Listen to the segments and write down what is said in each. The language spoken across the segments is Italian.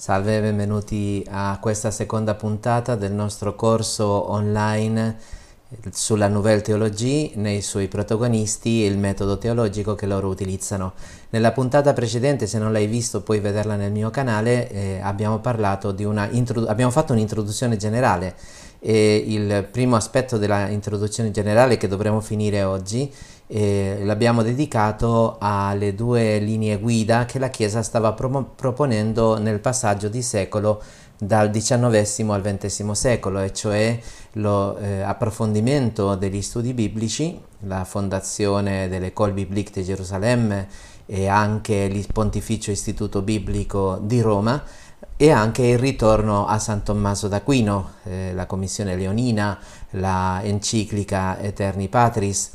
Salve e benvenuti a questa seconda puntata del nostro corso online sulla Nouvelle Théologie, nei suoi protagonisti e il metodo teologico che loro utilizzano. Nella puntata precedente, se non l'hai visto puoi vederla nel mio canale, eh, abbiamo, una abbiamo fatto un'introduzione generale e il primo aspetto della introduzione generale che dovremo finire oggi eh, l'abbiamo dedicato alle due linee guida che la Chiesa stava pro- proponendo nel passaggio di secolo dal XIX al XX secolo, e cioè l'approfondimento eh, degli studi biblici, la fondazione dell'École Biblique di Gerusalemme e anche il Pontificio Istituto Biblico di Roma, e anche il ritorno a San Tommaso d'Aquino, eh, la Commissione Leonina, la enciclica Eterni Patris.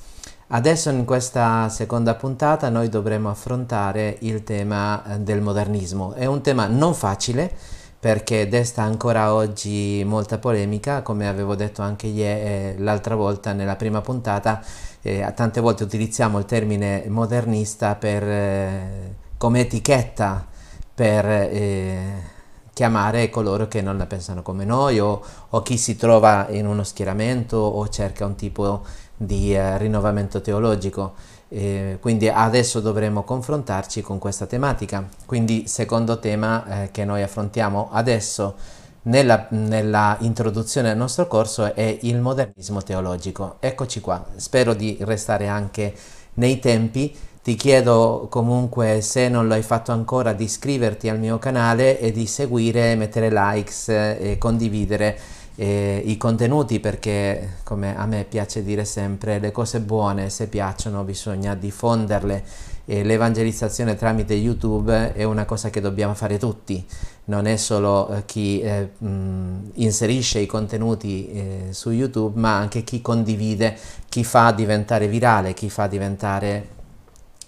Adesso in questa seconda puntata noi dovremo affrontare il tema eh, del modernismo. È un tema non facile perché desta ancora oggi molta polemica, come avevo detto anche ieri, eh, l'altra volta nella prima puntata, eh, tante volte utilizziamo il termine modernista per, eh, come etichetta per eh, chiamare coloro che non la pensano come noi o, o chi si trova in uno schieramento o cerca un tipo di eh, rinnovamento teologico. Eh, quindi adesso dovremo confrontarci con questa tematica. Quindi secondo tema eh, che noi affrontiamo adesso nella, nella, introduzione del nostro corso è il modernismo teologico. Eccoci qua, spero di restare anche nei tempi ti chiedo comunque, se non lo hai fatto ancora, di iscriverti al mio canale e di seguire, mettere likes e condividere eh, i contenuti perché, come a me piace dire sempre, le cose buone, se piacciono, bisogna diffonderle. E l'evangelizzazione tramite YouTube è una cosa che dobbiamo fare tutti, non è solo eh, chi eh, mh, inserisce i contenuti eh, su YouTube, ma anche chi condivide, chi fa diventare virale, chi fa diventare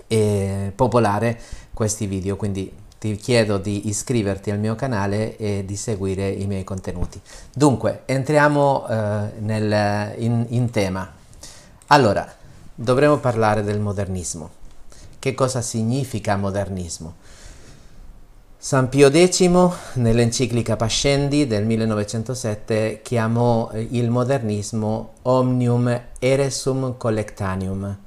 e popolare questi video, quindi ti chiedo di iscriverti al mio canale e di seguire i miei contenuti. Dunque, entriamo eh, nel, in, in tema. Allora, dovremo parlare del modernismo. Che cosa significa modernismo? San Pio X, nell'enciclica Pascendi del 1907, chiamò il modernismo omnium eresum collectanium,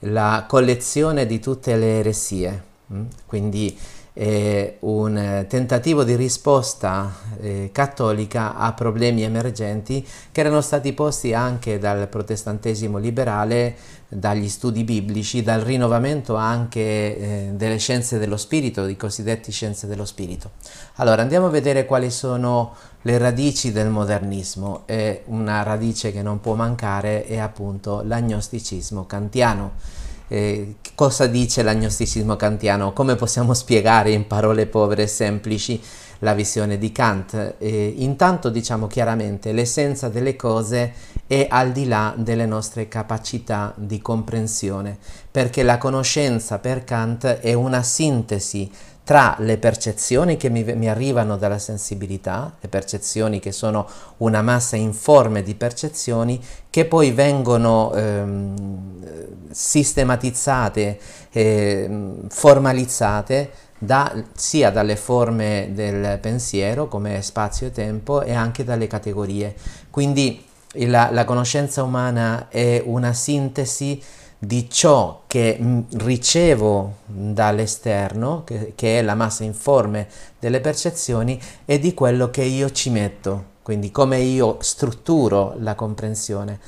la collezione di tutte le eresie, mm? quindi è un tentativo di risposta eh, cattolica a problemi emergenti che erano stati posti anche dal protestantesimo liberale, dagli studi biblici, dal rinnovamento anche eh, delle scienze dello spirito, i cosiddetti scienze dello spirito. Allora andiamo a vedere quali sono le radici del modernismo e una radice che non può mancare è appunto l'agnosticismo kantiano. Eh, cosa dice l'agnosticismo kantiano? Come possiamo spiegare in parole povere e semplici la visione di Kant? Eh, intanto diciamo chiaramente l'essenza delle cose è al di là delle nostre capacità di comprensione, perché la conoscenza per Kant è una sintesi tra le percezioni che mi, mi, arrivano dalla sensibilità, le percezioni che sono una massa informe di percezioni che poi vengono ehm, sistematizzate, eh, formalizzate da, sia dalle forme del pensiero come spazio e tempo e anche dalle categorie. Quindi la, la conoscenza umana è una sintesi di ciò che ricevo dall'esterno, che, che, è la massa informe delle percezioni, e di quello che io ci metto, quindi come io strutturo la comprensione.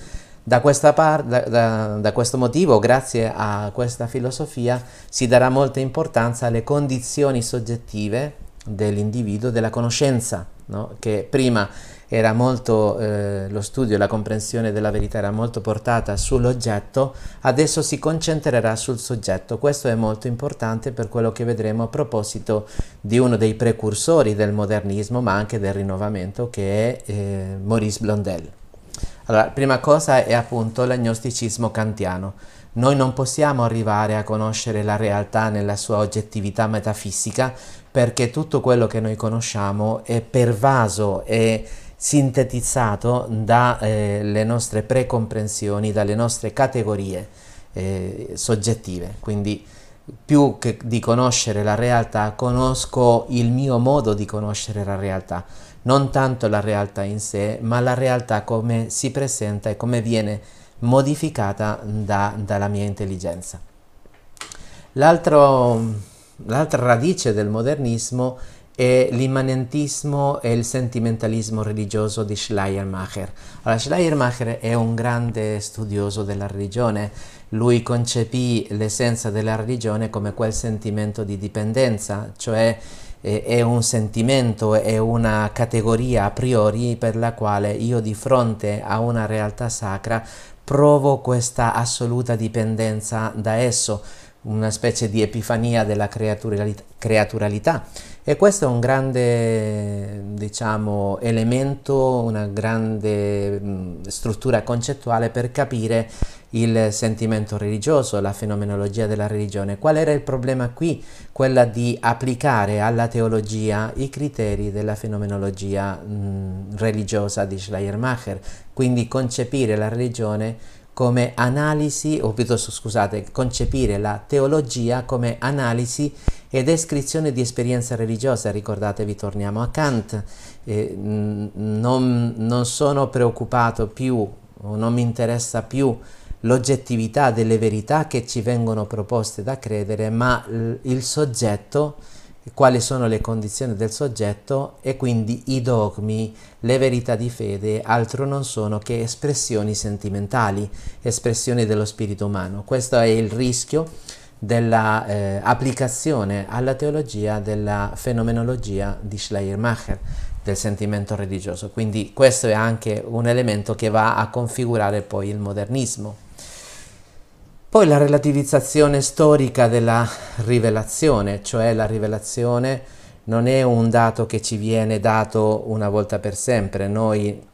Da, par- da, da, da questo motivo, grazie a questa filosofia, si darà molta importanza alle condizioni soggettive dell'individuo, della conoscenza, no? che prima era molto, eh, lo studio la comprensione della verità era molto portata sull'oggetto, adesso si concentrerà sul soggetto. Questo è molto importante per quello che vedremo a proposito di uno dei precursori del modernismo, ma anche del rinnovamento, che è eh, Maurice Blondel. Allora, prima cosa è appunto l'agnosticismo kantiano. Noi non possiamo arrivare a conoscere la realtà nella sua oggettività metafisica perché tutto quello che noi conosciamo è pervaso e sintetizzato dalle eh, nostre precomprensioni, dalle nostre categorie eh, soggettive. Quindi più che di conoscere la realtà, conosco il mio modo di conoscere la realtà, non tanto la realtà in sé, ma la realtà come si presenta e come viene modificata da, dalla mia intelligenza. l'altra radice del modernismo è l'immanentismo e il sentimentalismo religioso di Schleiermacher. Allora, Schleiermacher è un grande studioso della religione, lui concepì l'essenza della religione come quel sentimento di dipendenza, cioè è un sentimento, è una categoria a priori per la quale io di fronte a una realtà sacra provo questa assoluta dipendenza da esso, una specie di epifania della creaturalità e questo è un grande, diciamo, elemento, una grande struttura concettuale per capire il sentimento religioso, la fenomenologia della religione. Qual era il problema qui? Quella di applicare alla teologia i criteri della fenomenologia mh, religiosa di Schleiermacher, quindi concepire la religione come analisi, o piuttosto scusate, concepire la teologia come analisi e descrizione di esperienza religiosa. Ricordatevi, torniamo a Kant, eh, non, non sono preoccupato più, o non mi interessa più l'oggettività delle verità che ci vengono proposte da credere, ma il soggetto quali sono le condizioni del soggetto e quindi i dogmi, le verità di fede altro non sono che espressioni sentimentali, espressioni dello spirito umano. Questo è il rischio dell'applicazione eh, alla teologia della fenomenologia di Schleiermacher, del sentimento religioso. Quindi questo è anche un elemento che va a configurare poi il modernismo. Poi la relativizzazione storica della rivelazione, cioè la rivelazione non è un dato che ci viene dato una volta per sempre. Noi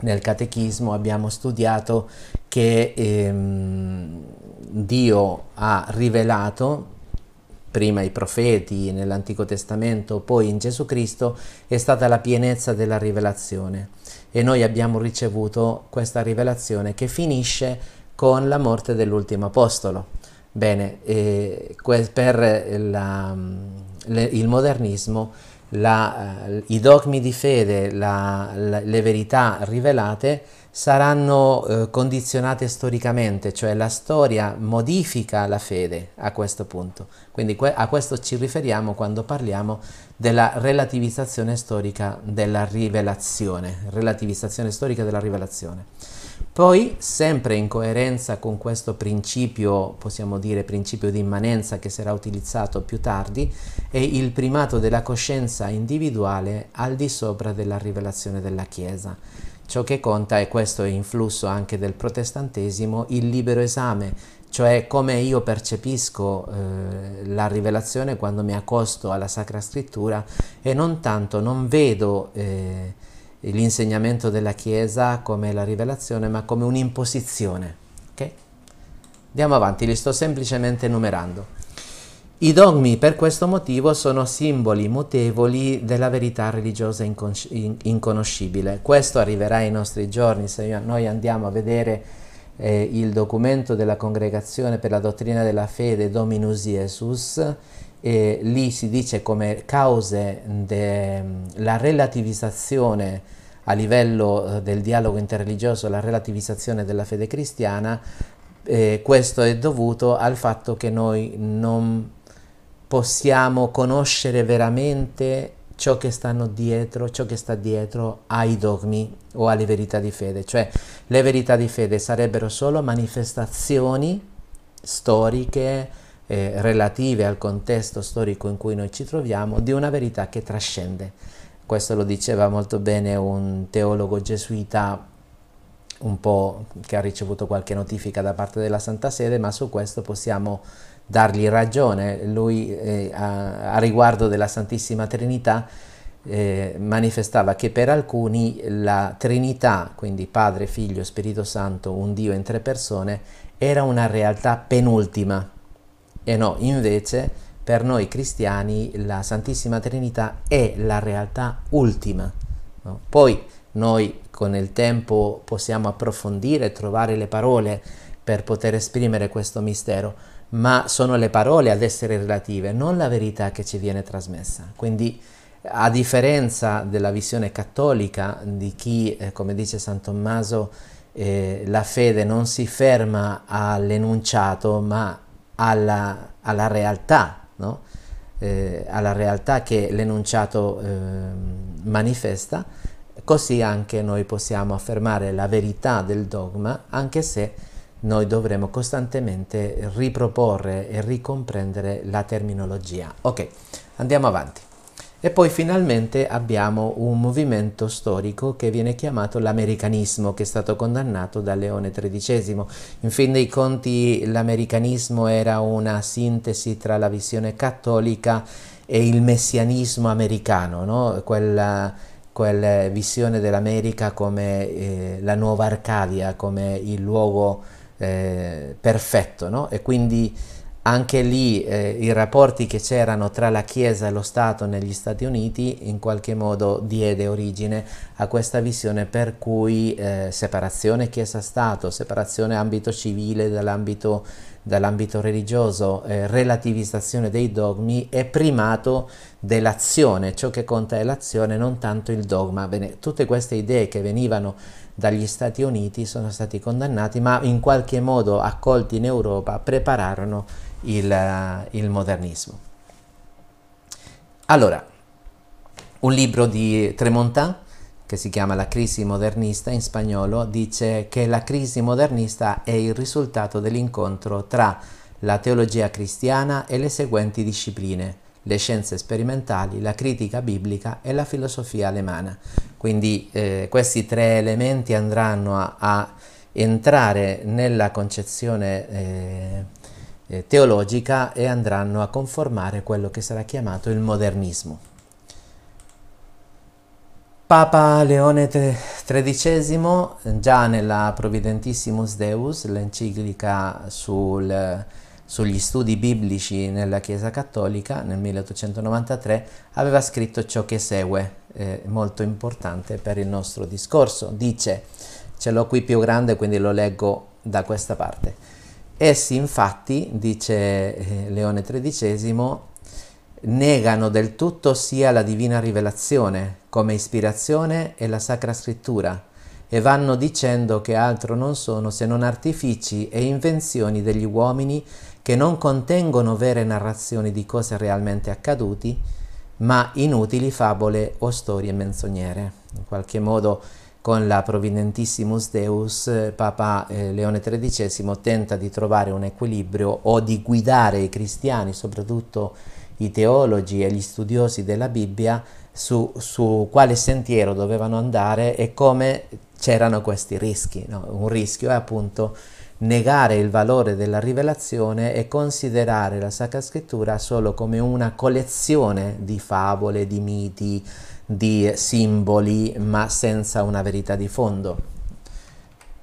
nel catechismo abbiamo studiato che ehm, Dio ha rivelato prima i profeti nell'Antico Testamento, poi in Gesù Cristo, è stata la pienezza della rivelazione e noi abbiamo ricevuto questa rivelazione che finisce con la morte dell'ultimo apostolo. Bene, eh, per la, le, il modernismo la, uh, i dogmi di fede, la, le verità rivelate saranno uh, condizionate storicamente, cioè la storia modifica la fede a questo punto. Quindi que- a questo ci riferiamo quando parliamo della relativizzazione storica della rivelazione, relativizzazione storica della rivelazione. Poi, sempre in coerenza con questo principio, possiamo dire principio di immanenza che sarà utilizzato più tardi, è il primato della coscienza individuale al di sopra della rivelazione della Chiesa. Ciò che conta, e questo è influsso anche del protestantesimo, il libero esame, cioè come io percepisco eh, la rivelazione quando mi accosto alla Sacra Scrittura e non tanto, non vedo... Eh, l'insegnamento della Chiesa come la rivelazione, ma come un'imposizione. Okay? Andiamo avanti, li sto semplicemente enumerando. I dogmi per questo motivo sono simboli mutevoli della verità religiosa inconoscibile. Questo arriverà ai nostri giorni se noi andiamo a vedere eh, il documento della Congregazione per la dottrina della fede Dominus Jesus e lì si dice come cause della relativizzazione a livello eh, del dialogo interreligioso, la relativizzazione della fede cristiana, eh, questo è dovuto al fatto che noi non possiamo conoscere veramente ciò che stanno dietro, ciò che sta dietro ai dogmi o alle verità di fede, cioè le verità di fede sarebbero solo manifestazioni storiche, eh, relative al contesto storico in cui noi ci troviamo, di una verità che trascende. Questo lo diceva molto bene un teologo gesuita un po' che ha ricevuto qualche notifica da parte della Santa Sede, ma su questo possiamo dargli ragione. Lui eh, a, a, riguardo della Santissima Trinità eh, manifestava che per alcuni la Trinità, quindi Padre, Figlio, Spirito Santo, un Dio in tre persone, era una realtà penultima, e no, invece per noi cristiani la Santissima Trinità è la realtà ultima. No? Poi noi con il tempo possiamo approfondire, trovare le parole per poter esprimere questo mistero, ma sono le parole ad essere relative, non la verità che ci viene trasmessa. Quindi a differenza della visione cattolica di chi, eh, come dice San Tommaso, eh, la fede non si ferma all'enunciato ma alla, alla realtà, no? eh, alla realtà che l'enunciato eh, manifesta, così anche noi possiamo affermare la verità del dogma, anche se noi dovremo costantemente riproporre e ricomprendere la terminologia. Ok, andiamo avanti. E poi finalmente abbiamo un movimento storico che viene chiamato l'americanismo, che è stato condannato da Leone XIII. In fin dei conti l'americanismo era una sintesi tra la visione cattolica e il messianismo americano, no? quella, quella visione dell'America come eh, la nuova Arcadia, come il luogo eh, perfetto. No? E quindi anche lì eh, i rapporti che c'erano tra la Chiesa e lo Stato negli Stati Uniti in qualche modo diede origine a questa visione per cui eh, separazione Chiesa-Stato, separazione ambito civile dall'ambito, dall'ambito religioso, eh, relativizzazione dei dogmi e primato dell'azione, ciò che conta è l'azione, non tanto il dogma. Bene, tutte queste idee che venivano dagli Stati Uniti sono stati condannati, ma in qualche modo accolti in Europa prepararono il, il modernismo. Allora, un libro di Tremontin che si chiama La crisi modernista in spagnolo dice che la crisi modernista è il risultato dell'incontro tra la teologia cristiana e le seguenti discipline, le scienze sperimentali, la critica biblica e la filosofia alemana. Quindi eh, questi tre elementi andranno a, a entrare nella concezione eh, eh, teologica e andranno a conformare quello che sarà chiamato il modernismo. Papa Leone XIII, già nella Providentissimus Deus, l'enciclica sul, sugli studi biblici nella Chiesa Cattolica, nel 1893, aveva scritto ciò che segue, eh, molto importante per il nostro discorso. Dice, ce l'ho qui più grande, quindi lo leggo da questa parte. Essi infatti, dice eh, Leone XIII, negano del tutto sia la divina rivelazione come ispirazione e la Sacra Scrittura e vanno dicendo che altro non sono se non artifici e invenzioni degli uomini che non contengono vere narrazioni di cose realmente accaduti, ma inutili fabole o storie menzognere. In qualche modo con la Providentissimus Deus, Papa eh, Leone XIII tenta di trovare un equilibrio o di guidare i cristiani, soprattutto i teologi e gli studiosi della Bibbia, su, su quale sentiero dovevano andare e come c'erano questi rischi. No? Un rischio è appunto negare il valore della rivelazione e considerare la Sacra Scrittura solo come una collezione di favole, di miti, di simboli ma senza una verità di fondo.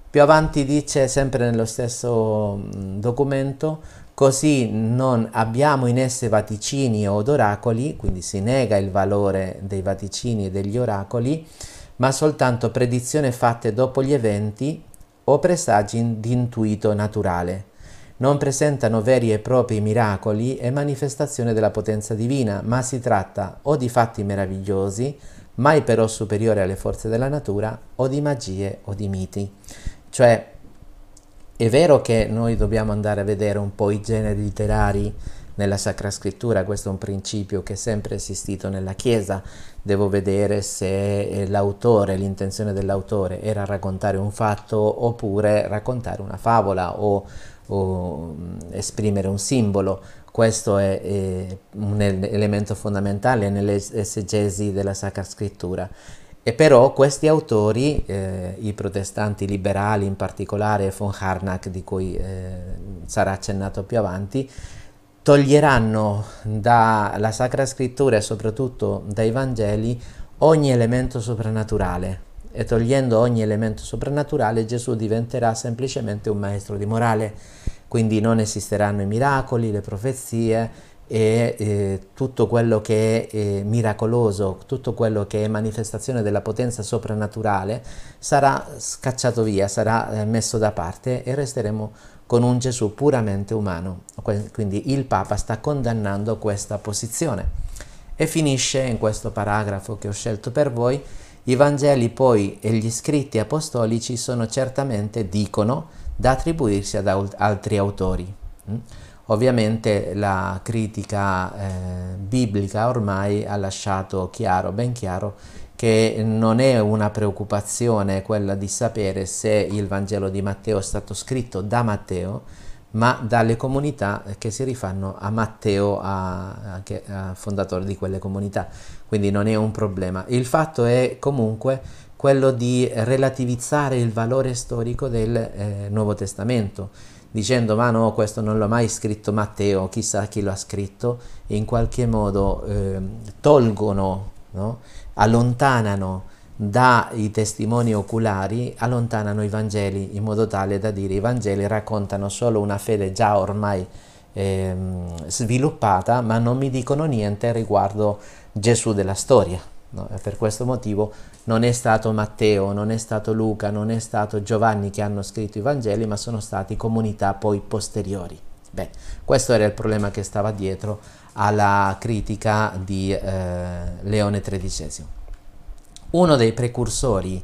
Più avanti dice sempre nello stesso documento così non abbiamo in esse vaticini od oracoli, quindi si nega il valore dei vaticini e degli oracoli, ma soltanto predizioni fatte dopo gli eventi o presagi di intuito naturale non presentano veri e propri miracoli e manifestazione della potenza divina, ma si tratta o di fatti meravigliosi, mai però superiori alle forze della natura, o di magie o di miti. Cioè, è vero che noi dobbiamo andare a vedere un po' i generi literari nella Sacra Scrittura, questo è un principio che è sempre esistito nella Chiesa, devo vedere se l'autore, l'intenzione dell'autore era raccontare un fatto oppure raccontare una favola o o mm, esprimere un simbolo. Questo è, è un elemento fondamentale nell'esegesi della Sacra Scrittura. E però questi autori, eh, i protestanti liberali in particolare, von Harnack, di cui eh, sarà accennato più avanti, toglieranno dalla Sacra Scrittura e soprattutto dai Vangeli ogni elemento soprannaturale e togliendo ogni elemento soprannaturale Gesù diventerà semplicemente un maestro di morale, quindi non esisteranno i miracoli, le profezie e eh, tutto quello che è eh, miracoloso, tutto quello che è manifestazione della potenza soprannaturale sarà scacciato via, sarà eh, messo da parte e resteremo con un Gesù puramente umano. Quindi il Papa sta condannando questa posizione. E finisce in questo paragrafo che ho scelto per voi, i Vangeli poi e gli scritti apostolici sono certamente, dicono, da attribuirsi ad altri autori. Mm? Ovviamente la critica eh, biblica ormai ha lasciato chiaro, ben chiaro, che non è una preoccupazione quella di sapere se il Vangelo di Matteo è stato scritto da Matteo, ma dalle comunità che si rifanno a Matteo, a, a, a fondatore di quelle comunità. Quindi non è un problema. Il fatto è comunque quello di relativizzare il valore storico del eh, Nuovo Testamento, dicendo ma no, questo non l'ha mai scritto Matteo, chissà chi lo ha scritto, e in qualche modo eh, tolgono no? allontanano dai testimoni oculari, allontanano i Vangeli in modo tale da dire i Vangeli raccontano solo una fede già ormai eh, sviluppata, ma non mi dicono niente riguardo Gesù della storia. No? Per questo motivo non è stato Matteo, non è stato Luca, non è stato Giovanni che hanno scritto i Vangeli, ma sono stati comunità poi posteriori. Beh, questo era il problema che stava dietro alla critica di eh, Leone XIII. Uno dei precursori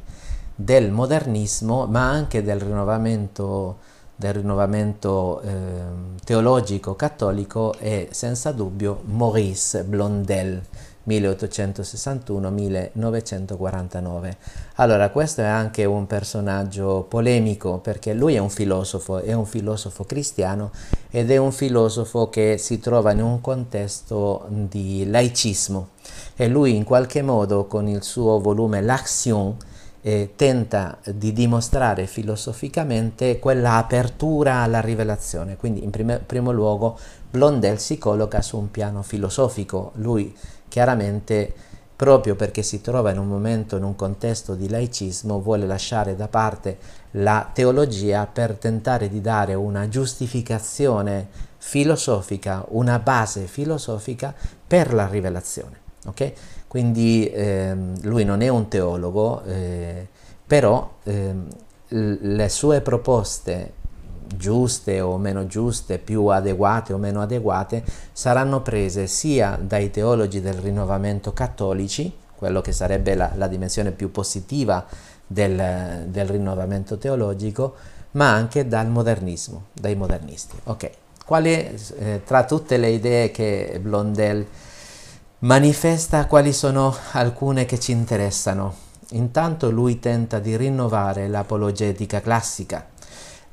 del modernismo, ma anche del rinnovamento, del rinnovamento eh, teologico cattolico, è senza dubbio Maurice Blondel 1861-1949. Allora, questo è anche un personaggio polemico perché lui è un filosofo, è un filosofo cristiano ed è un filosofo che si trova in un contesto di laicismo e lui in qualche modo con il suo volume L'Action eh, tenta di dimostrare filosoficamente quella apertura alla rivelazione. Quindi in prime, primo luogo Blondel si colloca su un piano filosofico, lui chiaramente proprio perché si trova in un momento, in un contesto di laicismo, vuole lasciare da parte la teologia per tentare di dare una giustificazione filosofica, una base filosofica per la rivelazione. Okay? Quindi ehm, lui non è un teologo, eh, però ehm, le sue proposte giuste o meno giuste, più adeguate o meno adeguate, saranno prese sia dai teologi del rinnovamento cattolici, quello che sarebbe la, la dimensione più positiva del, del, rinnovamento teologico, ma anche dal modernismo, dai modernisti. Ok, quali, eh, tra tutte le idee che Blondel manifesta, quali sono alcune che ci interessano? Intanto lui tenta di rinnovare l'apologetica classica,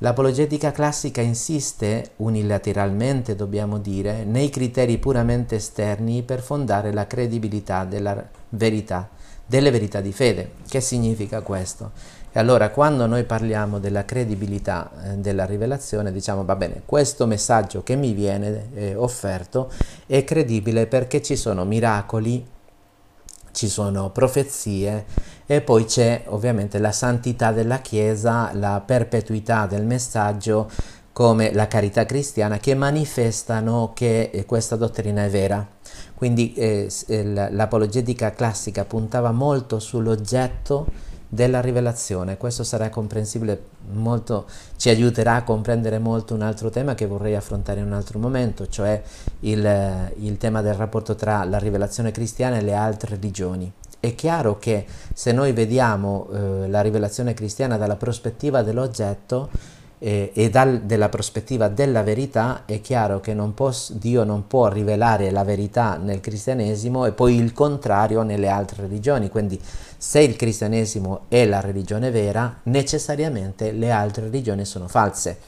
L'apologetica classica insiste, unilateralmente dobbiamo dire, nei criteri puramente esterni per fondare la credibilità della verità, delle verità di fede. Che significa questo? E allora quando noi parliamo della credibilità eh, della rivelazione diciamo va bene, questo messaggio che mi viene eh, offerto è credibile perché ci sono miracoli, ci sono profezie e poi c'è ovviamente la santità della Chiesa, la perpetuità del messaggio come la carità cristiana che manifestano che eh, questa dottrina è vera. Quindi eh, l'apologetica classica puntava molto sull'oggetto della rivelazione. Questo sarà comprensibile molto, ci aiuterà a comprendere molto un altro tema che vorrei affrontare in un altro momento, cioè il, il tema del rapporto tra la rivelazione cristiana e le altre religioni. È chiaro che se noi vediamo eh, la rivelazione cristiana dalla prospettiva dell'oggetto, eh, e dal, della prospettiva della verità è chiaro che non può, Dio non può rivelare la verità nel cristianesimo e poi il contrario nelle altre religioni, quindi se il cristianesimo è la religione vera, necessariamente le altre religioni sono false,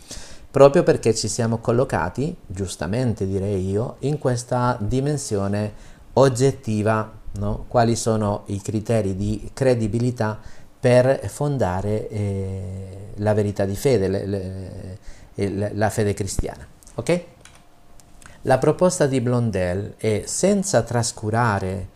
proprio perché ci siamo collocati, giustamente direi io, in questa dimensione oggettiva, no? quali sono i criteri di credibilità per fondare eh, la verità di fede, le, le, la fede cristiana. Ok? La proposta di Blondel è senza trascurare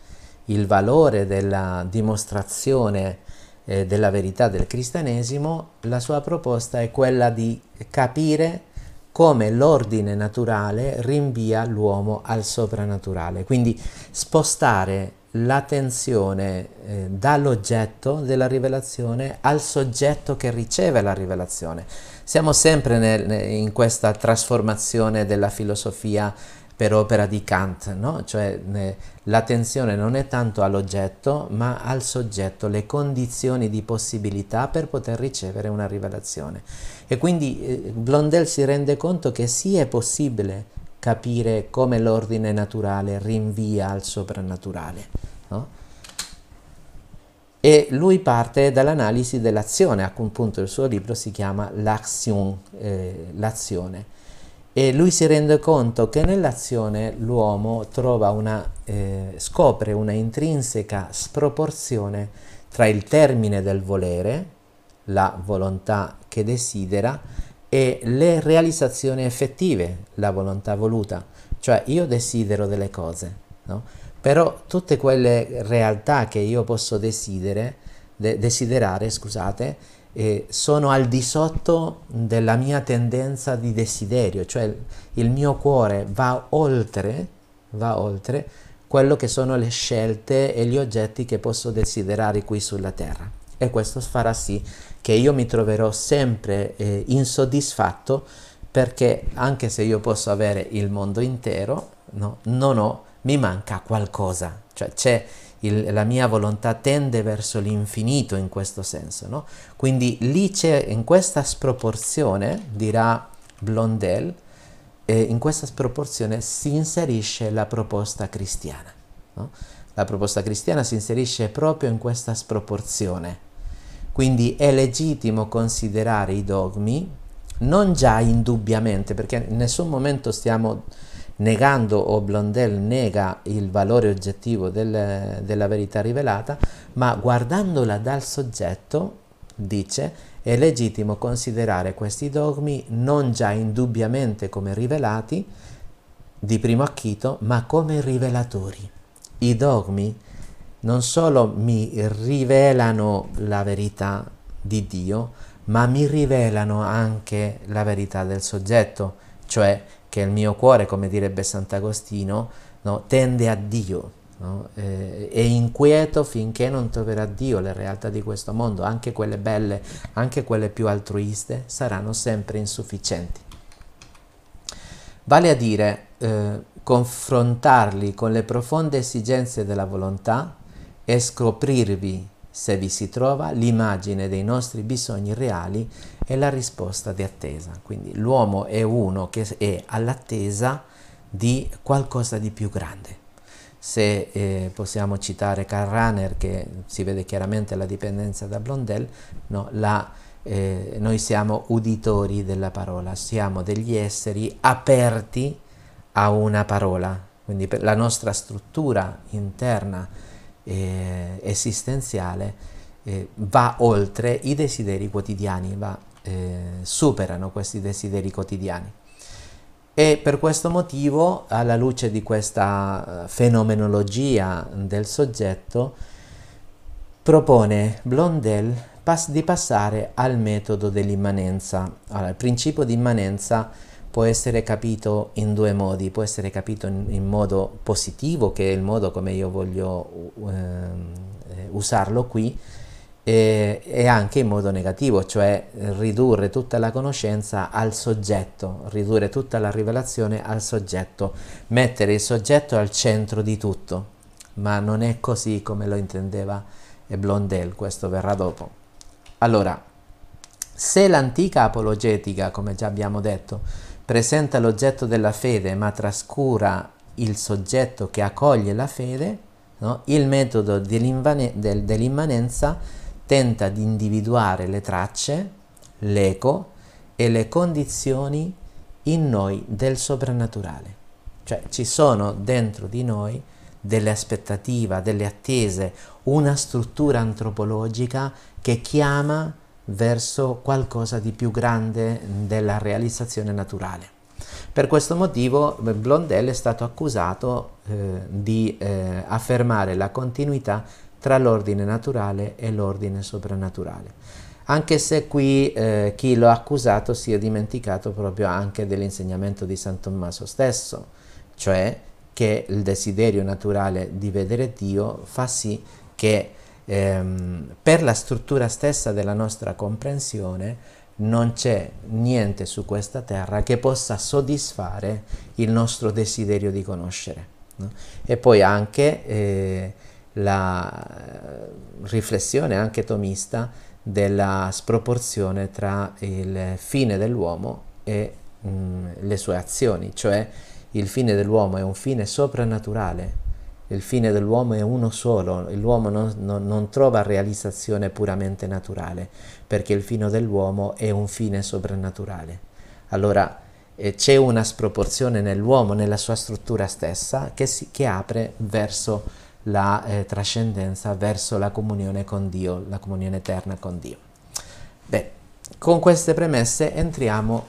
il valore della dimostrazione eh, della verità del cristianesimo, la sua proposta è quella di capire come l'ordine naturale rinvia l'uomo al soprannaturale, quindi spostare l'attenzione eh, dall'oggetto della rivelazione al soggetto che riceve la rivelazione. Siamo sempre nel, in questa trasformazione della filosofia per opera di Kant, no? cioè ne, l'attenzione non è tanto all'oggetto ma al soggetto, le condizioni di possibilità per poter ricevere una rivelazione. E quindi eh, Blondel si rende conto che sì è possibile capire come l'ordine naturale rinvia al soprannaturale. No? E lui parte dall'analisi dell'azione, a un punto il suo libro si chiama L'action, eh, l'azione. E lui si rende conto che nell'azione l'uomo una, eh, scopre una intrinseca sproporzione tra il termine del volere, la volontà che desidera, e le realizzazioni effettive, la volontà voluta. Cioè io desidero delle cose, no? però tutte quelle realtà che io posso desidere, de- desiderare, scusate, eh, sono al di sotto della mia tendenza di desiderio, cioè il mio cuore va oltre, va oltre quello che sono le scelte e gli oggetti che posso desiderare qui sulla terra. E questo farà sì che io mi troverò sempre eh, insoddisfatto perché anche se io posso avere il mondo intero, no, non ho, mi manca qualcosa, cioè c'è il, la mia volontà tende verso l'infinito in questo senso, no? Quindi lì c'è in questa sproporzione, dirà Blondel, eh, in questa sproporzione si inserisce la proposta cristiana. No? La proposta cristiana si inserisce proprio in questa sproporzione quindi è legittimo considerare i dogmi non già indubbiamente, perché in nessun momento stiamo negando o Blondel nega il valore oggettivo del, della verità rivelata, ma guardandola dal soggetto, dice, è legittimo considerare questi dogmi non già indubbiamente come rivelati di primo acchito, ma come rivelatori. I dogmi non solo mi rivelano la verità di Dio, ma mi rivelano anche la verità del soggetto, cioè che il mio cuore, come direbbe Sant'Agostino, no, tende a Dio, no? eh, è inquieto finché non troverà Dio, le realtà di questo mondo, anche quelle belle, anche quelle più altruiste, saranno sempre insufficienti. Vale a dire eh, confrontarli con le profonde esigenze della volontà, e scoprirvi, se vi si trova, l'immagine dei nostri bisogni reali e la risposta di attesa. Quindi l'uomo è uno che è all'attesa di qualcosa di più grande. Se eh, possiamo citare Karl Rahner, che si vede chiaramente la dipendenza da Blondel, no, la, eh, noi siamo uditori della parola, siamo degli esseri aperti a una parola, quindi la nostra struttura interna eh, esistenziale eh, va oltre i desideri quotidiani, va, eh, superano questi desideri quotidiani. E per questo motivo, alla luce di questa eh, fenomenologia del soggetto, propone Blondel di passare al metodo dell'immanenza. Allora, il principio di immanenza può essere capito in due modi, può essere capito in, in modo positivo, che è il modo come io voglio eh, usarlo qui, e, e, anche in modo negativo, cioè ridurre tutta la conoscenza al soggetto, ridurre tutta la rivelazione al soggetto, mettere il soggetto al centro di tutto, ma non è così come lo intendeva Blondel, questo verrà dopo. Allora, se l'antica apologetica, come già abbiamo detto, presenta l'oggetto della fede ma trascura il soggetto che accoglie la fede, no? il metodo del, dell'immanenza tenta di individuare le tracce, l'eco e le condizioni in noi del soprannaturale. Cioè ci sono dentro di noi delle aspettative, delle attese, una struttura antropologica che chiama verso qualcosa di più grande della realizzazione naturale. Per questo motivo Blondel è stato accusato eh, di eh, affermare la continuità tra l'ordine naturale e l'ordine soprannaturale. Anche se qui eh, chi lo ha accusato si è dimenticato proprio anche dell'insegnamento di San Tommaso stesso, cioè che il desiderio naturale di vedere Dio fa sì che ehm, per la struttura stessa della nostra comprensione non c'è niente su questa terra che possa soddisfare il nostro desiderio di conoscere. No? E poi anche eh, la riflessione anche tomista della sproporzione tra il fine dell'uomo e mh, mm, le sue azioni, cioè il fine dell'uomo è un fine soprannaturale, il fine dell'uomo è uno solo, l'uomo non, non, non, trova realizzazione puramente naturale, perché il fine dell'uomo è un fine soprannaturale. Allora eh, c'è una sproporzione nell'uomo, nella sua struttura stessa, che, si, che apre verso la eh, trascendenza, verso la comunione con Dio, la comunione eterna con Dio. Beh, con queste premesse entriamo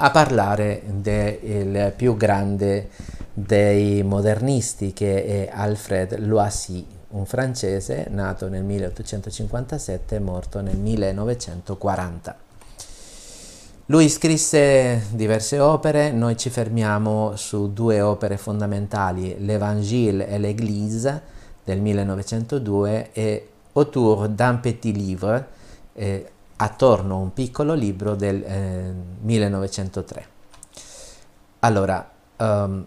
a parlare del più grande dei modernisti che è Alfred Loisy, un francese nato nel 1857 e morto nel 1940. Lui scrisse diverse opere, noi ci fermiamo su due opere fondamentali, l'Evangile e l'Église del 1902 e Autour d'un petit livre, eh, attorno a un piccolo libro del eh, 1903. Allora, um,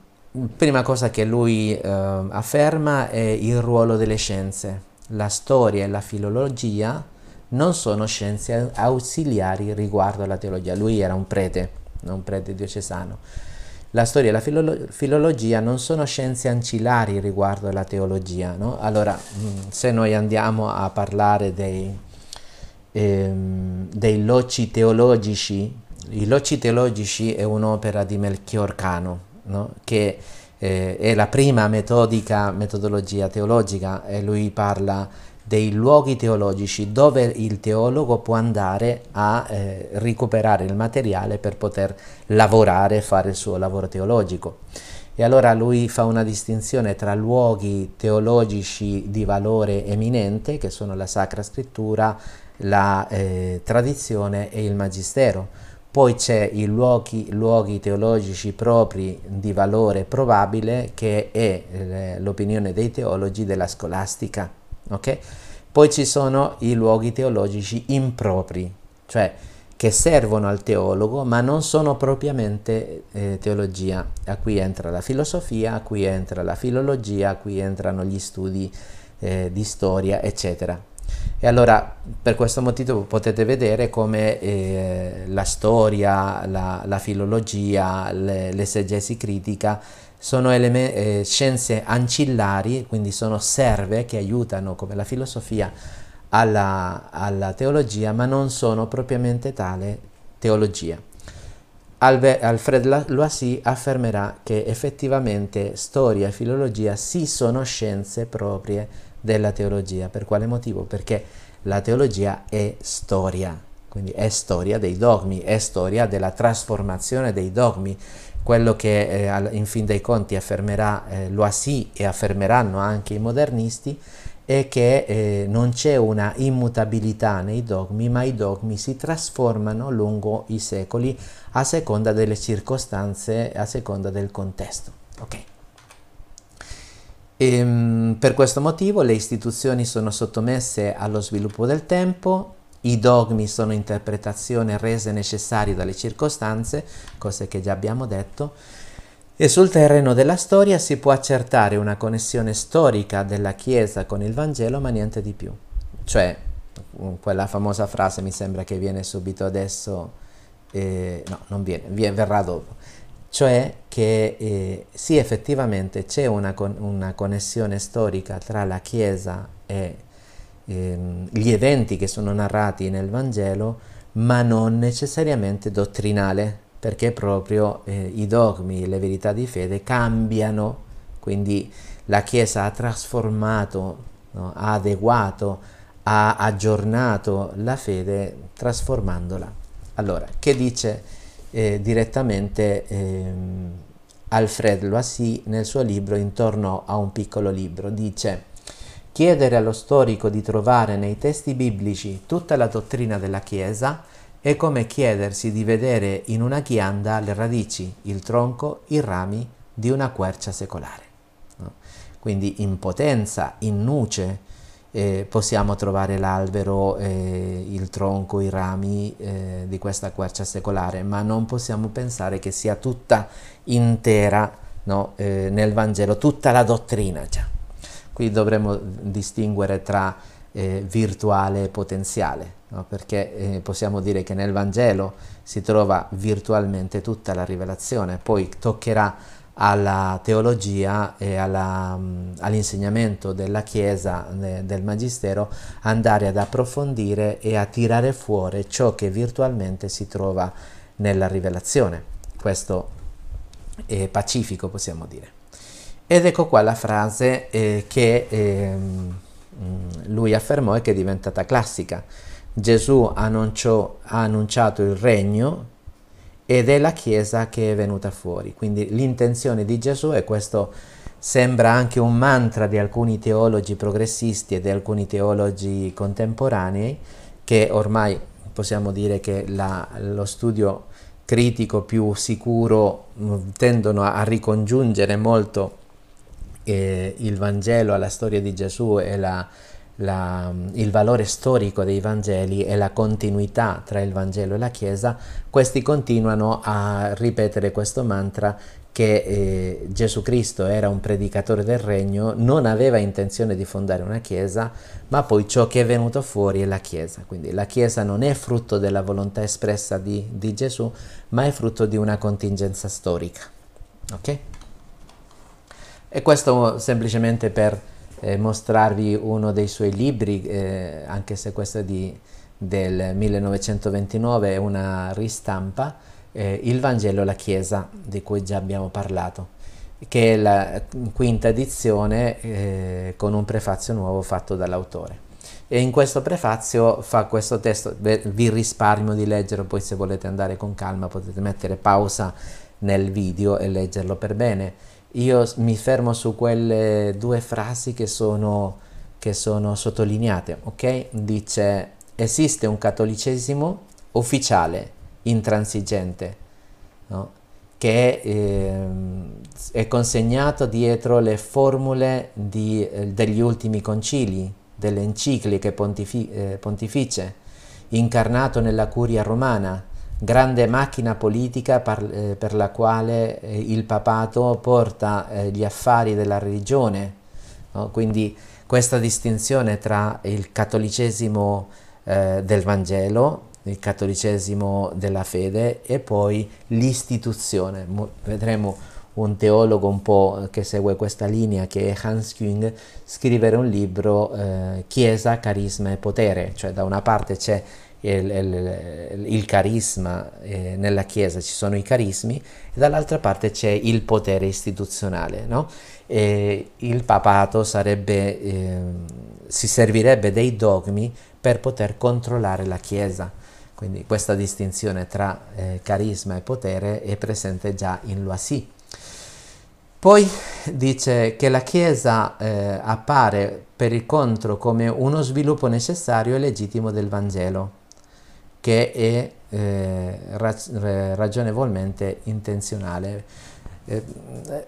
prima cosa che lui uh, afferma è il ruolo delle scienze. La storia e la filologia non sono scienze ausiliari riguardo alla teologia. Lui era un prete, un prete diocesano. La storia e la filolo- filologia non sono scienze ancillari riguardo alla teologia. No? Allora, mm, se noi andiamo a parlare dei, ehm, dei loci teologici, i loci teologici è un'opera di Melchior Cano, no? che eh, è la prima metodica, metodologia teologica e lui parla dei luoghi teologici dove il teologo può andare a eh, recuperare il materiale per poter lavorare fare il suo lavoro teologico. E allora lui fa una distinzione tra luoghi teologici di valore eminente, che sono la Sacra Scrittura, la eh, tradizione e il Magistero poi c'è i luoghi, luoghi, teologici propri di valore probabile che è eh, l'opinione dei teologi della scolastica. Okay? Poi ci sono i luoghi teologici impropri, cioè che servono al teologo ma non sono propriamente eh, teologia. A cui entra la filosofia, a cui entra la filologia, a cui entrano gli studi eh, di storia, eccetera. E allora per questo motivo potete vedere come eh, la storia, la, la filologia, le, l'esegesi critica sono eh, scienze ancillari, quindi sono serve che aiutano come la filosofia alla, alla teologia, ma non sono propriamente tale teologia. Alve- Alfred Loisy affermerà che effettivamente storia e filologia sì sono scienze proprie della teologia. Per quale motivo? Perché la teologia è storia, quindi è storia dei dogmi, è storia della trasformazione dei dogmi. Quello che eh, in fin dei conti affermerà eh, Loisy e affermeranno anche i modernisti è che eh, non c'è una immutabilità nei dogmi, ma i dogmi si trasformano lungo i secoli a seconda delle circostanze, a seconda del contesto. Okay. E, ehm, per questo motivo le istituzioni sono sottomesse allo sviluppo del tempo, i dogmi sono interpretazioni rese necessarie dalle circostanze, cose che già abbiamo detto, e sul terreno della storia si può accertare una connessione storica della Chiesa con il Vangelo, ma niente di più. Cioè, quella famosa frase mi sembra che viene subito adesso, eh, no, non viene, verrà dopo cioè che eh, sì effettivamente c'è una, con, una, connessione storica tra la Chiesa e ehm, gli eventi che sono narrati nel Vangelo, ma non necessariamente dottrinale, perché proprio eh, i dogmi, le verità di fede cambiano, quindi la Chiesa ha trasformato, no, ha adeguato, ha aggiornato la fede trasformandola. Allora, che dice? Eh, direttamente ehm, Alfred Loisy nel suo libro Intorno a un piccolo libro. Dice chiedere allo storico di trovare nei testi biblici tutta la dottrina della Chiesa è come chiedersi di vedere in una ghianda le radici, il tronco, i rami di una quercia secolare. No? Quindi in potenza, in nuce, eh, possiamo trovare l'albero, eh, il tronco, i rami eh, di questa quercia secolare, ma non possiamo pensare che sia tutta intera no? Eh, nel Vangelo, tutta la dottrina già. Qui dovremmo distinguere tra eh, virtuale e potenziale, no? perché eh, possiamo dire che nel Vangelo si trova virtualmente tutta la rivelazione, poi toccherà alla teologia e um, all'insegnamento della Chiesa, de, del Magistero, andare ad approfondire e a tirare fuori ciò che virtualmente si trova nella rivelazione. Questo è pacifico, possiamo dire. Ed ecco qua la frase eh, che eh, lui affermò e che è diventata classica. Gesù annunciò, ha annunciato il regno ed è la Chiesa che è venuta fuori. Quindi l'intenzione di Gesù e questo sembra anche un mantra di alcuni teologi progressisti e di alcuni teologi contemporanei che ormai possiamo dire che la, lo studio critico più sicuro mm, tendono a, a ricongiungere molto eh, il Vangelo alla storia di Gesù e la, la, il valore storico dei Vangeli e la continuità tra il Vangelo e la Chiesa, questi continuano a ripetere questo mantra che eh, Gesù Cristo era un predicatore del regno, non aveva intenzione di fondare una chiesa, ma poi ciò che è venuto fuori è la chiesa. Quindi la chiesa non è frutto della volontà espressa di, di Gesù, ma è frutto di una contingenza storica. Ok? E questo semplicemente per eh, mostrarvi uno dei suoi libri, eh, anche se questo è di, del 1929, è una ristampa, eh, Il Vangelo e la Chiesa, di cui già abbiamo parlato, che è la quinta edizione eh, con un prefazio nuovo fatto dall'autore. E in questo prefazio fa questo testo, vi risparmio di leggerlo, poi se volete andare con calma potete mettere pausa nel video e leggerlo per bene io mi fermo su quelle due frasi che sono, che sono sottolineate, ok? Dice esiste un cattolicesimo ufficiale, intransigente, no? che eh, è consegnato dietro le formule di, eh, degli ultimi concili, delle encicliche pontifi eh, pontificie, incarnato nella curia romana, grande macchina politica per, eh, per la quale eh, il papato porta eh, gli affari della religione. No? Quindi questa distinzione tra il cattolicesimo del Vangelo, il cattolicesimo della fede e poi l'istituzione. Vedremo un teologo un po' che segue questa linea che è Hans Küng scrivere un libro Chiesa, carisma e potere, cioè da una parte c'è il, il, il carisma eh, nella Chiesa, ci sono i carismi, e dall'altra parte c'è il potere istituzionale. No? il papato sarebbe, eh, si servirebbe dei dogmi per poter controllare la Chiesa. Quindi questa distinzione tra eh, carisma e potere è presente già in Loisy. Poi dice che la Chiesa eh, appare per il contro come uno sviluppo necessario e legittimo del Vangelo che è eh, ragionevolmente intenzionale. Eh,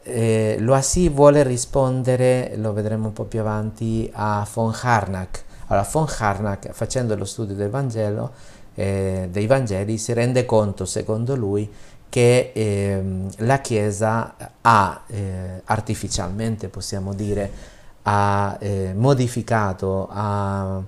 eh, Loisy vuole rispondere, lo vedremo un po' più avanti, a von Harnack. Allora, von Harnack, facendo lo studio del Vangelo, eh, dei Vangeli, si rende conto, secondo lui, che ehm, la Chiesa ha eh, artificialmente, possiamo dire, ha eh, modificato, ha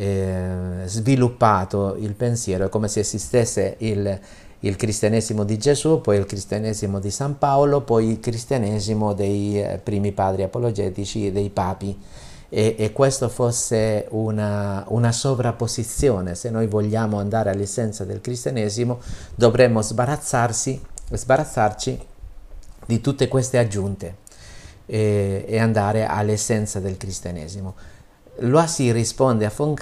eh, sviluppato il pensiero, è come se esistesse il, il, cristianesimo di Gesù, poi il cristianesimo di San Paolo, poi il cristianesimo dei eh, primi padri apologetici, dei papi. E, e questo fosse una, una, sovrapposizione, se noi vogliamo andare all'essenza del cristianesimo dovremmo sbarazzarci di tutte queste aggiunte e, e andare all'essenza del cristianesimo. Loasi risponde a von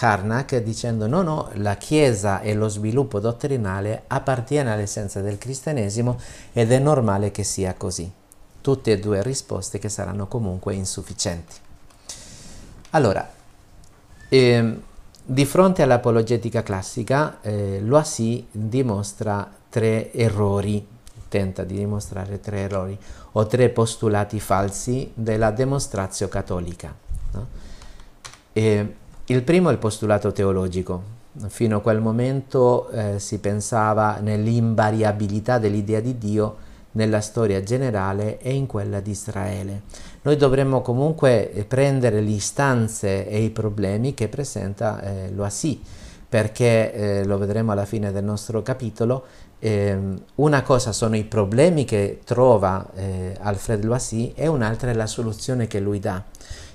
Harnack dicendo no, no, la Chiesa e lo sviluppo dottrinale appartiene all'essenza del cristianesimo ed è normale che sia così. Tutte e due risposte che saranno comunque insufficienti. Allora, ehm, di fronte all'apologetica classica, eh, Loasi dimostra tre errori tenta di dimostrare tre errori o tre postulati falsi della demonstrazio cattolica. No? Il primo è il postulato teologico. Fino a quel momento eh, si pensava nell'invariabilità dell'idea di Dio nella storia generale e in quella di Israele. Noi dovremmo comunque prendere le istanze e i problemi che presenta eh, l'Oasi, perché eh, lo vedremo alla fine del nostro capitolo, eh, una cosa sono i problemi che trova eh, Alfred Loisy e un'altra è la soluzione che lui dà.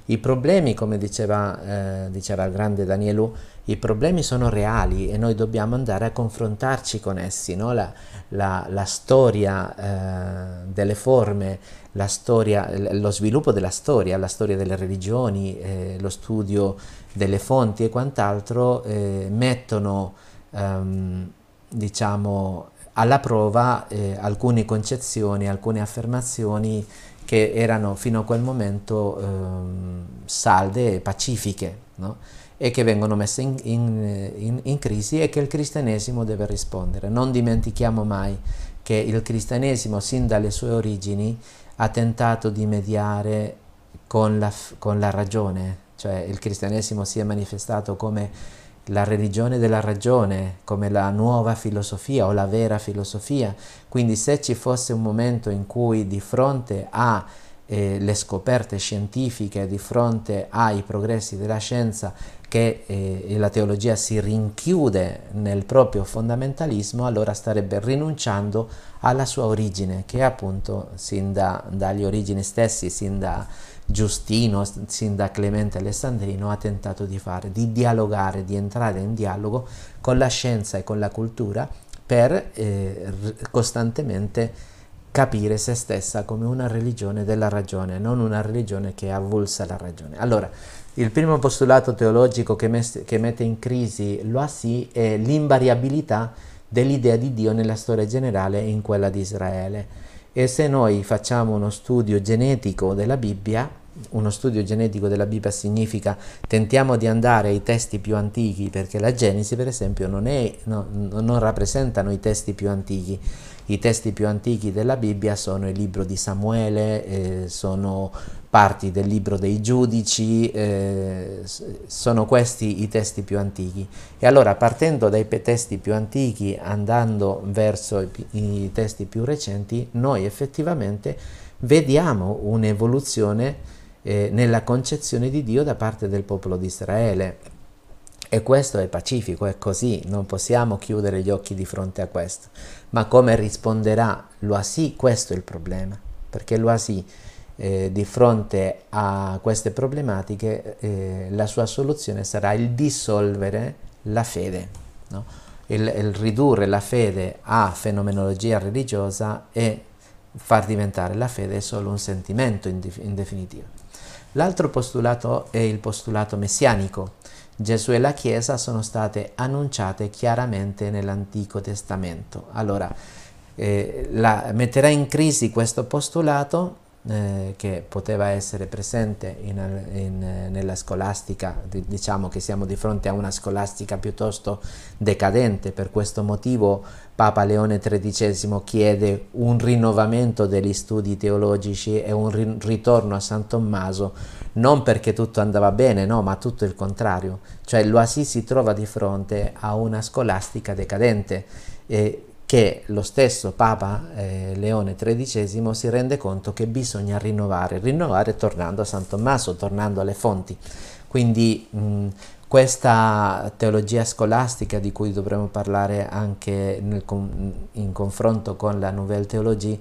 I problemi, come diceva, eh, diceva il grande Danielu, i problemi sono reali e noi dobbiamo andare a confrontarci con essi. No? La, la, la, storia eh, delle forme, storia, lo sviluppo della storia, la storia delle religioni, eh, lo studio delle fonti e quant'altro eh, mettono ehm, diciamo, alla prova eh, alcune concezioni, alcune affermazioni che erano fino a quel momento ehm, salde e pacifiche no? e che vengono messe in, in, in, in, crisi e che il cristianesimo deve rispondere. Non dimentichiamo mai che il cristianesimo sin dalle sue origini ha tentato di mediare con la, con la ragione, cioè il cristianesimo si è manifestato come la religione della ragione come la nuova filosofia o la vera filosofia. Quindi se ci fosse un momento in cui di fronte alle eh, scoperte scientifiche, di fronte ai progressi della scienza, che eh, la teologia si rinchiude nel proprio fondamentalismo, allora starebbe rinunciando alla sua origine, che appunto sin da, dagli origini stessi, sin da Giustino, sin da Clemente Alessandrino, ha tentato di fare, di dialogare, di entrare in dialogo con la scienza e con la cultura per eh, costantemente capire se stessa come una religione della ragione, non una religione che avulsa la ragione. Allora, il primo postulato teologico che, mes- che mette in crisi l'Oasi è l'invariabilità dell'idea di Dio nella storia generale e in quella di Israele e se noi facciamo uno studio genetico della Bibbia, uno studio genetico della Bibbia significa tentiamo di andare ai testi più antichi, perché la Genesi per esempio non, è, no, non rappresentano i testi più antichi, i testi più antichi della Bibbia sono il libro di Samuele, eh, sono parti del libro dei giudici, eh, sono questi i testi più antichi. E allora partendo dai testi più antichi, andando verso i, i testi più recenti, noi effettivamente vediamo un'evoluzione eh, nella concezione di Dio da parte del popolo di Israele. E questo è pacifico, è così, non possiamo chiudere gli occhi di fronte a questo. Ma come risponderà l'Oasi? Questo è il problema, perché l'Oasi eh, di fronte a queste problematiche eh, la sua soluzione sarà il dissolvere la fede, no? il, il ridurre la fede a fenomenologia religiosa e far diventare la fede solo un sentimento in, in definitivo. L'altro postulato è il postulato messianico, Gesù e la Chiesa sono state annunciate chiaramente nell'Antico Testamento. Allora, eh, la, metterà in crisi questo postulato eh, che poteva essere presente in, in, nella scolastica, diciamo che siamo di fronte a una scolastica piuttosto decadente, per questo motivo Papa Leone XIII chiede un rinnovamento degli studi teologici e un ritorno a San Tommaso, non perché tutto andava bene, no, ma tutto il contrario, cioè l'Oasi si trova di fronte a una scolastica decadente. E che lo stesso Papa eh, Leone XIII si rende conto che bisogna rinnovare, rinnovare tornando a San Tommaso, tornando alle fonti. Quindi mh, questa teologia scolastica di cui dovremo parlare anche nel, in confronto con la Nouvelle Théologie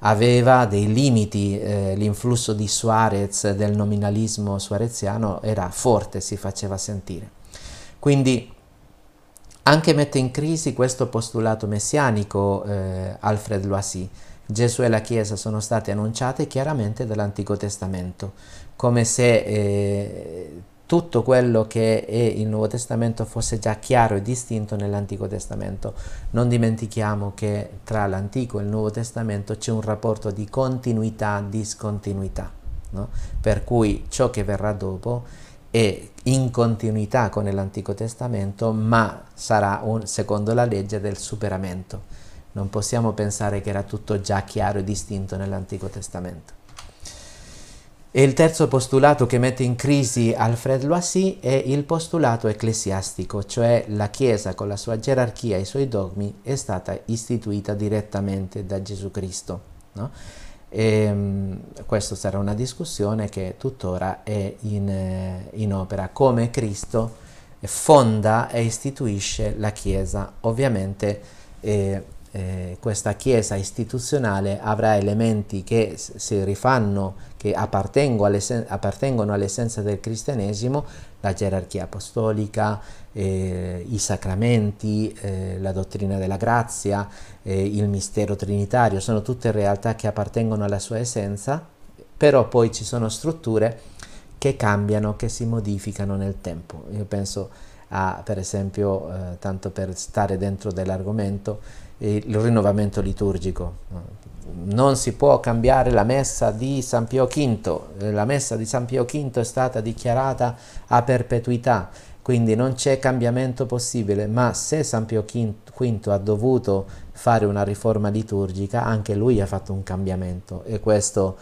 aveva dei limiti, eh, l'influsso di Suarez, del nominalismo suareziano era forte, si faceva sentire. Quindi anche mette in crisi questo postulato messianico eh, Alfred Loisy. Gesù e la Chiesa sono state annunciate chiaramente dall'Antico Testamento, come se eh, tutto quello che è il Nuovo Testamento fosse già chiaro e distinto nell'Antico Testamento. Non dimentichiamo che tra l'Antico e il Nuovo Testamento c'è un rapporto di continuità-discontinuità, no? per cui ciò che verrà dopo è in continuità con l'Antico Testamento, ma sarà un, secondo la legge del superamento. Non possiamo pensare che era tutto già chiaro e distinto nell'Antico Testamento. E il terzo postulato che mette in crisi Alfred Loisy è il postulato ecclesiastico, cioè la Chiesa con la sua gerarchia e i suoi dogmi è stata istituita direttamente da Gesù Cristo. No? E, um, questa sarà una discussione che tuttora è in, eh, in opera, come Cristo fonda e istituisce la Chiesa. Ovviamente eh, eh, questa Chiesa istituzionale avrà elementi che si rifanno, che appartengono all'essenza del cristianesimo, la gerarchia apostolica, eh, i sacramenti, eh, la dottrina della grazia, eh, il mistero trinitario, sono tutte realtà che appartengono alla sua essenza, però poi ci sono strutture che cambiano, che si modificano nel tempo. Io penso a, per esempio, eh, tanto per stare dentro dell'argomento, il rinnovamento liturgico. Non si può cambiare la messa di San Pio V, la messa di San Pio V è stata dichiarata a perpetuità, quindi non c'è cambiamento possibile, ma se San Pio V ha dovuto fare una riforma liturgica, anche lui ha fatto un cambiamento. E questo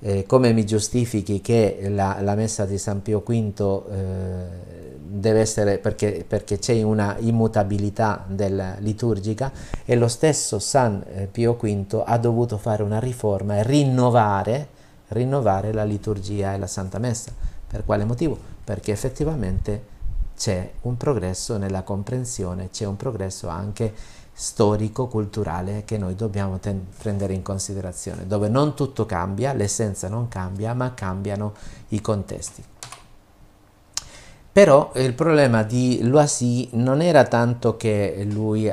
eh, come mi giustifichi che la, la, messa di San Pio V eh, deve essere perché, perché c'è una immutabilità della liturgica e lo stesso San eh, Pio V ha dovuto fare una riforma e rinnovare, rinnovare la liturgia e la Santa Messa. Per quale motivo? Perché effettivamente c'è un progresso nella comprensione, c'è un progresso anche storico-culturale che noi dobbiamo prendere in considerazione, dove non tutto cambia, l'essenza non cambia, ma cambiano i contesti. Però il problema di Loisy non era tanto che lui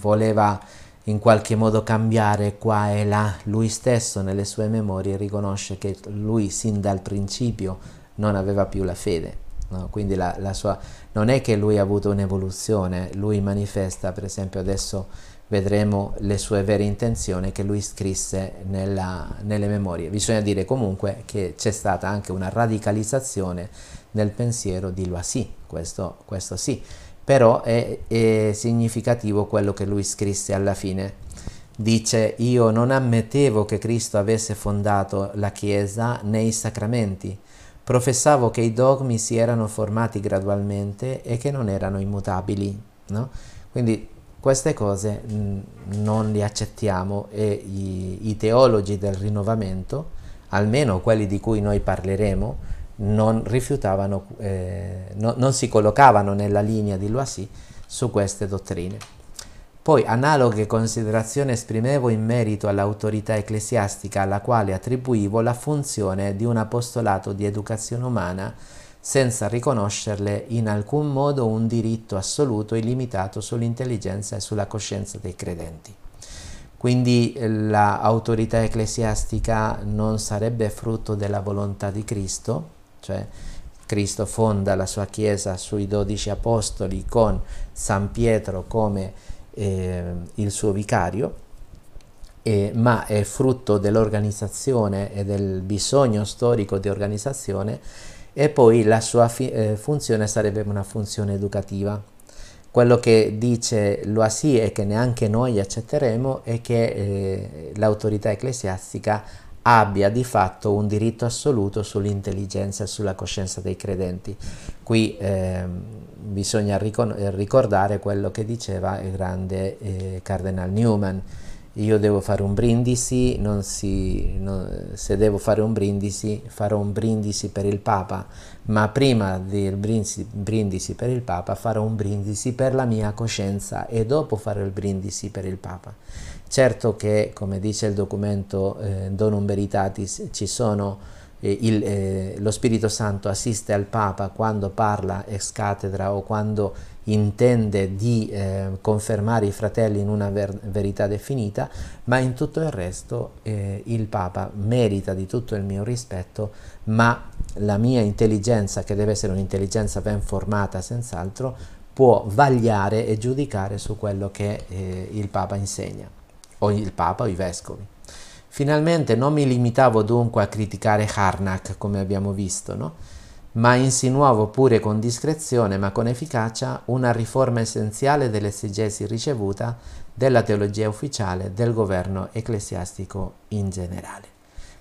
voleva in qualche modo cambiare qua e là, lui stesso nelle sue memorie riconosce che lui sin dal principio non aveva più la fede, no? quindi la, la sua, non è che lui ha avuto un'evoluzione, lui manifesta per esempio adesso vedremo le sue vere intenzioni che lui scrisse nella, nelle memorie. Bisogna dire comunque che c'è stata anche una radicalizzazione nel pensiero di Loisy, questo, questo sì, però è, è significativo quello che lui scrisse alla fine. Dice, io non ammettevo che Cristo avesse fondato la Chiesa nei sacramenti, professavo che i dogmi si erano formati gradualmente e che non erano immutabili. No? Quindi queste cose mh, non le accettiamo e i, i teologi del rinnovamento, almeno quelli di cui noi parleremo, non rifiutavano, eh, no, non si collocavano nella linea di Loisy su queste dottrine. Poi analoghe considerazioni esprimevo in merito all'autorità ecclesiastica alla quale attribuivo la funzione di un apostolato di educazione umana senza riconoscerle in alcun modo un diritto assoluto e illimitato sull'intelligenza e sulla coscienza dei credenti. Quindi eh, l'autorità ecclesiastica non sarebbe frutto della volontà di Cristo, cioè Cristo fonda la sua Chiesa sui dodici apostoli con San Pietro come eh, il suo vicario, eh, ma è frutto dell'organizzazione e del bisogno storico di organizzazione e poi la sua eh, funzione sarebbe una funzione educativa. Quello che dice Loisy e che neanche noi accetteremo è che eh, l'autorità ecclesiastica abbia di fatto un diritto assoluto sull'intelligenza e sulla coscienza dei credenti. Qui eh, bisogna ricordare quello che diceva il grande eh, Cardinal Newman. Io devo fare un brindisi, si, non, se devo fare un brindisi, farò un brindisi per il Papa, ma prima del brindisi, brindisi per il Papa farò un brindisi per la mia coscienza e dopo farò il brindisi per il Papa. Certo che, come dice il documento eh, Donum Veritatis, ci sono, eh, il, eh, lo Spirito Santo assiste al Papa quando parla ex cattedra o quando intende di eh, confermare i fratelli in una ver verità definita, ma in tutto il resto eh, il Papa merita di tutto il mio rispetto, ma la mia intelligenza, che deve essere un'intelligenza ben formata senz'altro, può vagliare e giudicare su quello che eh, il Papa insegna o il Papa o i Vescovi. Finalmente non mi limitavo dunque a criticare Harnack, come abbiamo visto, no? ma insinuavo pure con discrezione ma con efficacia una riforma essenziale dell'esegesi ricevuta della teologia ufficiale del governo ecclesiastico in generale.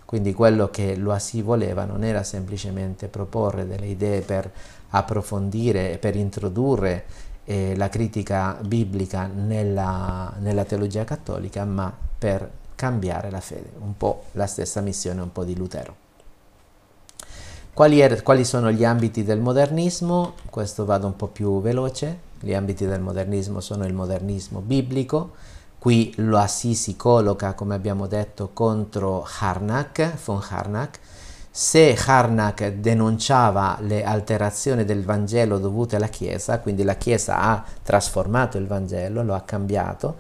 Quindi quello che Loasi voleva non era semplicemente proporre delle idee per approfondire e per introdurre eh, la critica biblica nella, nella teologia cattolica, ma per cambiare la fede, un po' la stessa missione un po' di Lutero. Quali, er, quali, sono gli ambiti del modernismo? Questo vado un po' più veloce. Gli ambiti del modernismo sono il modernismo biblico, qui lo Assisi colloca, come abbiamo detto, contro Harnack, von Harnack. Se Harnack denunciava le alterazioni del Vangelo dovute alla Chiesa, quindi la Chiesa ha trasformato il Vangelo, lo ha cambiato,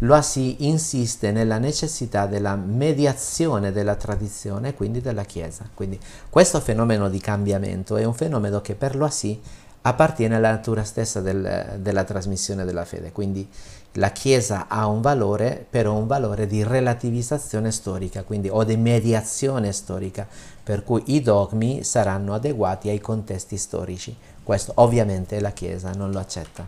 lo si insiste nella necessità della mediazione della tradizione, quindi della Chiesa. Quindi questo fenomeno di cambiamento è un fenomeno che per lo appartiene alla natura stessa del, della trasmissione della fede. Quindi la Chiesa ha un valore, però un valore di relativizzazione storica, quindi o di mediazione storica, per cui i dogmi saranno adeguati ai contesti storici. Questo ovviamente la Chiesa non lo accetta.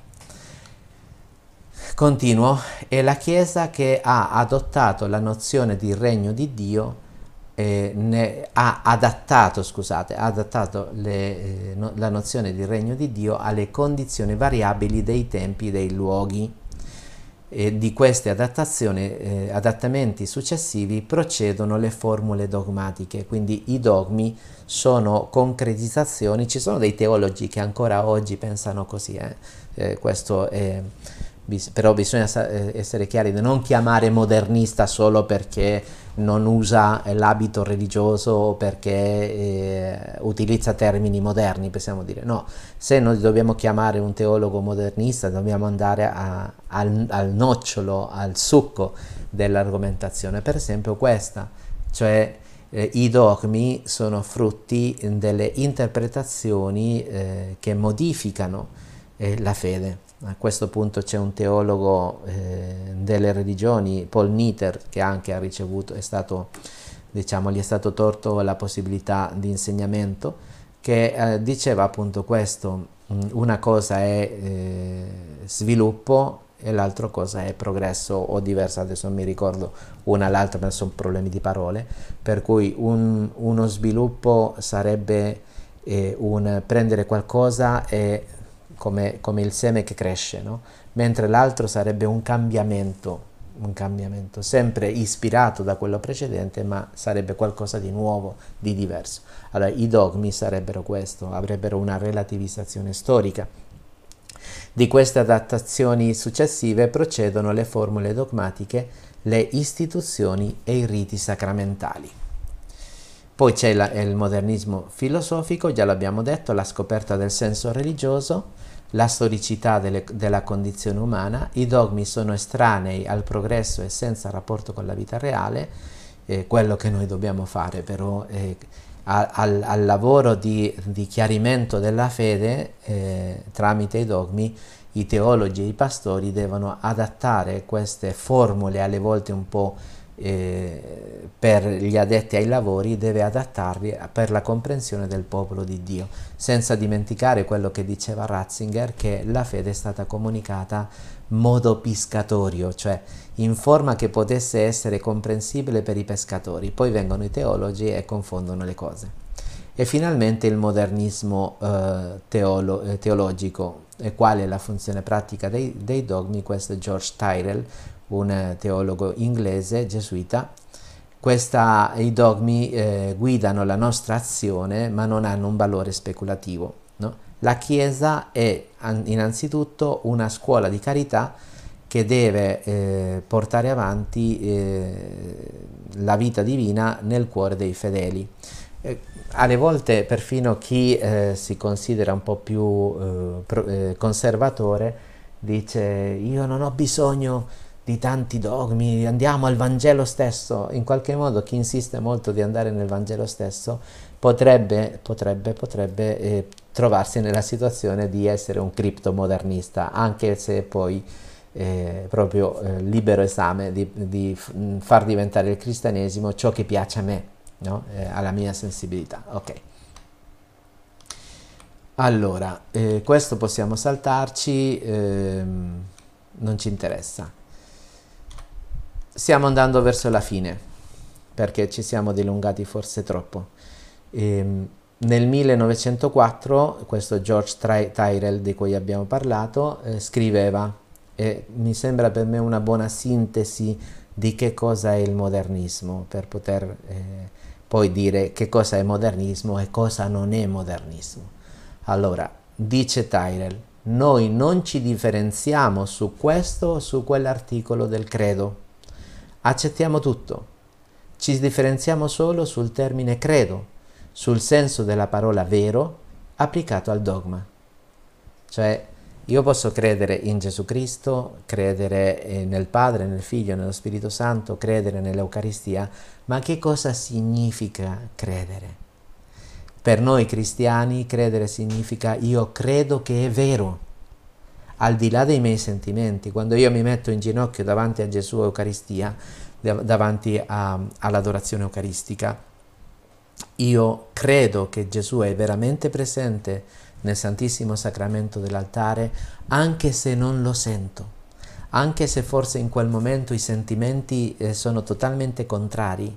Continuo, è la Chiesa che ha adottato la nozione di regno di Dio, eh, ne, ha adattato, scusate, ha adattato le, eh, no, la nozione di regno di Dio alle condizioni variabili dei tempi dei luoghi. E di questi eh, adattamenti successivi procedono le formule dogmatiche, quindi i dogmi sono concretizzazioni, ci sono dei teologi che ancora oggi pensano così, eh? Eh, questo è Bis- però bisogna eh, essere chiari non chiamare modernista solo perché non usa l'abito religioso o perché eh, utilizza termini moderni, possiamo dire. No, se noi dobbiamo chiamare un teologo modernista dobbiamo andare a, al, al nocciolo, al succo dell'argomentazione. Per esempio questa, cioè eh, i dogmi sono frutti delle interpretazioni eh, che modificano eh, la fede. A questo punto c'è un teologo eh, delle religioni, Paul Nitter, che anche ha ricevuto, è stato, diciamo, gli è stato torto la possibilità di insegnamento, che eh, diceva appunto questo, mm, una cosa è eh, sviluppo e l'altra cosa è progresso o diversa, adesso non mi ricordo una all'altra, ma sono problemi di parole, per cui un, uno sviluppo sarebbe eh, un prendere qualcosa e come, come il seme che cresce, no? mentre l'altro sarebbe un cambiamento, un cambiamento, sempre ispirato da quello precedente, ma sarebbe qualcosa di nuovo, di diverso. Allora i dogmi sarebbero questo, avrebbero una relativizzazione storica. Di queste adattazioni successive procedono le formule dogmatiche, le istituzioni e i riti sacramentali. Poi c'è la, il modernismo filosofico, già l'abbiamo detto, la scoperta del senso religioso, la storicità delle, della condizione umana, i dogmi sono estranei al progresso e senza rapporto con la vita reale, eh, quello che noi dobbiamo fare però eh, al, al, lavoro di, di, chiarimento della fede eh, tramite i dogmi, i teologi e i pastori devono adattare queste formule alle volte un po' eh, per gli addetti ai lavori deve adattarli per la comprensione del popolo di Dio, senza dimenticare quello che diceva Ratzinger, che la fede è stata comunicata modo piscatorio, cioè in forma che potesse essere comprensibile per i pescatori. Poi vengono i teologi e confondono le cose. E finalmente il modernismo eh, teolo- eh, teologico, e qual è la funzione pratica dei, dei dogmi, questo è George Tyrell, un teologo inglese gesuita. Questa, I dogmi eh, guidano la nostra azione ma non hanno un valore speculativo. No? La Chiesa è innanzitutto una scuola di carità che deve eh, portare avanti eh, la vita divina nel cuore dei fedeli. Eh, alle volte perfino chi eh, si considera un po' più eh, pro, conservatore dice io non ho bisogno di tanti dogmi, andiamo al Vangelo stesso, in qualche modo chi insiste molto di andare nel Vangelo stesso potrebbe, potrebbe, potrebbe eh, trovarsi nella situazione di essere un criptomodernista, anche se poi eh, proprio eh, libero esame di, di, far diventare il cristianesimo ciò che piace a me, no? Eh, alla mia sensibilità. Okay. Allora, eh, questo possiamo saltarci, ehm, non ci interessa. Stiamo andando verso la fine, perché ci siamo dilungati forse troppo. Ehm, nel 1904, questo George Tyrell di cui abbiamo parlato, eh, scriveva, e mi sembra per me una buona sintesi di che cosa è il modernismo, per poter eh, poi dire che cosa è modernismo e cosa non è modernismo. Allora, dice Tyrell, noi non ci differenziamo su questo o su quell'articolo del credo. Accettiamo tutto. Ci differenziamo solo sul termine credo, sul senso della parola vero applicato al dogma. Cioè, io posso credere in Gesù Cristo, credere eh, nel Padre, nel Figlio, nello Spirito Santo, credere nell'Eucaristia, ma che cosa significa credere? Per noi cristiani credere significa io credo che è vero, al di là dei miei sentimenti. Quando io mi metto in ginocchio davanti a Gesù Eucaristia, davanti a, all'adorazione eucaristica, io credo che Gesù è veramente presente nel Santissimo Sacramento dell'altare, anche se non lo sento, anche se forse in quel momento i sentimenti eh, sono totalmente contrari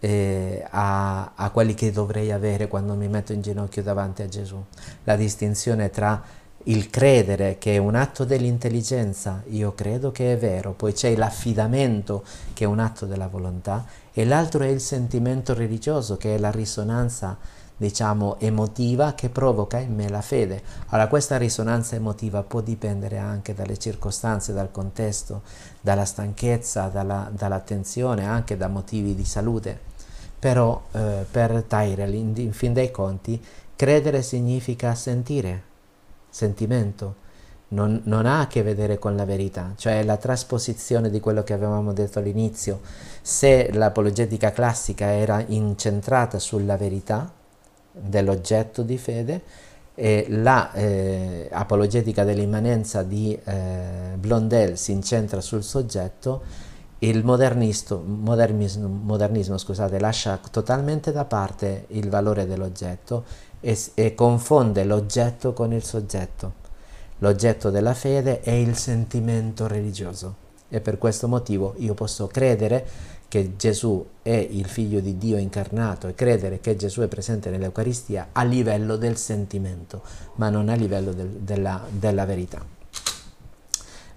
eh, a, a quelli che dovrei avere quando mi metto in ginocchio davanti a Gesù. La distinzione tra il credere che è un atto dell'intelligenza, io credo che è vero, poi c'è l'affidamento che è un atto della volontà e l'altro è il sentimento religioso che è la risonanza diciamo emotiva che provoca in me la fede. Allora questa risonanza emotiva può dipendere anche dalle circostanze, dal contesto, dalla stanchezza, dalla, dall'attenzione, anche da motivi di salute. Però eh, per Tyrell, in, in fin dei conti, credere significa sentire, sentimento, non, non, ha a che vedere con la verità, cioè la trasposizione di quello che avevamo detto all'inizio. Se l'apologetica classica era incentrata sulla verità dell'oggetto di fede, e la eh, apologetica dell'immanenza di eh, Blondel si incentra sul soggetto, il modernismo, modernismo scusate, lascia totalmente da parte il valore dell'oggetto e, e confonde l'oggetto con il soggetto. L'oggetto della fede è il sentimento religioso e per questo motivo io posso credere che Gesù è il figlio di Dio incarnato e credere che Gesù è presente nell'Eucaristia a livello del sentimento, ma non a livello del, della, della verità.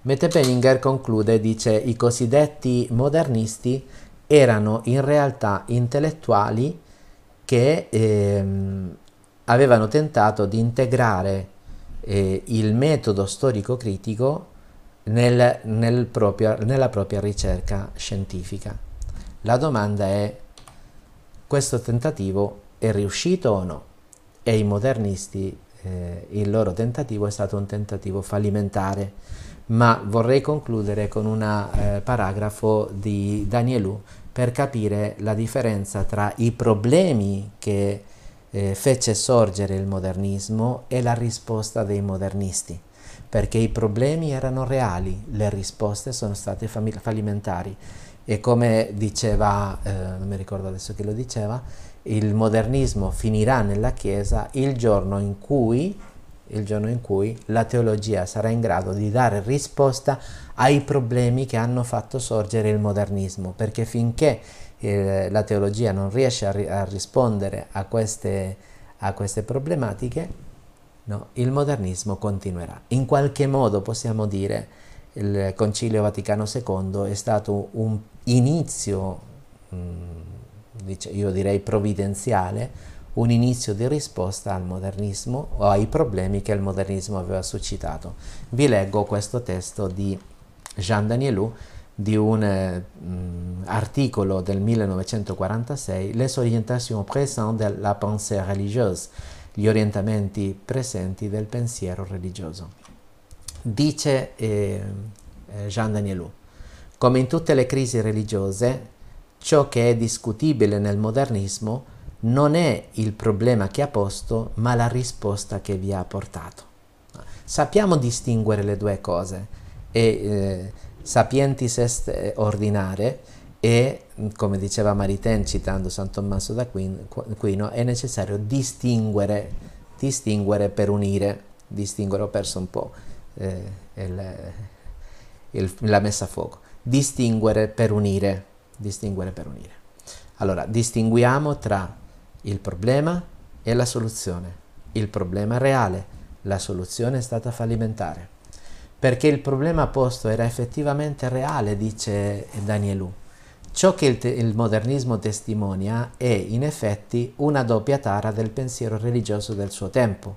Mette Penninger conclude e dice i cosiddetti modernisti erano in realtà intellettuali che ehm, avevano tentato di integrare eh, il metodo storico-critico nel, nel nella propria ricerca scientifica. La domanda è, questo tentativo è riuscito o no? E i modernisti, eh, il loro tentativo è stato un tentativo fallimentare ma vorrei concludere con un eh, paragrafo di Danielou per capire la differenza tra i problemi che eh, fece sorgere il modernismo e la risposta dei modernisti, perché i problemi erano reali, le risposte sono state fallimentari. E come diceva, eh, non mi ricordo adesso chi lo diceva, il modernismo finirà nella Chiesa il giorno in cui il giorno in cui la teologia sarà in grado di dare risposta ai problemi che hanno fatto sorgere il modernismo, perché finché la teologia non riesce a, ri a rispondere a queste, a queste problematiche, no, il modernismo continuerà. In qualche modo possiamo dire il Concilio Vaticano II è stato un inizio, mh, mm, io direi provvidenziale, un inizio di risposta al modernismo o ai problemi che il modernismo aveva suscitato. Vi leggo questo testo di Jean Danielou di un eh, articolo del 1946, Les orientations présentes de la pensée religieuse, gli orientamenti presenti del pensiero religioso. Dice eh, eh Jean Danielou, come in tutte le crisi religiose, ciò che è discutibile nel modernismo non è il problema che ha posto, ma la risposta che vi ha portato. Sappiamo distinguere le due cose, e, eh, sapientis est ordinare e, come diceva Maritain citando San Tommaso d'Aquino, è necessario distinguere distinguere per unire, distinguere, ho perso un po' eh, il, il, la messa a fuoco, distinguere per unire, distinguere per unire. Allora, distinguiamo tra il problema e la soluzione. Il problema reale, la soluzione è stata fallimentare. Perché il problema posto era effettivamente reale, dice Danielù. Ciò che il, te- il, modernismo testimonia è in effetti una doppia tara del pensiero religioso del suo tempo.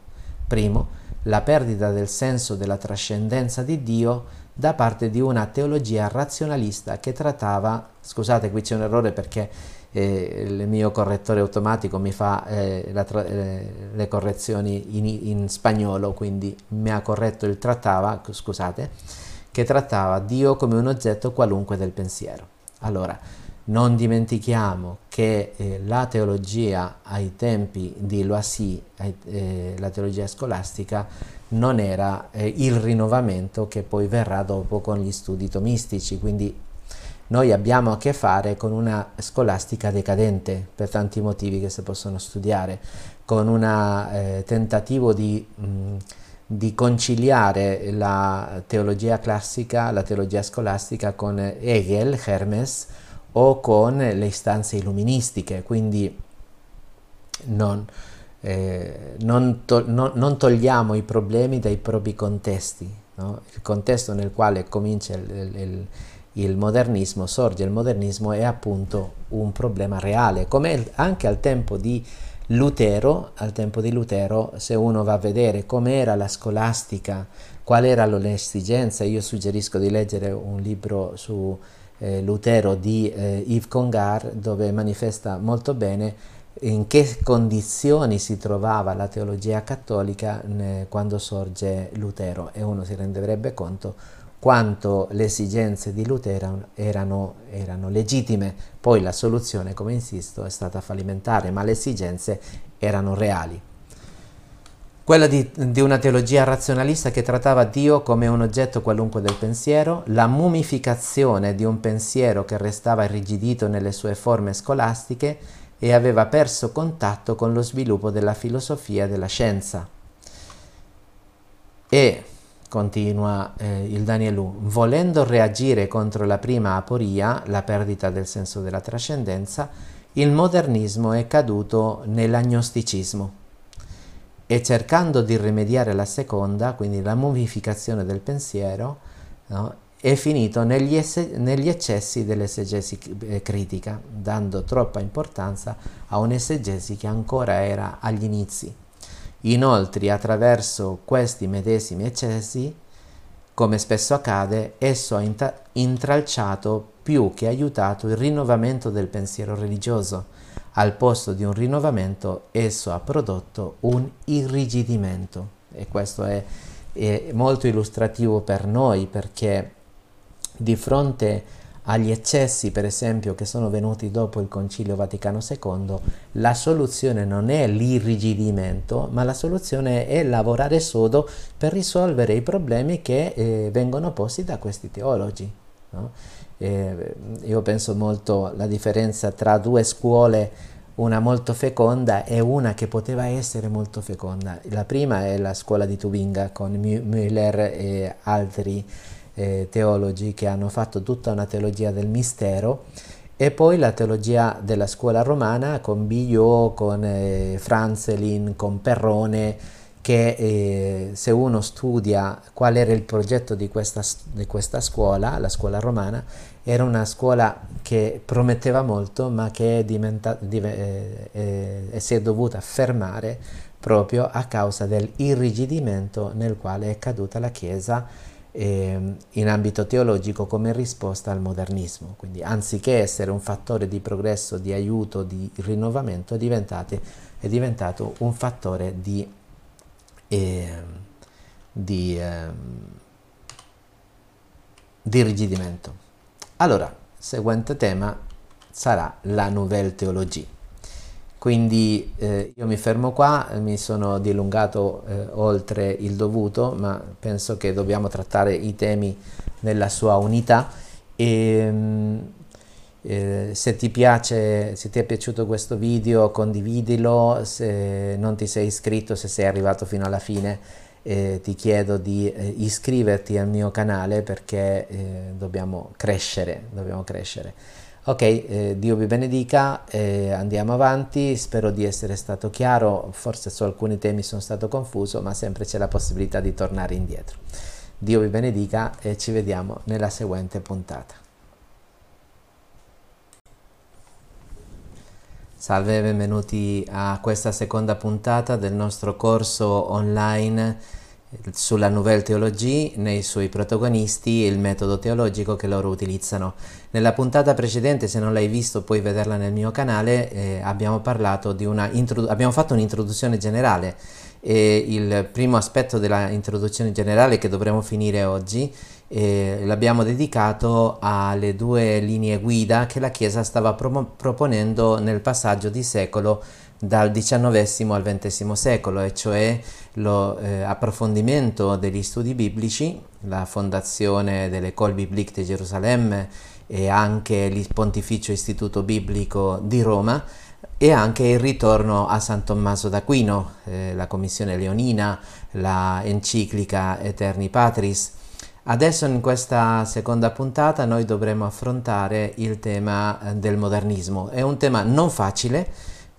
Primo, la perdita del senso della trascendenza di Dio da parte di una teologia razionalista che trattava, scusate qui c'è un errore perché eh, il mio correttore automatico mi fa eh, tra- eh, le correzioni in, in, spagnolo, quindi mi ha corretto il trattava, scusate, che trattava Dio come un oggetto qualunque del pensiero. Allora, non dimentichiamo che eh, la teologia ai tempi di Loisy, eh, la teologia scolastica, non era eh, il rinnovamento che poi verrà dopo con gli studi tomistici, quindi noi abbiamo a che fare con una scolastica decadente per tanti motivi che si possono studiare, con un eh, tentativo di, mh, di, conciliare la teologia classica, la teologia scolastica con Hegel, Hermes, o con le istanze illuministiche, quindi non, eh, non, to- no, non, togliamo i problemi dai propri contesti. No? Il contesto nel quale comincia il, il, il, modernismo, sorge il modernismo, è appunto un problema reale, come anche al tempo di Lutero, al tempo di Lutero, se uno va a vedere com'era la scolastica, qual era l'esigenza, io suggerisco di leggere un libro su eh, Lutero di eh, Yves Congar dove manifesta molto bene in che condizioni si trovava la teologia cattolica eh, quando sorge Lutero e uno si renderebbe conto quanto le esigenze di Lutero erano, erano, legittime. Poi la soluzione, come insisto, è stata fallimentare, ma le esigenze erano reali quella di, di, una teologia razionalista che trattava Dio come un oggetto qualunque del pensiero, la mumificazione di un pensiero che restava irrigidito nelle sue forme scolastiche e aveva perso contatto con lo sviluppo della filosofia e della scienza. E, continua eh, il Danielù, volendo reagire contro la prima aporia, la perdita del senso della trascendenza, il modernismo è caduto nell'agnosticismo e cercando di rimediare alla seconda, quindi la mumificazione del pensiero, no, è finito negli, esse- negli eccessi dell'esegesi eh, critica, dando troppa importanza a un'esegesi che ancora era agli inizi. Inoltre, attraverso questi medesimi eccessi, come spesso accade, esso ha intralciato più che aiutato il rinnovamento del pensiero religioso, al posto di un rinnovamento esso ha prodotto un irrigidimento. E questo è, è molto illustrativo per noi perché di fronte agli eccessi, per esempio, che sono venuti dopo il Concilio Vaticano II, la soluzione non è l'irrigidimento, ma la soluzione è lavorare sodo per risolvere i problemi che eh, vengono posti da questi teologi. No? Eh, io penso molto alla differenza tra due scuole, una molto feconda e una che poteva essere molto feconda. La prima è la scuola di Tubinga con Müller e altri eh, teologi che hanno fatto tutta una teologia del mistero e poi la teologia della scuola romana con Biot, con eh, Franzelin, con Perrone, che eh, se uno studia qual era il progetto di questa, di questa, scuola, la scuola romana, era una scuola che prometteva molto ma che è diventa, div- eh, eh, si è dovuta fermare proprio a causa dell'irrigidimento nel quale è caduta la Chiesa eh, in ambito teologico come risposta al modernismo. Quindi anziché essere un fattore di progresso, di aiuto, di rinnovamento, è, è diventato un fattore di e di, eh, di irrigidimento. Allora, seguente tema sarà la Nouvelle Théologie. Quindi eh, io mi fermo qua, mi sono dilungato eh, oltre il dovuto, ma penso che dobbiamo trattare i temi nella sua unità. E, ehm, Eh, se ti piace, se ti è piaciuto questo video, condividilo, se non ti sei iscritto, se sei arrivato fino alla fine, eh, ti chiedo di eh, iscriverti al mio canale perché eh, dobbiamo crescere, dobbiamo crescere. Ok, eh, Dio vi benedica, andiamo avanti, spero di essere stato chiaro, forse su alcuni temi sono stato confuso, ma sempre c'è la possibilità di tornare indietro. Dio vi benedica e ci vediamo nella seguente puntata. Salve e benvenuti a questa seconda puntata del nostro corso online sulla Nouvelle Théologie, nei suoi protagonisti e il metodo teologico che loro utilizzano. Nella puntata precedente, se non l'hai visto puoi vederla nel mio canale, eh, abbiamo, una abbiamo fatto un'introduzione generale e il primo aspetto della introduzione generale che dovremo finire oggi eh, l'abbiamo dedicato alle due linee guida che la Chiesa stava pro- proponendo nel passaggio di secolo dal XIX al XX secolo, e cioè l'approfondimento eh, degli studi biblici, la fondazione dell'École Biblique di Gerusalemme e anche il Pontificio Istituto Biblico di Roma, e anche il ritorno a San Tommaso d'Aquino, eh, la Commissione Leonina, la enciclica Eterni Patris. Adesso in questa seconda puntata noi dovremo affrontare il tema eh, del modernismo. È un tema non facile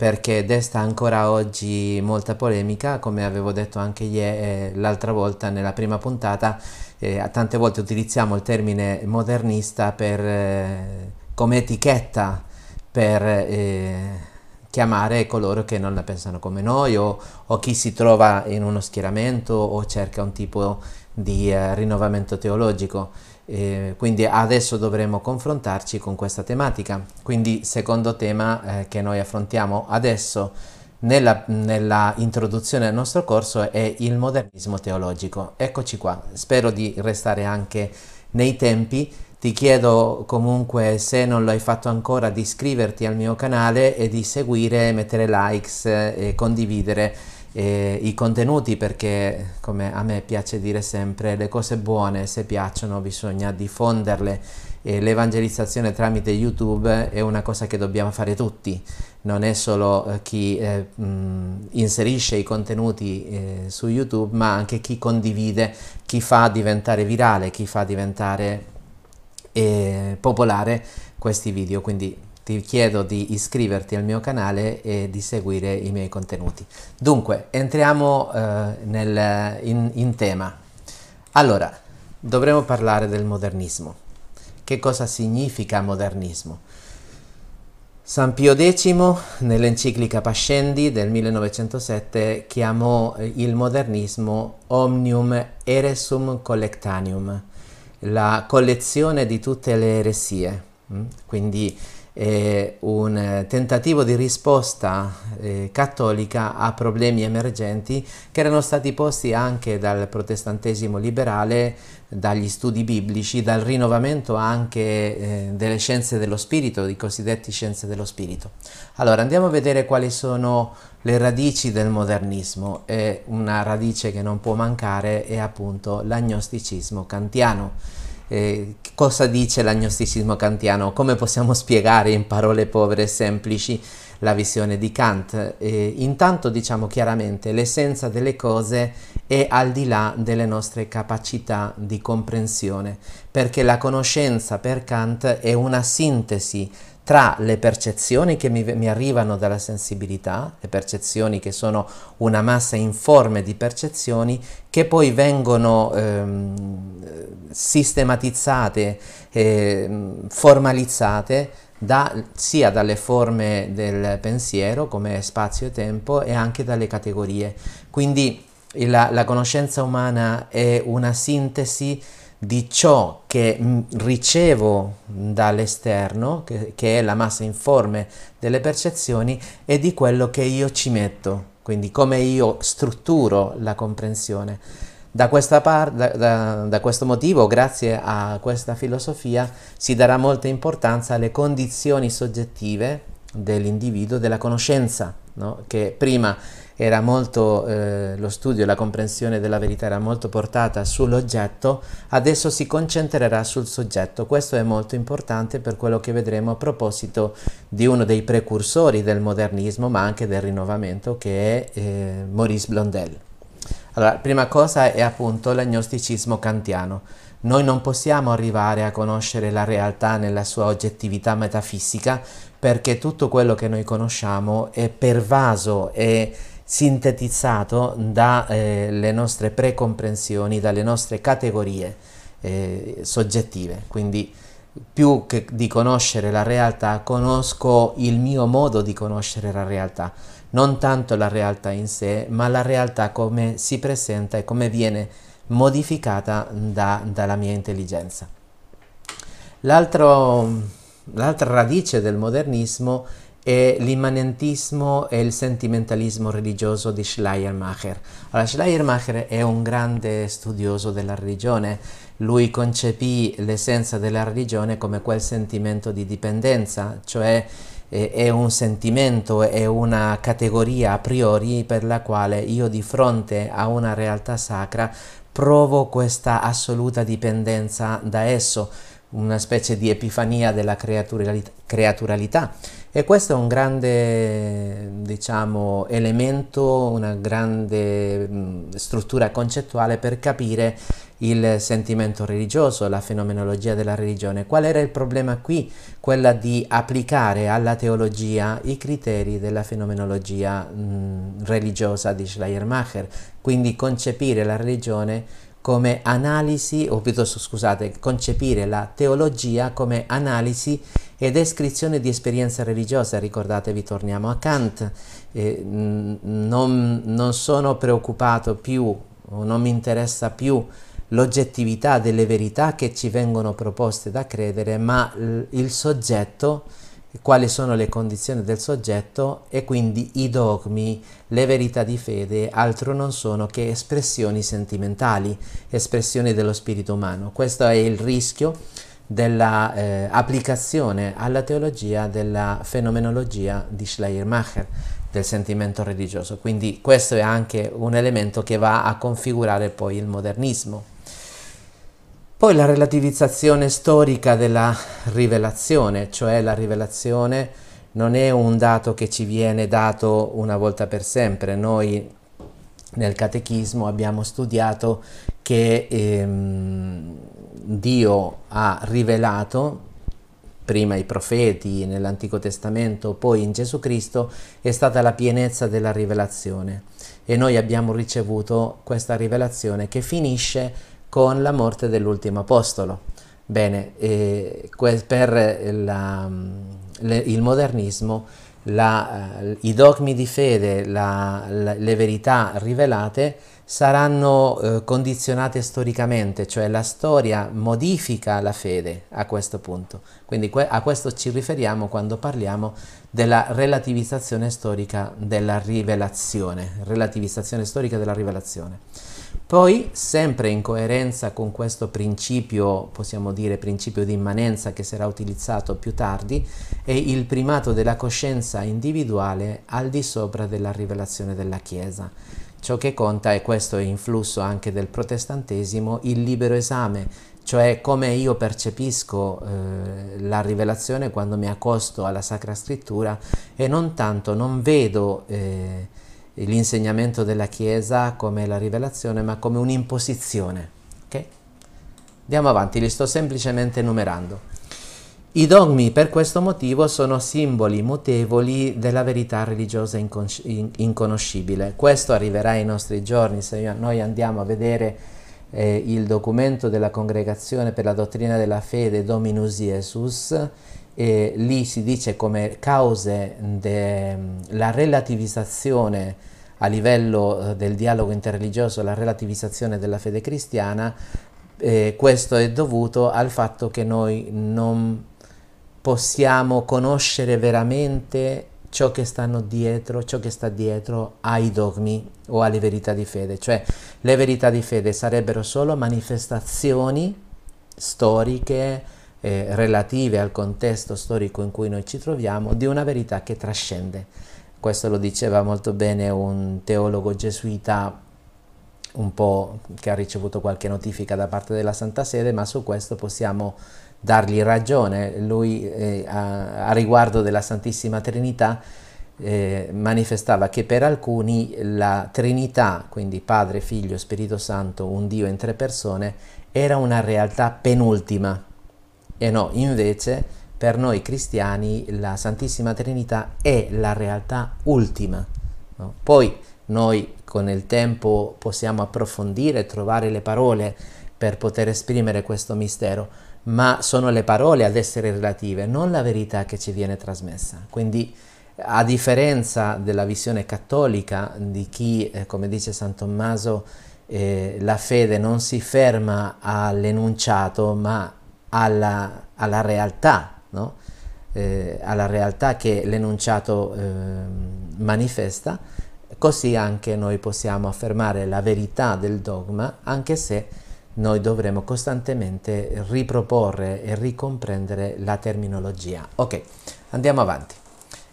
perché desta ancora oggi molta polemica, come avevo detto anche eh, l'altra volta nella prima puntata, eh, tante volte utilizziamo il termine modernista per, eh, come etichetta per eh, chiamare coloro che non la pensano come noi o, o chi si trova in uno schieramento o cerca un tipo di eh, rinnovamento teologico. Eh, quindi adesso dovremo confrontarci con questa tematica. Quindi secondo tema eh, che noi affrontiamo adesso nella, nella, introduzione al nostro corso è il modernismo teologico. Eccoci qua, spero di restare anche nei tempi ti chiedo comunque, se non lo hai fatto ancora, di iscriverti al mio canale e di seguire, mettere likes e condividere eh, i contenuti perché, come a me piace dire sempre, le cose buone, se piacciono, bisogna diffonderle. E l'evangelizzazione tramite YouTube è una cosa che dobbiamo fare tutti, non è solo eh, chi eh, mh, inserisce i contenuti eh, su YouTube, ma anche chi condivide, chi fa diventare virale, chi fa diventare e popolare questi video, quindi ti chiedo di iscriverti al mio canale e di seguire i miei contenuti. Dunque, entriamo eh, nel, in, in tema. Allora, dovremo parlare del modernismo. Che cosa significa modernismo? San Pio X, nell'enciclica Pascendi del 1907, chiamò il modernismo omnium eresum collectanium, la collezione di tutte le eresie, mm? quindi è un tentativo di risposta eh, cattolica a problemi emergenti che erano stati posti anche dal protestantesimo liberale, dagli studi biblici, dal rinnovamento anche eh, delle scienze dello spirito, i cosiddetti scienze dello spirito. Allora andiamo a vedere quali sono le radici del modernismo e una radice che non può mancare è appunto l'agnosticismo kantiano eh, cosa dice l'agnosticismo kantiano, come possiamo spiegare in parole povere e semplici la visione di Kant. Eh, intanto diciamo chiaramente l'essenza delle cose è al di là delle nostre capacità di comprensione, perché la conoscenza per Kant è una sintesi tra le percezioni che mi, mi, arrivano dalla sensibilità, le percezioni che sono una massa informe di percezioni che poi vengono ehm, sistematizzate, eh, formalizzate da, sia dalle forme del pensiero come spazio e tempo e anche dalle categorie. Quindi la, la conoscenza umana è una sintesi di ciò che ricevo dall'esterno, che, che, è la massa informe delle percezioni, e di quello che io ci metto, quindi come io strutturo la comprensione. Da, par- da, da, da questo motivo, grazie a questa filosofia, si darà molta importanza alle condizioni soggettive dell'individuo, della conoscenza, no? che prima era molto, eh, lo studio la comprensione della verità era molto portata sull'oggetto, adesso si concentrerà sul soggetto. Questo è molto importante per quello che vedremo a proposito di uno dei precursori del modernismo, ma anche del rinnovamento, che è eh, Maurice Blondel. Allora, prima cosa è appunto l'agnosticismo kantiano. Noi non possiamo arrivare a conoscere la realtà nella sua oggettività metafisica perché tutto quello che noi conosciamo è pervaso e sintetizzato dalle eh, nostre precomprensioni, dalle nostre categorie eh, soggettive. Quindi più che di conoscere la realtà, conosco il mio modo di conoscere la realtà, non tanto la realtà in sé, ma la realtà come si presenta e come viene modificata da, dalla mia intelligenza. l'altra radice del modernismo è l'immanentismo e il sentimentalismo religioso di Schleiermacher. Allora, Schleiermacher è un grande studioso della religione, lui concepì l'essenza della religione come quel sentimento di dipendenza, cioè è un sentimento, è una categoria a priori per la quale io di fronte a una realtà sacra provo questa assoluta dipendenza da esso, una specie di epifania della creaturalità e questo è un grande, diciamo, elemento, una grande struttura concettuale per capire il sentimento religioso, la fenomenologia della religione. Qual era il problema qui? Quella di applicare alla teologia i criteri della fenomenologia mh, religiosa di Schleiermacher, quindi concepire la religione come analisi, o piuttosto scusate, concepire la teologia come analisi e descrizione di esperienza religiosa. Ricordatevi, torniamo a Kant, eh, non, non sono preoccupato più, o non mi interessa più l'oggettività delle verità che ci vengono proposte da credere, ma il soggetto quali sono le condizioni del soggetto e quindi i dogmi, le verità di fede altro non sono che espressioni sentimentali, espressioni dello spirito umano. Questo è il rischio dell'applicazione eh, alla teologia della fenomenologia di Schleiermacher, del sentimento religioso. Quindi questo è anche un elemento che va a configurare poi il modernismo. Poi la relativizzazione storica della rivelazione, cioè la rivelazione non è un dato che ci viene dato una volta per sempre. Noi nel catechismo abbiamo studiato che ehm, Dio ha rivelato prima i profeti nell'Antico Testamento, poi in Gesù Cristo, è stata la pienezza della rivelazione e noi abbiamo ricevuto questa rivelazione che finisce con la morte dell'ultimo apostolo. Bene, eh, per la, le, il modernismo la, uh, i dogmi di fede, la, la, le verità rivelate saranno uh, condizionate storicamente, cioè la storia modifica la fede a questo punto. Quindi que- a questo ci riferiamo quando parliamo della relativizzazione storica della rivelazione, relativizzazione storica della rivelazione. Poi, sempre in coerenza con questo principio, possiamo dire principio di immanenza che sarà utilizzato più tardi, è il primato della coscienza individuale al di sopra della rivelazione della Chiesa. Ciò che conta, e questo è influsso anche del protestantesimo, il libero esame, cioè come io percepisco eh, la rivelazione quando mi accosto alla Sacra Scrittura e non tanto, non vedo... Eh, l'insegnamento della Chiesa come la rivelazione, ma come un'imposizione. Okay? Andiamo avanti, li sto semplicemente enumerando. I dogmi per questo motivo sono simboli mutevoli della verità religiosa inconoscibile. Questo arriverà ai nostri giorni se noi andiamo a vedere eh, il documento della Congregazione per la dottrina della fede Dominus Jesus e lì si dice come cause della relativizzazione a livello eh, del dialogo interreligioso, la relativizzazione della fede cristiana, eh, questo è dovuto al fatto che noi non possiamo conoscere veramente ciò che stanno dietro, ciò che sta dietro ai dogmi o alle verità di fede, cioè le verità di fede sarebbero solo manifestazioni storiche, eh, relative al contesto storico in cui noi ci troviamo, di una verità che trascende. Questo lo diceva molto bene un teologo gesuita un po' che ha ricevuto qualche notifica da parte della Santa Sede, ma su questo possiamo dargli ragione. Lui eh, a, a, riguardo della Santissima Trinità eh, manifestava che per alcuni la Trinità, quindi Padre, Figlio, Spirito Santo, un Dio in tre persone, era una realtà penultima. E no, invece per noi cristiani la Santissima Trinità è la realtà ultima. No? Poi noi con il tempo possiamo approfondire trovare le parole per poter esprimere questo mistero, ma sono le parole ad essere relative, non la verità che ci viene trasmessa. Quindi a differenza della visione cattolica di chi, eh, come dice San Tommaso, eh, la fede non si ferma all'enunciato ma alla, alla realtà, no? eh, alla realtà che l'enunciato ehm, manifesta, Così anche noi possiamo affermare la verità del dogma, anche se noi dovremo costantemente riproporre e ricomprendere la terminologia. Ok, andiamo avanti.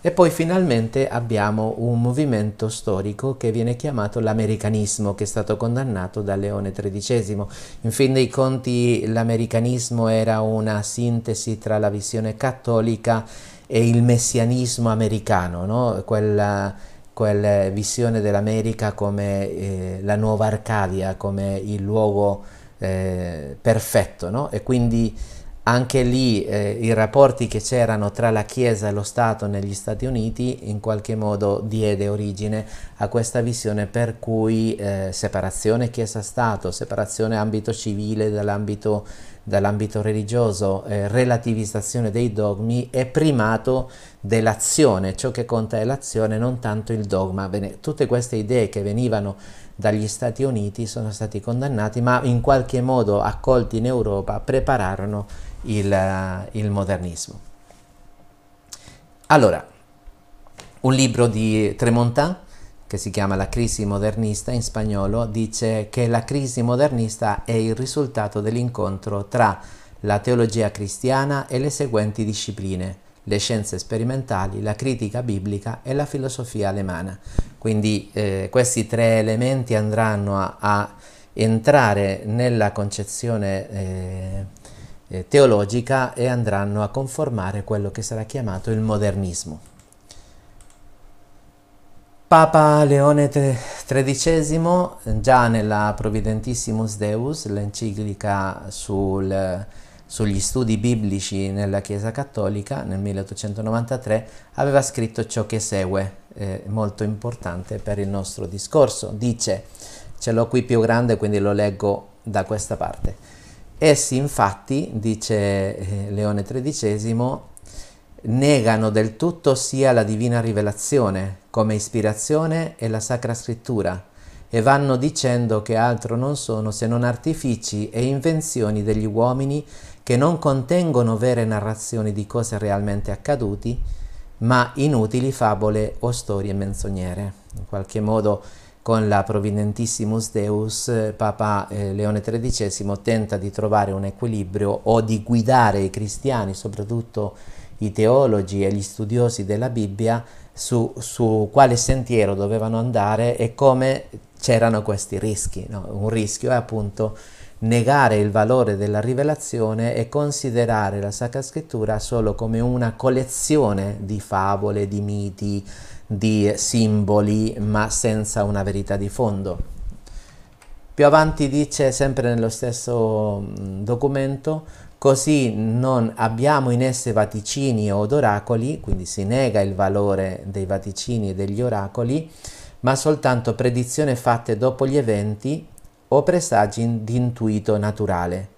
E poi finalmente abbiamo un movimento storico che viene chiamato l'americanismo, che è stato condannato da Leone XIII. In fin dei conti l'americanismo era una sintesi tra la visione cattolica e il messianismo americano, no? Quella, quella visione dell'America come eh, la nuova Arcadia, come il luogo eh, perfetto, no? E quindi anche lì eh, i rapporti che c'erano tra la Chiesa e lo Stato negli Stati Uniti in qualche modo diede origine a questa visione per cui eh, separazione Chiesa-Stato, separazione ambito civile dall'ambito dall'ambito religioso, eh, relativizzazione dei dogmi e primato dell'azione, ciò che conta è l'azione, non tanto il dogma. Bene, tutte queste idee che venivano dagli Stati Uniti sono stati condannati, ma in qualche modo accolti in Europa prepararono il, il modernismo. Allora, un libro di Tremontin che si chiama La crisi modernista in spagnolo, dice che la crisi modernista è il risultato dell'incontro tra la teologia cristiana e le seguenti discipline, le scienze sperimentali, la critica biblica e la filosofia alemana. Quindi eh, questi tre elementi andranno a, a entrare nella concezione eh, eh, teologica e andranno a conformare quello che sarà chiamato il modernismo. Papa Leone XIII, già nella Providentissimus Deus, l'enciclica sul, sugli studi biblici nella Chiesa Cattolica, nel 1893, aveva scritto ciò che segue, eh, molto importante per il nostro discorso. Dice, ce l'ho qui più grande, quindi lo leggo da questa parte. Essi infatti, dice eh, Leone XIII, negano del tutto sia la divina rivelazione come ispirazione e la Sacra Scrittura e vanno dicendo che altro non sono se non artifici e invenzioni degli uomini che non contengono vere narrazioni di cose realmente accaduti, ma inutili fabole o storie menzognere. In qualche modo con la Providentissimus Deus Papa eh, Leone XIII tenta di trovare un equilibrio o di guidare i cristiani, soprattutto i teologi e gli studiosi della Bibbia su, su quale sentiero dovevano andare e come c'erano questi rischi. No? Un rischio è appunto negare il valore della rivelazione e considerare la Sacra Scrittura solo come una collezione di favole, di miti, di simboli, ma senza una verità di fondo. Più avanti dice, sempre nello stesso documento, Così non abbiamo in esse vaticini od oracoli, quindi si nega il valore dei vaticini e degli oracoli, ma soltanto predizioni fatte dopo gli eventi o presagi di intuito naturale.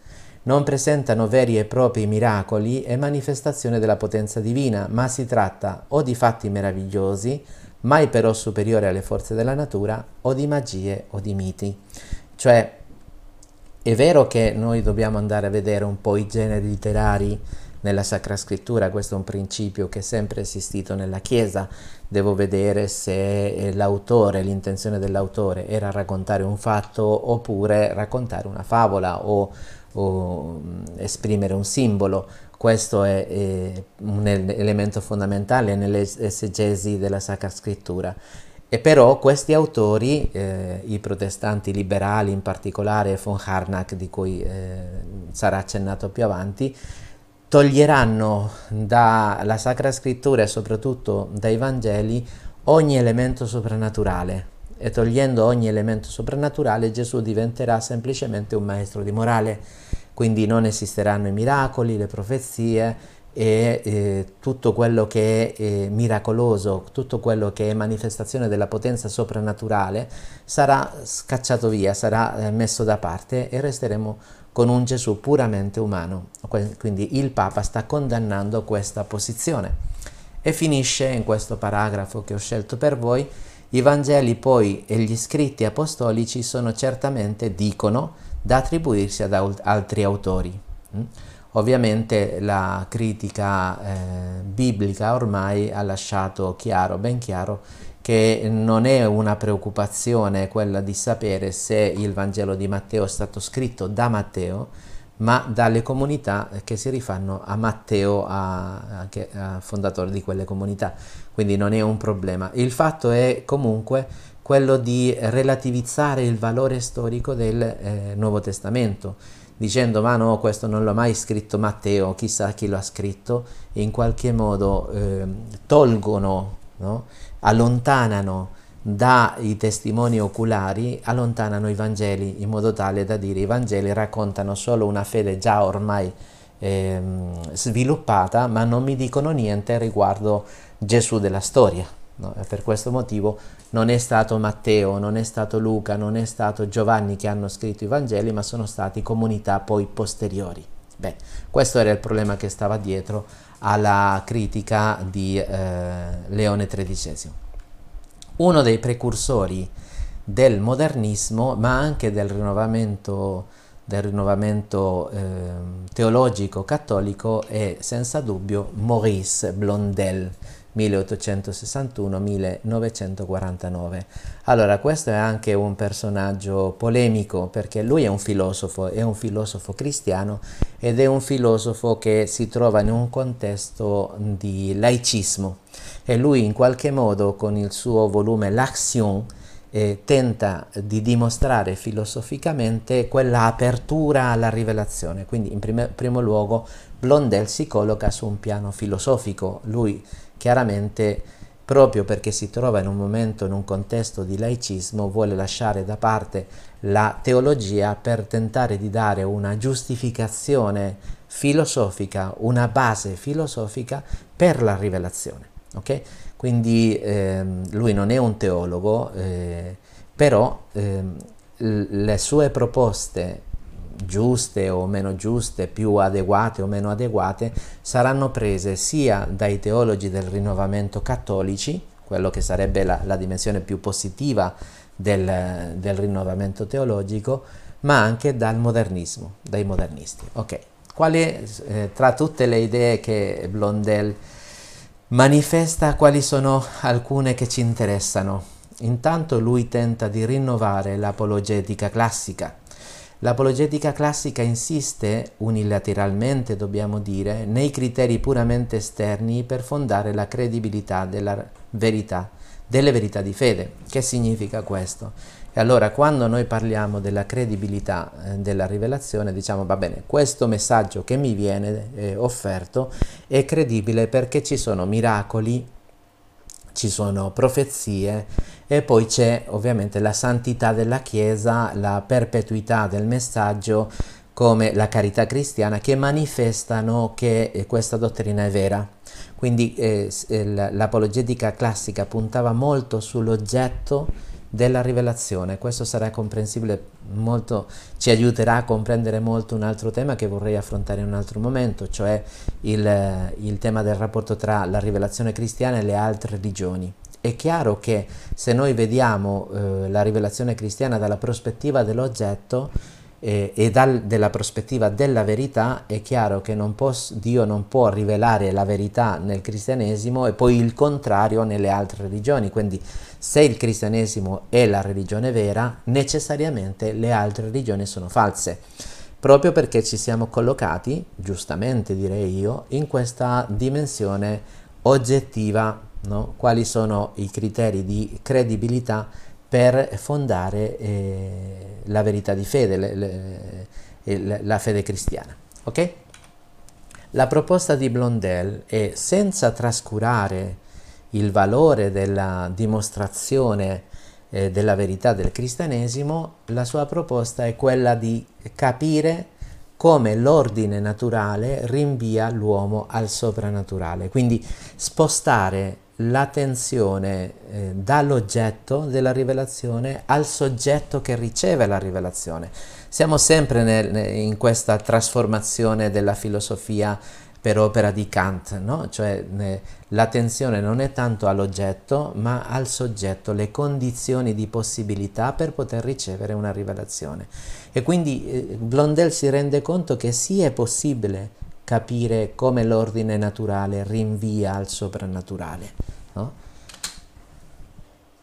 Non presentano veri e propri miracoli e manifestazione della potenza divina, ma si tratta o di fatti meravigliosi, mai però superiori alle forze della natura, o di magie o di miti. Cioè è vero che noi dobbiamo andare a vedere un po' i generi literari nella Sacra Scrittura, questo è un principio che è sempre esistito nella Chiesa, devo vedere se l'autore, l'intenzione dell'autore era raccontare un fatto oppure raccontare una favola o, o esprimere un simbolo. questo è, è un elemento fondamentale nell'esegesi della Sacra Scrittura. E però questi autori, eh, i protestanti liberali in particolare, von Harnack, di cui eh, sarà accennato più avanti, toglieranno dalla Sacra Scrittura e soprattutto dai Vangeli ogni elemento soprannaturale e togliendo ogni elemento soprannaturale Gesù diventerà semplicemente un maestro di morale, quindi non esisteranno i miracoli, le profezie e eh, tutto quello che è eh, miracoloso, tutto quello che è manifestazione della potenza soprannaturale sarà scacciato via, sarà eh, messo da parte e resteremo con un Gesù puramente umano. Quindi il Papa sta condannando questa posizione. E finisce in questo paragrafo che ho scelto per voi, i Vangeli poi e gli scritti apostolici sono certamente, dicono, da attribuirsi ad altri autori. Mm? Ovviamente la critica eh, biblica ormai ha lasciato chiaro, ben chiaro, che non è una preoccupazione quella di sapere se il Vangelo di Matteo è stato scritto da Matteo, ma dalle comunità che si rifanno a Matteo, a, a, a fondatore di quelle comunità. Quindi non è un problema. Il fatto è comunque quello di relativizzare il valore storico del eh, Nuovo Testamento, dicendo ma no, questo non l'ha mai scritto Matteo, chissà chi lo ha scritto, e in qualche modo eh, tolgono no? allontanano dai testimoni oculari, allontanano i Vangeli in modo tale da dire i Vangeli raccontano solo una fede già ormai eh, sviluppata, ma non mi dicono niente riguardo Gesù della storia. No? Per questo motivo non è stato Matteo, non è stato Luca, non è stato Giovanni che hanno scritto i Vangeli, ma sono stati comunità poi posteriori. Beh, questo era il problema che stava dietro alla critica di eh, Leone XIII. Uno dei precursori del modernismo, ma anche del rinnovamento, del rinnovamento eh, teologico cattolico, è senza dubbio Maurice Blondel 1861-1949. Allora, questo è anche un personaggio polemico perché lui è un filosofo, è un filosofo cristiano ed è un filosofo che si trova in un contesto di laicismo e lui in qualche modo con il suo volume L'Action eh, tenta di dimostrare filosoficamente quella apertura alla rivelazione. Quindi in prime, primo luogo Blondel si colloca su un piano filosofico, lui chiaramente proprio perché si trova in un momento, in un contesto di laicismo, vuole lasciare da parte la teologia per tentare di dare una giustificazione filosofica, una base filosofica per la rivelazione. Okay? Quindi ehm, lui non è un teologo, eh, però ehm, le sue proposte giuste o meno giuste, più adeguate o meno adeguate, saranno prese sia dai teologi del rinnovamento cattolici, quello che sarebbe la, la dimensione più positiva del, del, rinnovamento teologico, ma anche dal modernismo, dai modernisti. Ok, quali, eh, tra tutte le idee che Blondel manifesta, quali sono alcune che ci interessano? Intanto lui tenta di rinnovare l'apologetica classica, L'apologetica classica insiste, unilateralmente dobbiamo dire, nei criteri puramente esterni per fondare la credibilità della verità, delle verità di fede. Che significa questo? E allora quando noi parliamo della credibilità eh, della rivelazione diciamo va bene, questo messaggio che mi viene eh, offerto è credibile perché ci sono miracoli, ci sono profezie e poi c'è ovviamente la santità della Chiesa, la perpetuità del messaggio come la carità cristiana che manifestano che eh, questa dottrina è vera. Quindi eh, l'apologetica classica puntava molto sull'oggetto della rivelazione. Questo sarà comprensibile molto, ci aiuterà a comprendere molto un altro tema che vorrei affrontare in un altro momento, cioè il, il tema del rapporto tra la rivelazione cristiana e le altre religioni. È chiaro che se noi vediamo eh, la rivelazione cristiana dalla prospettiva dell'oggetto, eh, e dal, della prospettiva della verità è chiaro che non può, Dio non può rivelare la verità nel cristianesimo e poi il contrario nelle altre religioni. Quindi se il cristianesimo è la religione vera, necessariamente le altre religioni sono false. proprio perché ci siamo collocati, giustamente direi io, in questa dimensione oggettiva, no? quali sono i criteri di credibilità per fondare eh, la verità di fede, le, le, la fede cristiana. Ok? La proposta di Blondel è senza trascurare il valore della dimostrazione eh, della verità del cristianesimo, la sua proposta è quella di capire come l'ordine naturale rinvia l'uomo al soprannaturale, quindi spostare l'attenzione eh, dall'oggetto della rivelazione al soggetto che riceve la rivelazione. Siamo sempre nel, in questa trasformazione della filosofia per opera di Kant, no? cioè ne, l'attenzione non è tanto all'oggetto ma al soggetto, le condizioni di possibilità per poter ricevere una rivelazione. E quindi eh, Blondel si rende conto che sì è possibile capire come l'ordine naturale rinvia al soprannaturale. No?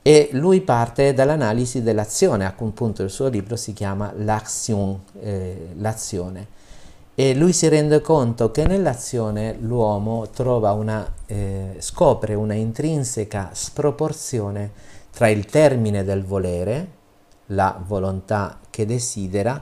E lui parte dall'analisi dell'azione, a un punto il suo libro si chiama L'action, eh, l'azione e lui si rende conto che nell'azione l'uomo una, eh, scopre una intrinseca sproporzione tra il termine del volere, la volontà che desidera,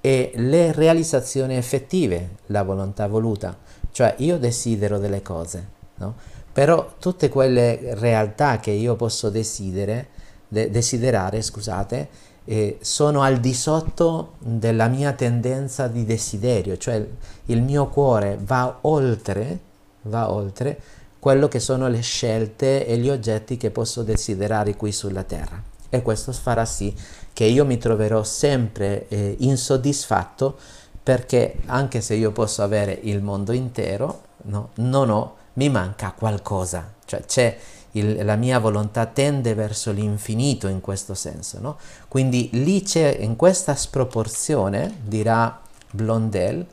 e le realizzazioni effettive, la volontà voluta. Cioè io desidero delle cose, no? però tutte quelle realtà che io posso desidere, de- desiderare, scusate, eh, sono al di sotto della mia tendenza di desiderio, cioè il mio cuore va oltre, va oltre quello che sono le scelte e gli oggetti che posso desiderare qui sulla terra. E questo farà sì che io mi troverò sempre eh, insoddisfatto perché anche se io posso avere il mondo intero, no, non ho, mi manca qualcosa, cioè c'è il, la mia volontà tende verso l'infinito in questo senso. No? Quindi lì c'è, in questa sproporzione, dirà Blondel,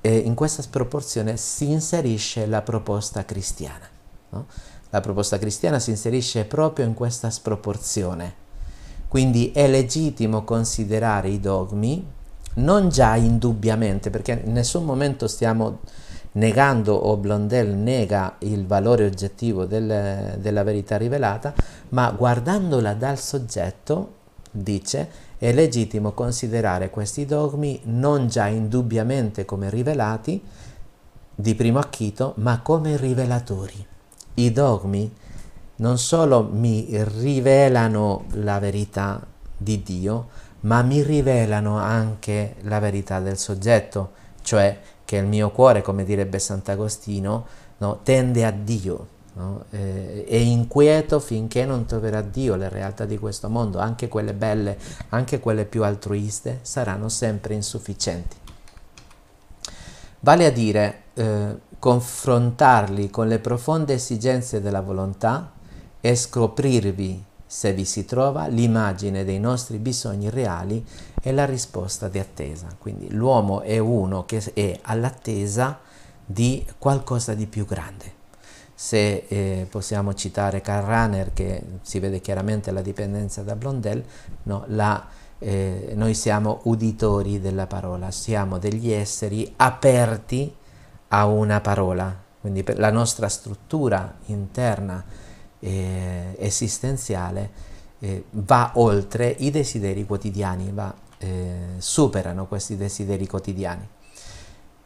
eh, in questa sproporzione si inserisce la proposta cristiana. No? La proposta cristiana si inserisce proprio in questa sproporzione. Quindi è legittimo considerare i dogmi non già indubbiamente, perché in nessun momento stiamo negando o Blondel nega il valore oggettivo del, della verità rivelata, ma guardandola dal soggetto, dice, è legittimo considerare questi dogmi non già indubbiamente come rivelati di primo acchito, ma come rivelatori. I dogmi non solo mi rivelano la verità di Dio, ma mi rivelano anche la verità del soggetto, cioè che il mio cuore, come direbbe Sant'Agostino, no, tende a Dio, no? eh, è inquieto finché non troverà Dio, le realtà di questo mondo, anche quelle belle, anche quelle più altruiste, saranno sempre insufficienti. Vale a dire eh, confrontarli con le profonde esigenze della volontà e scoprirvi se vi si trova l'immagine dei nostri bisogni reali e la risposta di attesa. Quindi l'uomo è uno che è all'attesa di qualcosa di più grande. Se eh, possiamo citare Karl Rahner, che si vede chiaramente la dipendenza da Blondel, no, la, eh, noi siamo uditori della parola, siamo degli esseri aperti a una parola, quindi la nostra struttura interna eh, esistenziale eh, va oltre i desideri quotidiani, va, eh, superano questi desideri quotidiani.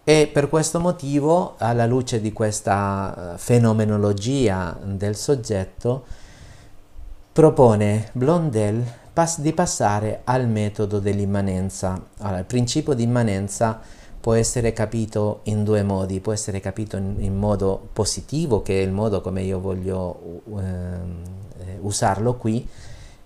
E per questo motivo, alla luce di questa eh, fenomenologia del soggetto, propone Blondel di passare al metodo dell'immanenza. Allora, il principio di immanenza può essere capito in due modi, può essere capito in, in modo positivo, che è il modo come io voglio eh, usarlo qui,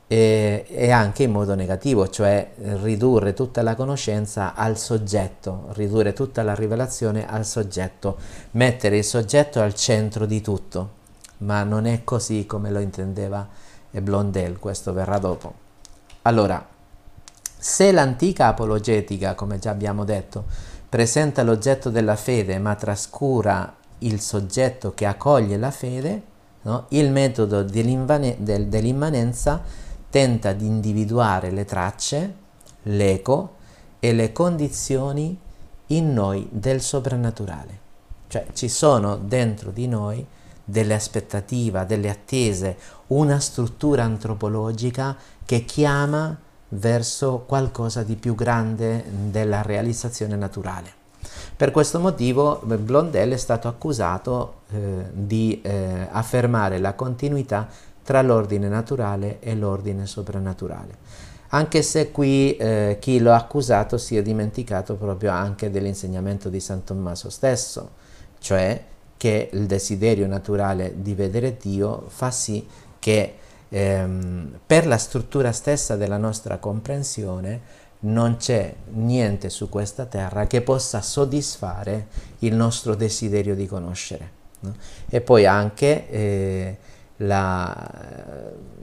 e, e, anche in modo negativo, cioè ridurre tutta la conoscenza al soggetto, ridurre tutta la rivelazione al soggetto, mettere il soggetto al centro di tutto, ma non è così come lo intendeva Blondel, questo verrà dopo. Allora, se l'antica apologetica, come già abbiamo detto, presenta l'oggetto della fede ma trascura il soggetto che accoglie la fede, no? il metodo dell'immanenza tenta di individuare le tracce, l'eco e le condizioni in noi del soprannaturale. Cioè ci sono dentro di noi delle aspettative, delle attese, una struttura antropologica che chiama verso qualcosa di più grande della realizzazione naturale. Per questo motivo Blondel è stato accusato eh, di eh, affermare la continuità tra l'ordine naturale e l'ordine soprannaturale. Anche se qui eh, chi lo ha accusato si è dimenticato proprio anche dell'insegnamento di San Tommaso stesso, cioè che il desiderio naturale di vedere Dio fa sì che ehm, per la struttura stessa della nostra comprensione non c'è niente su questa terra che possa soddisfare il nostro desiderio di conoscere. No? E poi anche eh, la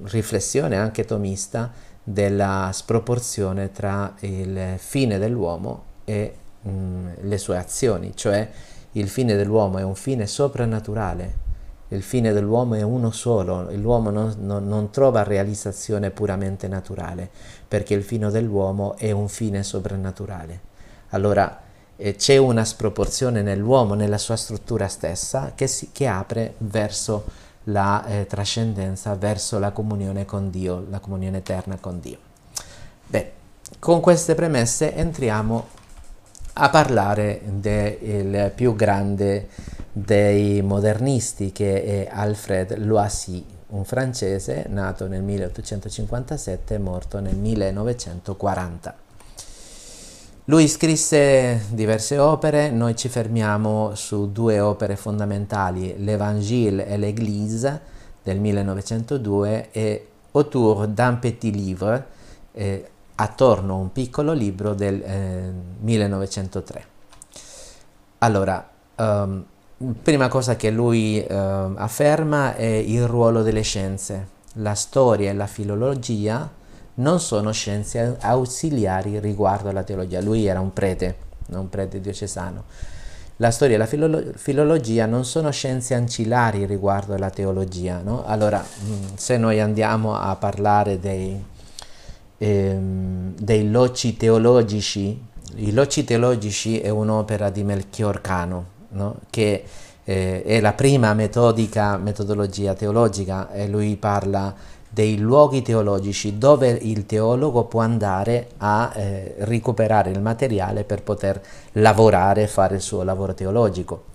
riflessione anche tomista della sproporzione tra il fine dell'uomo e mh, mm, le sue azioni, cioè il fine dell'uomo è un fine soprannaturale, il fine dell'uomo è uno solo, l'uomo non, non, non, trova realizzazione puramente naturale, perché il fine dell'uomo è un fine soprannaturale. Allora eh, c'è una sproporzione nell'uomo, nella sua struttura stessa, che, si, che apre verso la eh, trascendenza, verso la comunione con Dio, la comunione eterna con Dio. Beh, con queste premesse entriamo a parlare del più grande dei modernisti che è Alfred Loisy, un francese nato nel 1857 e morto nel 1940. Lui scrisse diverse opere, noi ci fermiamo su due opere fondamentali, l'Evangile e l'Église del 1902 e Autour d'un petit livre, eh, attorno a un piccolo libro del eh, 1903. Allora, um, prima cosa che lui uh, afferma è il ruolo delle scienze. La storia e la filologia non sono scienze ausiliari riguardo alla teologia. Lui era un prete, un prete diocesano. La storia e la filolo- filologia non sono scienze ancillari riguardo alla teologia. No? Allora, mm, se noi andiamo a parlare dei, ehm, dei loci teologici. I loci teologici è un'opera di Melchior Cano, no? che eh, è la prima metodica, metodologia teologica e lui parla dei luoghi teologici dove il teologo può andare a eh, recuperare il materiale per poter lavorare fare il suo lavoro teologico.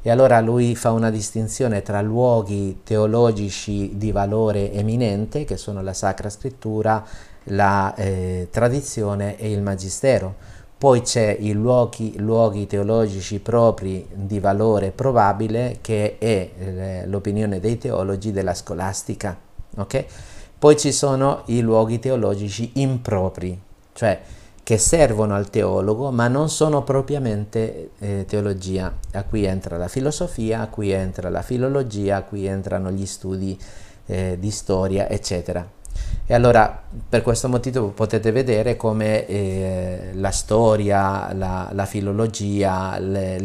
E allora lui fa una distinzione tra luoghi teologici di valore eminente, che sono la Sacra Scrittura, la eh, tradizione e il magistero. Poi c'è i luoghi, luoghi, teologici propri di valore probabile che è eh, l'opinione dei teologi della scolastica. Okay? Poi ci sono i luoghi teologici impropri, cioè che servono al teologo ma non sono propriamente eh, teologia. A cui entra la filosofia, a cui entra la filologia, a cui entrano gli studi eh, di storia, eccetera. E allora per questo motivo potete vedere come eh, la storia, la, la filologia, le,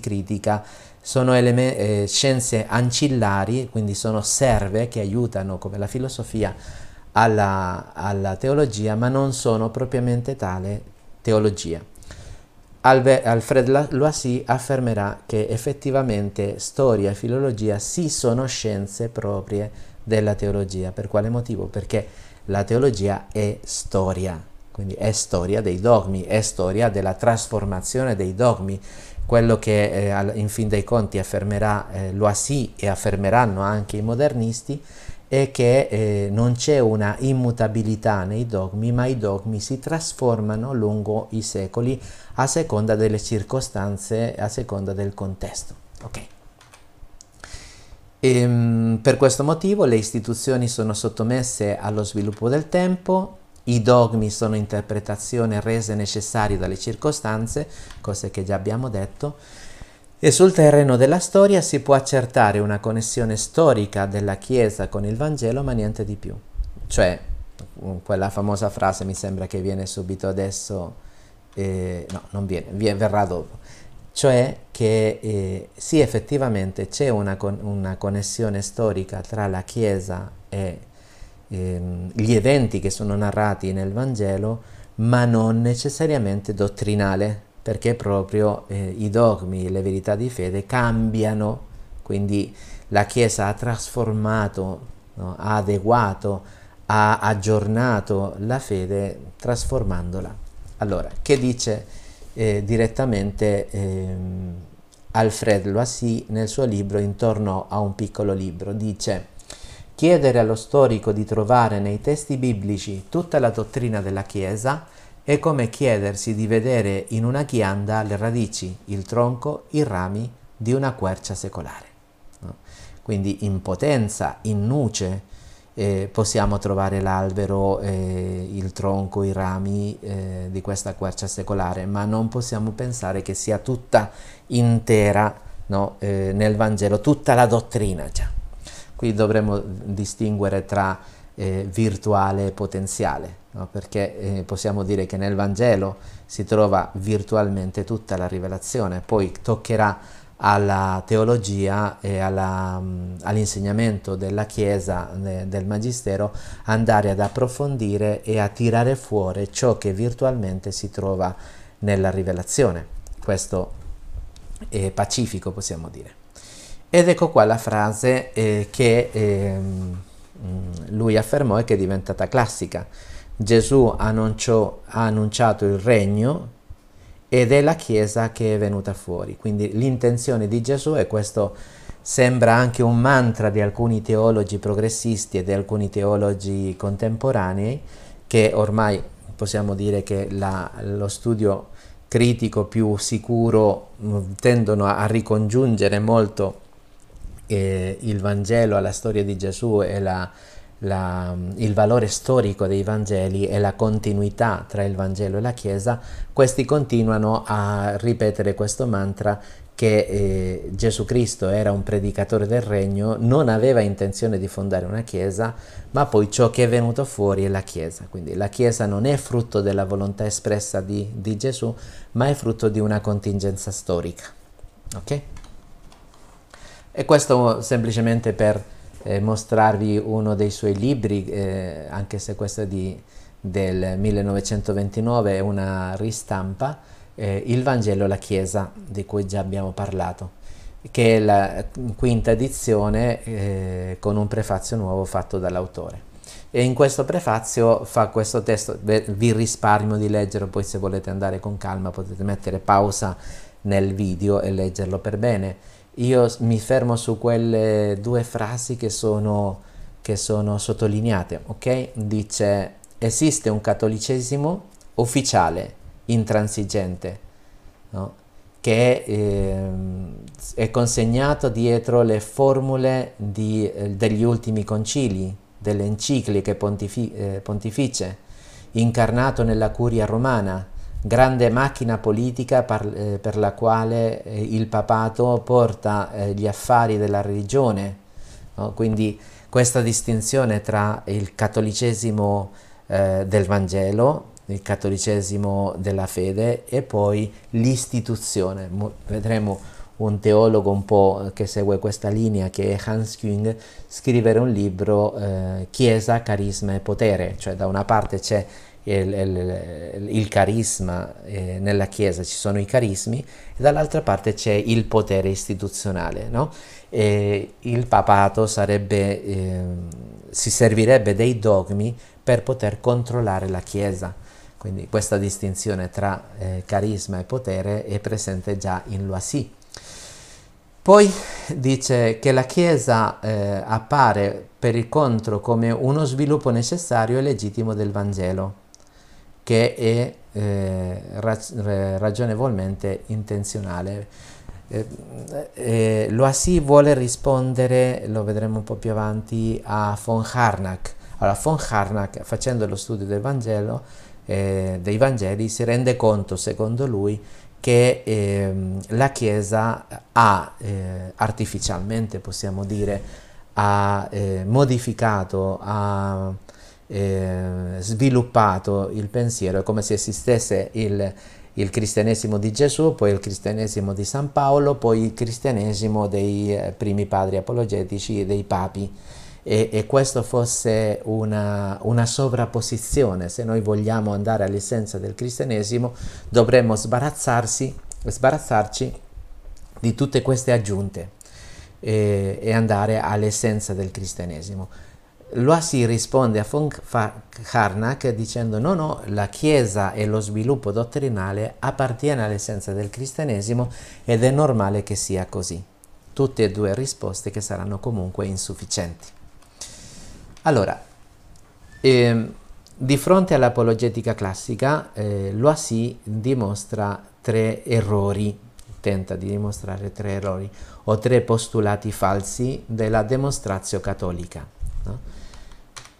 critica sono eleme- eh, scienze ancillari, quindi sono serve che aiutano come la filosofia alla, alla teologia, ma non sono propriamente tale teologia. Alve- Alfred Loisy affermerà che effettivamente storia e filologia sì sono scienze proprie della teologia. Per quale motivo? Perché la teologia è storia, quindi è storia dei dogmi, è storia della trasformazione dei dogmi. Quello che eh, in fin dei conti affermerà eh, Loisy e affermeranno anche i modernisti è che eh, non c'è una immutabilità nei dogmi, ma i dogmi si trasformano lungo i secoli a seconda delle circostanze, a seconda del contesto. Okay. E, ehm, per questo motivo le istituzioni sono sottomesse allo sviluppo del tempo, i dogmi sono interpretazioni rese necessarie dalle circostanze, cose che già abbiamo detto, e sul terreno della storia si può accertare una connessione storica della Chiesa con il Vangelo, ma niente di più. Cioè, quella famosa frase mi sembra che viene subito adesso, eh, no, non viene, verrà dopo cioè che eh, sì effettivamente c'è una, con, una, connessione storica tra la Chiesa e ehm, gli eventi che sono narrati nel Vangelo, ma non necessariamente dottrinale, perché proprio eh, i dogmi, le verità di fede cambiano, quindi la Chiesa ha trasformato, no? ha adeguato, ha aggiornato la fede trasformandola. Allora, che dice eh, direttamente eh, Alfred Loisy nel suo libro Intorno a un piccolo libro? Dice Chiedere allo storico di trovare nei testi biblici tutta la dottrina della Chiesa è come chiedersi di vedere in una ghianda le radici, il tronco, i rami di una quercia secolare. No? Quindi in potenza, in nuce, eh, possiamo trovare l'albero, eh, il tronco, i rami eh, di questa quercia secolare, ma non possiamo pensare che sia tutta intera no? Eh, nel Vangelo, tutta la dottrina già. Qui dovremmo distinguere tra eh, virtuale e potenziale, no? perché eh, possiamo dire che nel Vangelo si trova virtualmente tutta la rivelazione, poi toccherà alla teologia e alla, um, all'insegnamento della Chiesa, de, del Magistero, andare ad approfondire e a tirare fuori ciò che virtualmente si trova nella rivelazione. Questo è pacifico, possiamo dire. Ed ecco qua la frase eh, che eh, lui affermò e che è diventata classica. Gesù annunciò, ha annunciato il regno ed è la Chiesa che è venuta fuori. Quindi l'intenzione di Gesù e questo sembra anche un mantra di alcuni teologi progressisti e di alcuni teologi contemporanei che ormai possiamo dire che la, lo studio critico più sicuro tendono a, a ricongiungere molto eh, il Vangelo alla storia di Gesù e la, la, il valore storico dei Vangeli e la continuità tra il Vangelo e la Chiesa, questi continuano a ripetere questo mantra che eh, Gesù Cristo era un predicatore del regno, non aveva intenzione di fondare una chiesa, ma poi ciò che è venuto fuori è la chiesa. Quindi la chiesa non è frutto della volontà espressa di, di Gesù, ma è frutto di una contingenza storica. Ok? E questo semplicemente per eh, mostrarvi uno dei suoi libri, eh, anche se questo è di, del 1929, è una ristampa, eh, Il Vangelo e la Chiesa, di cui già abbiamo parlato, che è la quinta edizione eh, con un prefazio nuovo fatto dall'autore. E in questo prefazio fa questo testo, vi risparmio di leggerlo, poi se volete andare con calma potete mettere pausa nel video e leggerlo per bene io mi fermo su quelle due frasi che sono, che sono sottolineate, ok? Dice esiste un cattolicesimo ufficiale, intransigente, no? che eh, è consegnato dietro le formule di, eh, degli ultimi concili, delle encicliche pontifi eh, pontificie, incarnato nella curia romana, grande macchina politica per, eh, per la quale eh, il papato porta eh, gli affari della religione. No? Quindi questa distinzione tra il cattolicesimo del Vangelo, il cattolicesimo della fede e poi l'istituzione. Vedremo un teologo un po' che segue questa linea che è Hans Küng scrivere un libro Chiesa, carisma e potere, cioè da una parte c'è il, il, il carisma eh, nella Chiesa, ci sono i carismi, e dall'altra parte c'è il potere istituzionale. No? il papato sarebbe, eh, si servirebbe dei dogmi per poter controllare la Chiesa. Quindi questa distinzione tra eh, carisma e potere è presente già in Loisy. Poi dice che la Chiesa eh, appare per il contro come uno sviluppo necessario e legittimo del Vangelo che è eh, ragionevolmente intenzionale. Eh, eh, Loisy vuole rispondere, lo vedremo un po' più avanti, a von Harnack. Allora, von Harnack, facendo lo studio del Vangelo, eh, dei Vangeli, si rende conto, secondo lui, che ehm, la Chiesa ha eh, artificialmente, possiamo dire, ha eh, modificato, ha eh, sviluppato il pensiero, è come se esistesse il, il, cristianesimo di Gesù, poi il cristianesimo di San Paolo, poi il cristianesimo dei eh, primi padri apologetici, dei papi. e, e questo fosse una, una, sovrapposizione. Se noi vogliamo andare all'essenza del cristianesimo dovremmo sbarazzarci di tutte queste aggiunte e, e andare all'essenza del cristianesimo. Loasi risponde a von Karnak dicendo no, no, la Chiesa e lo sviluppo dottrinale appartiene all'essenza del cristianesimo ed è normale che sia così. Tutte e due risposte che saranno comunque insufficienti. Allora, ehm, di fronte all'apologetica classica, eh, Loasi dimostra tre errori, tenta di dimostrare tre errori o tre postulati falsi della demonstrazio cattolica. No?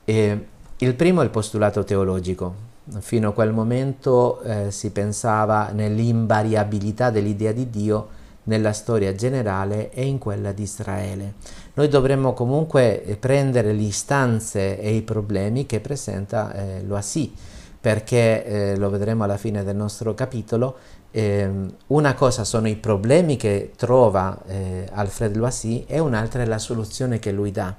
Il primo è il postulato teologico. Fino a quel momento eh, si pensava nell'invariabilità dell'idea di Dio nella storia generale e in quella di Israele. Noi dovremmo comunque prendere le istanze e i problemi che presenta eh, l'Oasi, perché eh, lo vedremo alla fine del nostro capitolo, eh, una cosa sono i problemi che trova eh, Alfred Loisi e un'altra è la soluzione che lui dà.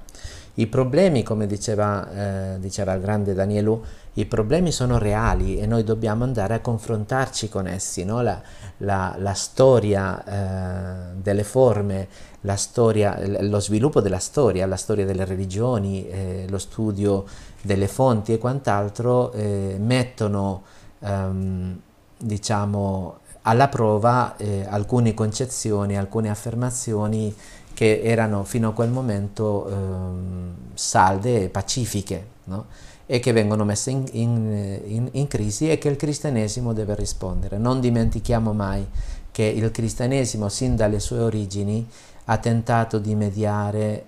I problemi, come diceva, eh, diceva il grande Danielu, i problemi sono reali e noi dobbiamo andare a confrontarci con essi. No? La, la, la, storia eh, delle forme, storia, lo sviluppo della storia, la storia delle religioni, eh, lo studio delle fonti e quant'altro eh, mettono ehm, diciamo, alla prova eh, alcune concezioni, alcune affermazioni che erano fino a quel momento ehm, salde e pacifiche no? e che vengono messe in, in, in, in, crisi e che il cristianesimo deve rispondere. Non dimentichiamo mai che il cristianesimo sin dalle sue origini ha tentato di mediare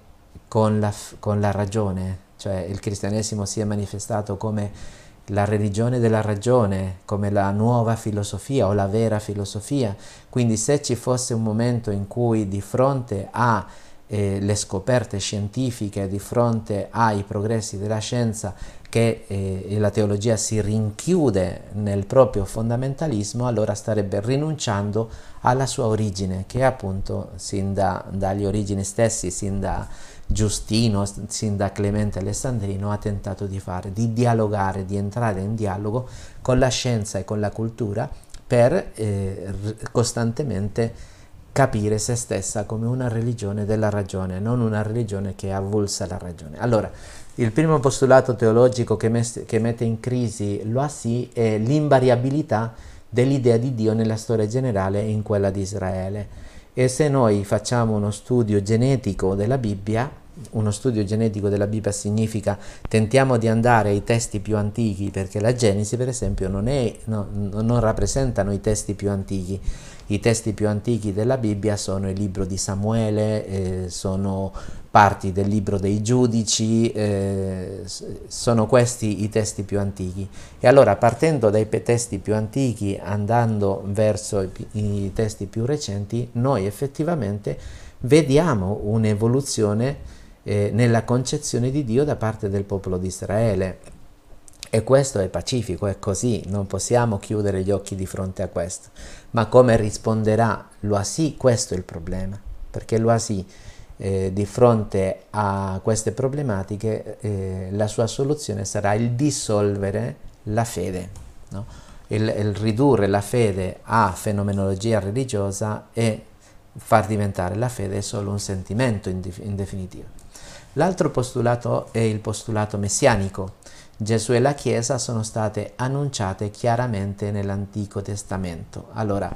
con la, con la ragione, cioè il cristianesimo si è manifestato come la religione della ragione come la nuova filosofia o la vera filosofia. Quindi se ci fosse un momento in cui di fronte alle eh, scoperte scientifiche, di fronte ai progressi della scienza, che eh, la teologia si rinchiude nel proprio fondamentalismo, allora starebbe rinunciando alla sua origine, che appunto sin da, dagli origini stessi, sin da Giustino, sin da Clemente Alessandrino, ha tentato di fare, di dialogare, di entrare in dialogo con la scienza e con la cultura per eh, costantemente capire se stessa come una religione della ragione, non una religione che avulsa la ragione. Allora, il primo postulato teologico che, mes- che mette in crisi l'Oasi è l'invariabilità dell'idea di Dio nella storia generale e in quella di Israele e se noi facciamo uno studio genetico della Bibbia, uno studio genetico della Bibbia significa tentiamo di andare ai testi più antichi perché la Genesi per esempio non, è, no, non rappresentano i testi più antichi i testi più antichi della Bibbia sono il libro di Samuele, eh, sono parti del libro dei giudici, eh, sono questi i testi più antichi. E allora partendo dai testi più antichi, andando verso i, i testi più recenti, noi effettivamente vediamo un'evoluzione eh, nella concezione di Dio da parte del popolo di Israele. E questo è pacifico, è così, non possiamo chiudere gli occhi di fronte a questo. Ma come risponderà l'Oasi? Questo è il problema, perché l'Oasi eh, di fronte a queste problematiche eh, la sua soluzione sarà il dissolvere la fede, no? il, il ridurre la fede a fenomenologia religiosa e far diventare la fede solo un sentimento in, in definitivo. L'altro postulato è il postulato messianico, Gesù e la Chiesa sono state annunciate chiaramente nell'Antico Testamento. Allora,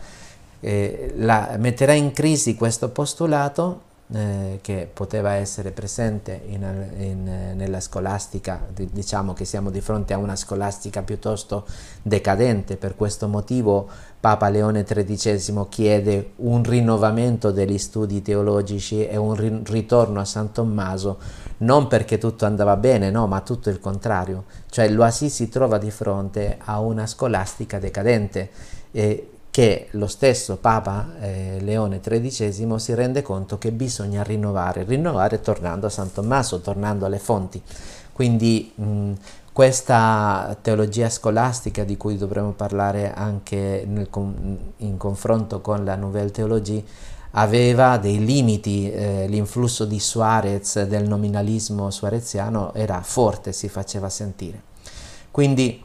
eh, la, metterà in crisi questo postulato eh, che poteva essere presente in, in, nella scolastica, diciamo che siamo di fronte a una scolastica piuttosto decadente, per questo motivo Papa Leone XIII chiede un rinnovamento degli studi teologici e un ritorno a San Tommaso, non perché tutto andava bene, no, ma tutto il contrario, cioè l'Oasi si trova di fronte a una scolastica decadente. E che lo stesso Papa eh, Leone XIII si rende conto che bisogna rinnovare, rinnovare tornando a San Tommaso, tornando alle fonti. Quindi mh, questa teologia scolastica di cui dovremo parlare anche nel, in confronto con la Nouvelle Théologie aveva dei limiti, eh, l'influsso di Suarez, del nominalismo suareziano, era forte, si faceva sentire. Quindi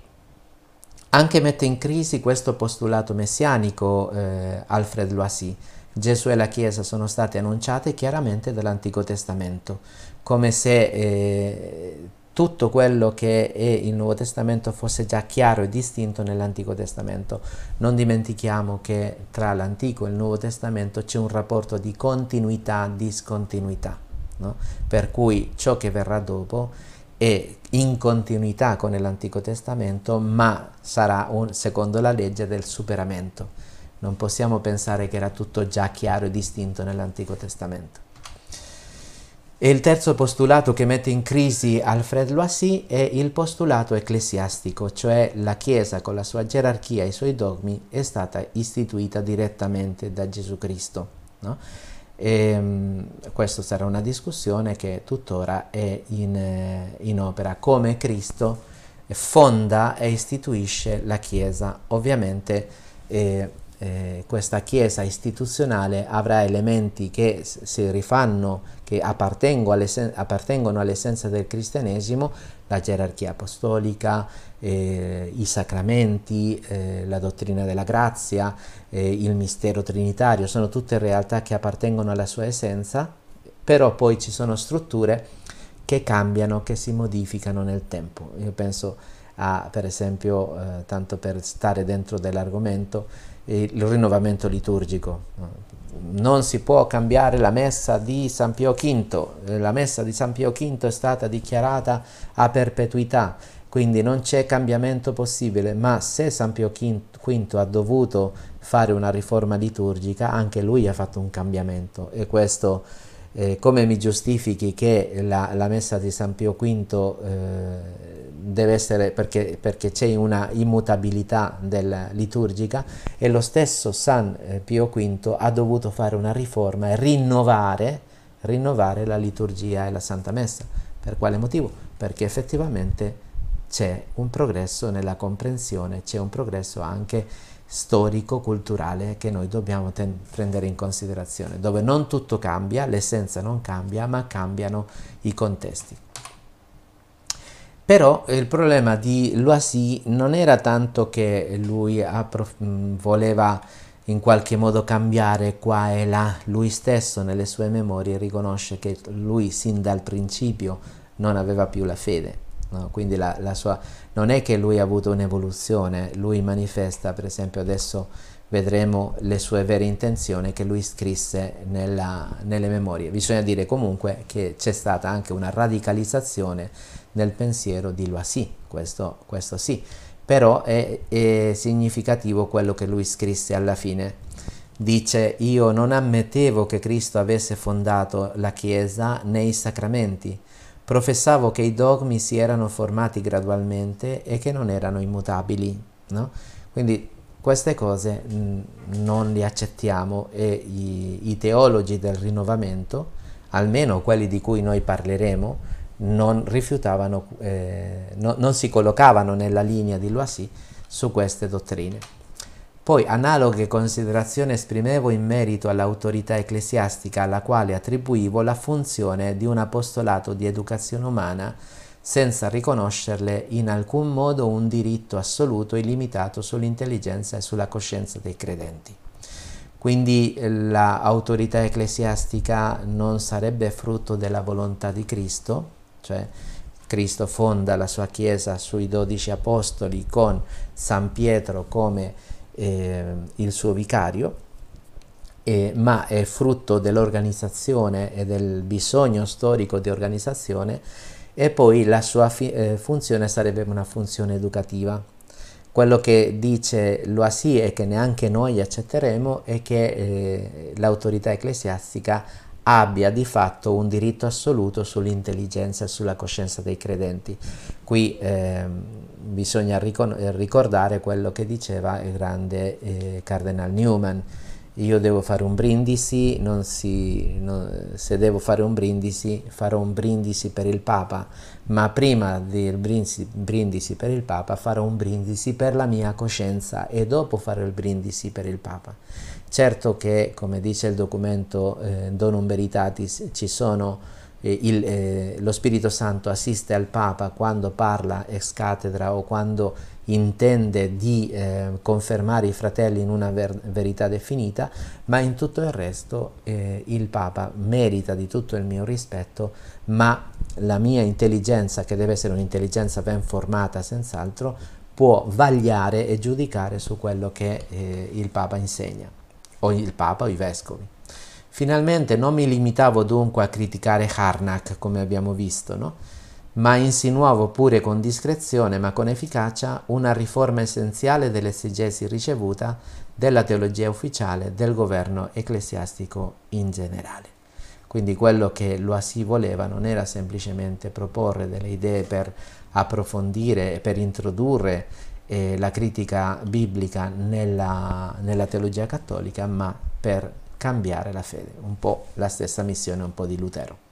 anche mette in crisi questo postulato messianico eh, Alfred Loisy. Gesù e la Chiesa sono state annunciate chiaramente dall'Antico Testamento, come se eh, tutto quello che è il Nuovo Testamento fosse già chiaro e distinto nell'Antico Testamento. Non dimentichiamo che tra l'Antico e il Nuovo Testamento c'è un rapporto di continuità-discontinuità, no? per cui ciò che verrà dopo è in continuità con l'Antico Testamento, ma sarà un, secondo la legge del superamento. Non possiamo pensare che era tutto già chiaro e distinto nell'Antico Testamento. E il terzo postulato che mette in crisi Alfred Loisy è il postulato ecclesiastico, cioè la Chiesa con la sua gerarchia e i suoi dogmi è stata istituita direttamente da Gesù Cristo. No? E, um, questa sarà una discussione che tuttora è in, eh, in opera, come Cristo fonda e istituisce la Chiesa. Ovviamente eh, eh, questa chiesa istituzionale avrà elementi che si rifanno, che appartengono all'essenza del cristianesimo, la gerarchia apostolica, eh, i sacramenti, eh, la dottrina della grazia, eh, il mistero trinitario, sono tutte realtà che appartengono alla sua essenza, però poi ci sono strutture che cambiano, che si modificano nel tempo. Io penso a, per esempio, eh, tanto per stare dentro dell'argomento, il rinnovamento liturgico. Non si può cambiare la messa di San Pio V, la messa di San Pio V è stata dichiarata a perpetuità, quindi non c'è cambiamento possibile, ma se San Pio V ha dovuto fare una riforma liturgica, anche lui ha fatto un cambiamento e questo eh, come mi giustifichi che la, la, messa di San Pio V eh, deve essere perché, perché c'è una immutabilità della liturgica e lo stesso San eh, Pio V ha dovuto fare una riforma e rinnovare, rinnovare la liturgia e la Santa Messa. Per quale motivo? Perché effettivamente c'è un progresso nella comprensione, c'è un progresso anche storico-culturale che noi dobbiamo prendere in considerazione, dove non tutto cambia, l'essenza non cambia, ma cambiano i contesti. Però il problema di Loisy non era tanto che lui voleva in qualche modo cambiare qua e là, lui stesso nelle sue memorie riconosce che lui sin dal principio non aveva più la fede, no? quindi la, la sua, non è che lui ha avuto un'evoluzione, lui manifesta per esempio adesso vedremo le sue vere intenzioni che lui scrisse nella, nelle memorie. Bisogna dire comunque che c'è stata anche una radicalizzazione nel pensiero di Loisy, questo, questo sì, però è, è significativo quello che lui scrisse alla fine. Dice, io non ammettevo che Cristo avesse fondato la Chiesa nei sacramenti, professavo che i dogmi si erano formati gradualmente e che non erano immutabili. No? Quindi queste cose mh, non le accettiamo e i, i teologi del rinnovamento, almeno quelli di cui noi parleremo, non rifiutavano, eh, no, non si collocavano nella linea di Loisy su queste dottrine. Poi analoghe considerazioni esprimevo in merito all'autorità ecclesiastica alla quale attribuivo la funzione di un apostolato di educazione umana senza riconoscerle in alcun modo un diritto assoluto e illimitato sull'intelligenza e sulla coscienza dei credenti. Quindi l'autorità ecclesiastica non sarebbe frutto della volontà di Cristo, cioè Cristo fonda la sua Chiesa sui dodici apostoli con San Pietro come eh, il suo vicario, eh, ma è frutto dell'organizzazione e del bisogno storico di organizzazione e poi la sua eh, funzione sarebbe una funzione educativa. Quello che dice Loisy e che neanche noi accetteremo è che eh, l'autorità ecclesiastica abbia di fatto un diritto assoluto sull'intelligenza e sulla coscienza dei credenti. Qui eh, bisogna ricordare quello che diceva il grande eh, Cardinal Newman. io devo fare un brindisi, si, non, se devo fare un brindisi, farò un brindisi per il Papa, ma prima del brindisi, brindisi per il Papa farò un brindisi per la mia coscienza e dopo farò il brindisi per il Papa. Certo che, come dice il documento eh, Donum Veritatis, ci sono eh, il, eh, lo Spirito Santo assiste al Papa quando parla ex cattedra o quando intende di eh, confermare i fratelli in una ver verità definita, ma in tutto il resto eh, il Papa merita di tutto il mio rispetto, ma la mia intelligenza, che deve essere un'intelligenza ben formata senz'altro, può vagliare e giudicare su quello che eh, il Papa insegna, o il Papa o i Vescovi. Finalmente non mi limitavo dunque a criticare Harnack, come abbiamo visto, no? ma insinuavo pure con discrezione ma con efficacia una riforma essenziale dell'esegesi ricevuta della teologia ufficiale del governo ecclesiastico in generale. Quindi quello che Loasi voleva non era semplicemente proporre delle idee per approfondire e per introdurre eh, la critica biblica nella, nella teologia cattolica, ma per cambiare la fede, un po' la stessa missione un po' di Lutero.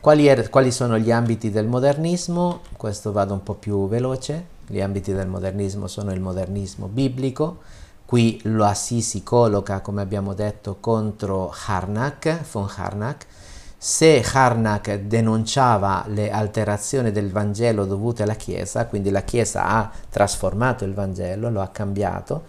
Quali, er quali, sono gli ambiti del modernismo? Questo vado un po' più veloce. Gli ambiti del modernismo sono il modernismo biblico. Qui lo Assisi colloca, come abbiamo detto, contro Harnack, von Harnack. Se Harnack denunciava le alterazioni del Vangelo dovute alla Chiesa, quindi la Chiesa ha trasformato il Vangelo, lo ha cambiato,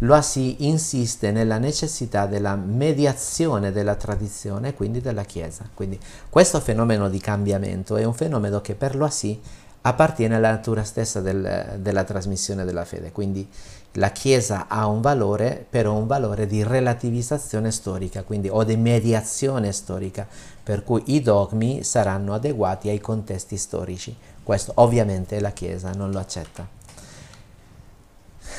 lo si insiste nella necessità della mediazione della tradizione quindi della Chiesa. Quindi questo fenomeno di cambiamento è un fenomeno che per Loisy appartiene alla natura stessa del, della trasmissione della fede. Quindi la Chiesa ha un valore, però un valore di relativizzazione storica, quindi o di mediazione storica, per cui i dogmi saranno adeguati ai contesti storici. Questo ovviamente la Chiesa non lo accetta.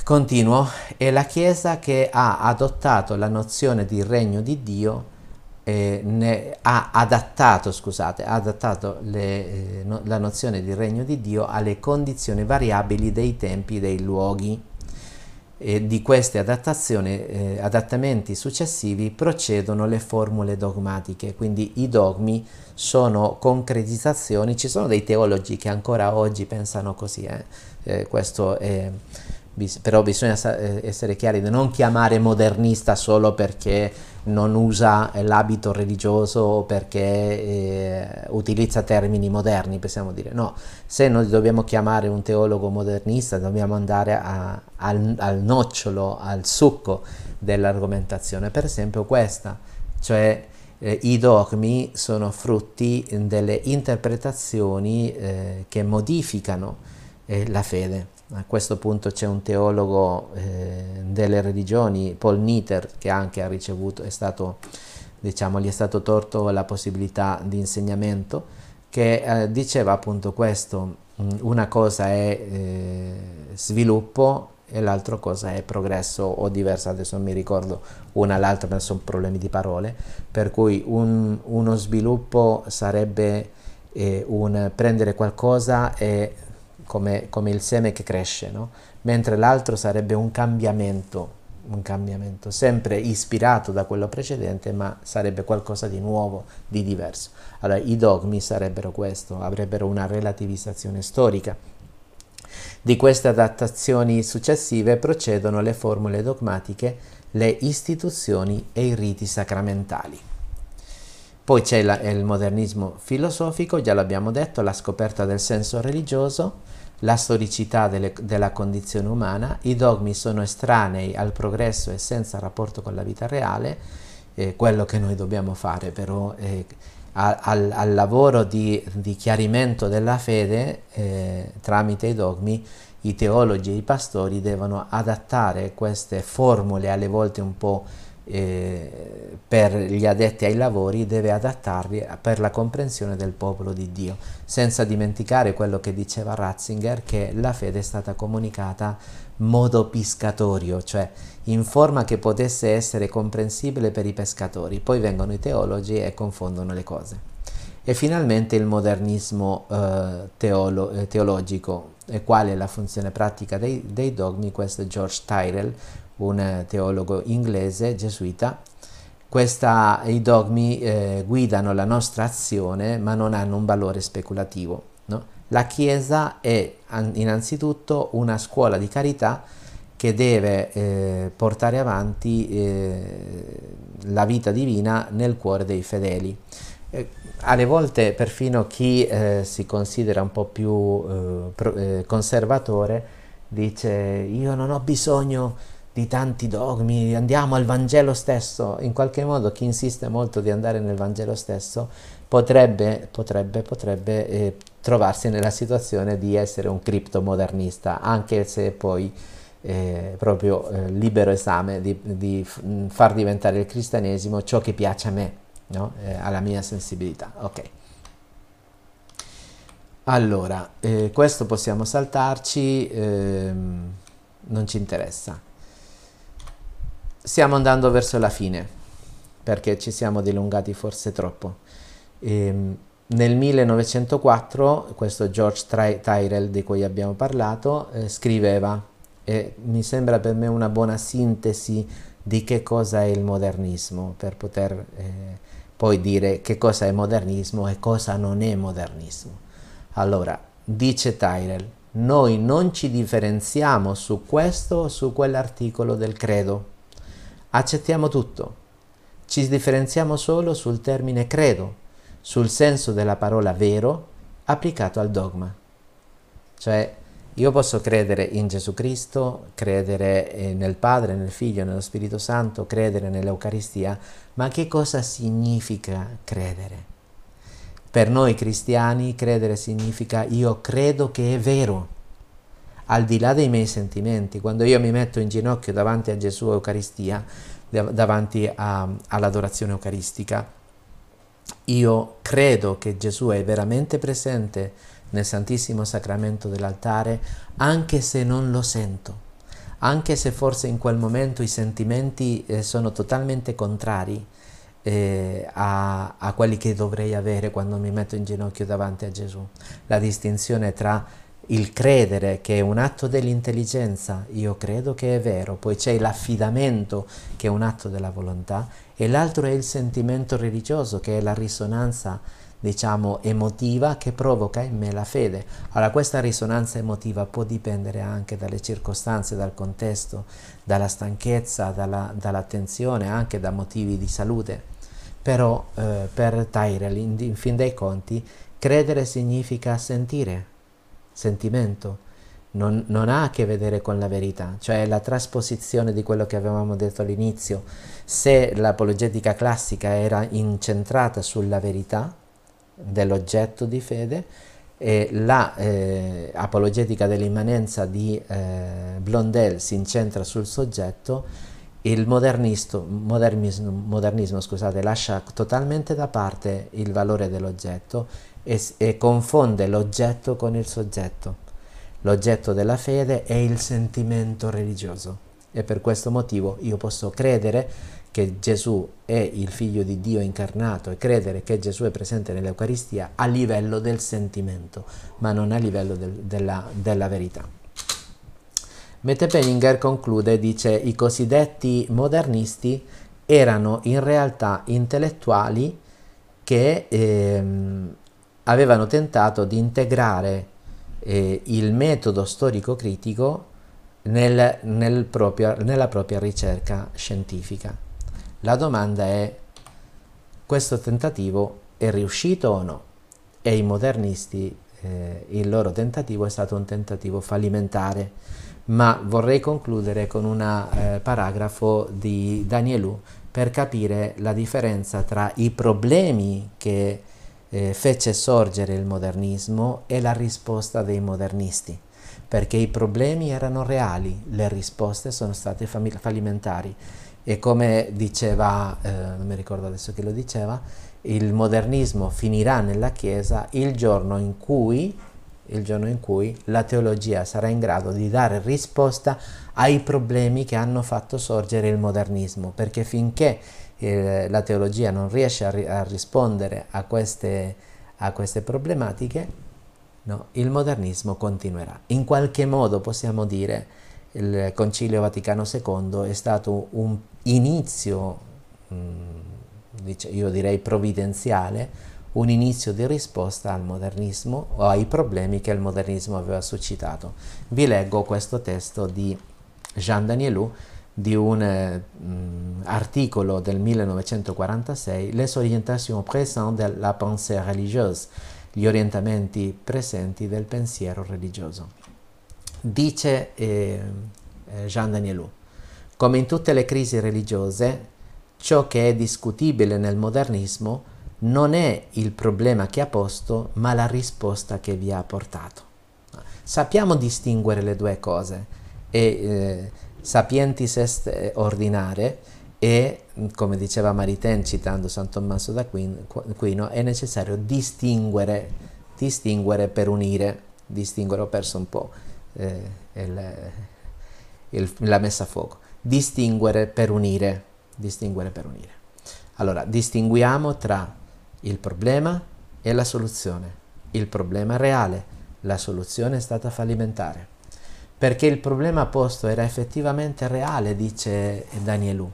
Continuo, è la Chiesa che ha adottato la nozione di regno di Dio, eh, ne, ha adattato, scusate, ha adattato le, eh, no, la nozione di regno di Dio alle condizioni variabili dei tempi e dei luoghi. E di questi eh, adattamenti successivi procedono le formule dogmatiche, quindi i dogmi sono concretizzazioni, ci sono dei teologi che ancora oggi pensano così, eh. Eh, questo è Bis però bisogna eh, essere chiari di non chiamare modernista solo perché non usa l'abito religioso perché eh, utilizza termini moderni, possiamo dire. No, se noi dobbiamo chiamare un teologo modernista dobbiamo andare a, al, al nocciolo, al succo dell'argomentazione. Per esempio questa, cioè eh, i dogmi sono frutti delle interpretazioni eh, che modificano eh, la fede. A questo punto c'è un teologo eh, delle religioni, Paul Nitter, che anche ha ricevuto, è stato, diciamo, gli è stato torto la possibilità di insegnamento, che eh, diceva appunto questo, mm, una cosa è eh, sviluppo e l'altra cosa è progresso o diversa, adesso non mi ricordo una l'altra, ma sono problemi di parole, per cui un, uno sviluppo sarebbe eh, un prendere qualcosa e come, come il seme che cresce, no? mentre l'altro sarebbe un cambiamento, un cambiamento, sempre ispirato da quello precedente, ma sarebbe qualcosa di nuovo, di diverso. Allora i dogmi sarebbero questo, avrebbero una relativizzazione storica. Di queste adattazioni successive procedono le formule dogmatiche, le istituzioni e i riti sacramentali. Poi c'è la, il modernismo filosofico, già l'abbiamo detto, la scoperta del senso religioso, la storicità delle, della condizione umana, i dogmi sono estranei al progresso e senza rapporto con la vita reale, eh, quello che noi dobbiamo fare però eh, al, al, lavoro di, di, chiarimento della fede eh, tramite i dogmi, i teologi e i pastori devono adattare queste formule alle volte un po' eh, per gli addetti ai lavori deve adattarli per la comprensione del popolo di Dio, senza dimenticare quello che diceva Ratzinger, che la fede è stata comunicata modo piscatorio, cioè in forma che potesse essere comprensibile per i pescatori. Poi vengono i teologi e confondono le cose. E finalmente il modernismo eh, teolo eh, teologico, e qual è la funzione pratica dei, dei dogmi, questo è George Tyrell, un teologo inglese, gesuita. Questa, I dogmi eh, guidano la nostra azione ma non hanno un valore speculativo. No? La Chiesa è innanzitutto una scuola di carità che deve eh, portare avanti eh, la vita divina nel cuore dei fedeli. Eh, alle volte perfino chi eh, si considera un po' più eh, pro, eh, conservatore dice io non ho bisogno di tanti dogmi, andiamo al Vangelo stesso. In qualche modo chi insiste molto di andare nel Vangelo stesso potrebbe, potrebbe, potrebbe eh, trovarsi nella situazione di essere un criptomodernista, anche se poi eh, proprio eh, libero esame di, di, far diventare il cristianesimo ciò che piace a me, no? eh, alla mia sensibilità. Ok. Allora, eh, questo possiamo saltarci, ehm, non ci interessa. Stiamo andando verso la fine, perché ci siamo dilungati forse troppo. Ehm, nel 1904, questo George Tyrell di cui abbiamo parlato, eh, scriveva, e mi sembra per me una buona sintesi di che cosa è il modernismo, per poter eh, poi dire che cosa è modernismo e cosa non è modernismo. Allora, dice Tyrell, noi non ci differenziamo su questo o su quell'articolo del credo. Accettiamo tutto. Ci differenziamo solo sul termine credo, sul senso della parola vero applicato al dogma. Cioè, io posso credere in Gesù Cristo, credere eh, nel Padre, nel Figlio, nello Spirito Santo, credere nell'Eucaristia, ma che cosa significa credere? Per noi cristiani credere significa io credo che è vero, al di là dei miei sentimenti. Quando io mi metto in ginocchio davanti a Gesù Eucaristia, davanti a, all'adorazione eucaristica, io credo che Gesù è veramente presente nel Santissimo Sacramento dell'altare, anche se non lo sento, anche se forse in quel momento i sentimenti eh, sono totalmente contrari eh, a, a quelli che dovrei avere quando mi metto in ginocchio davanti a Gesù. La distinzione tra il credere che è un atto dell'intelligenza, io credo che è vero, poi c'è l'affidamento che è un atto della volontà e l'altro è il sentimento religioso che è la risonanza diciamo emotiva che provoca in me la fede. Allora questa risonanza emotiva può dipendere anche dalle circostanze, dal contesto, dalla stanchezza, dalla, dall'attenzione, anche da motivi di salute. Però eh, per Tyrell, in, in fin dei conti, credere significa sentire, sentimento, non, non, ha a che vedere con la verità, cioè la trasposizione di quello che avevamo detto all'inizio. Se l'apologetica classica era incentrata sulla verità dell'oggetto di fede, e la eh, apologetica dell'immanenza di eh, Blondel si incentra sul soggetto, il modernismo, modernismo scusate, lascia totalmente da parte il valore dell'oggetto e, e confonde l'oggetto con il soggetto. L'oggetto della fede è il sentimento religioso e per questo motivo io posso credere che Gesù è il figlio di Dio incarnato e credere che Gesù è presente nell'Eucaristia a livello del sentimento, ma non a livello del, della, della verità. Mette Penninger conclude e dice i cosiddetti modernisti erano in realtà intellettuali che ehm, avevano tentato di integrare eh, il metodo storico-critico nel, nel nella propria ricerca scientifica. La domanda è, questo tentativo è riuscito o no? E i modernisti, eh, il loro tentativo è stato un tentativo fallimentare ma vorrei concludere con un eh, paragrafo di Danielou per capire la differenza tra i problemi che eh, fece sorgere il modernismo e la risposta dei modernisti, perché i problemi erano reali, le risposte sono state fallimentari. E come diceva, eh, non mi ricordo adesso chi lo diceva, il modernismo finirà nella Chiesa il giorno in cui il giorno in cui la teologia sarà in grado di dare risposta ai problemi che hanno fatto sorgere il modernismo, perché finché la teologia non riesce a, ri- a rispondere a queste, a queste problematiche, no, il modernismo continuerà. In qualche modo possiamo dire il Concilio Vaticano II è stato un inizio, io direi provvidenziale, un inizio di risposta al modernismo o ai problemi che il modernismo aveva suscitato. Vi leggo questo testo di Jean Danielou di un eh, articolo del 1946, Les orientations présentes de la pensée religieuse, gli orientamenti presenti del pensiero religioso. Dice eh, eh, Jean Danielou, come in tutte le crisi religiose, ciò che è discutibile nel modernismo non è il problema che ha posto, ma la risposta che vi ha portato. Sappiamo distinguere le due cose e eh, sapientis est ordinare e, come diceva Maritain citando San Tommaso d'Aquino, è necessario distinguere, distinguere per unire, distinguere, ho perso un po' eh, il, il, la messa a fuoco, distinguere per unire, distinguere per unire. Allora, distinguiamo tra il problema e la soluzione. Il problema reale, la soluzione è stata fallimentare perché il problema posto era effettivamente reale, dice Danielou.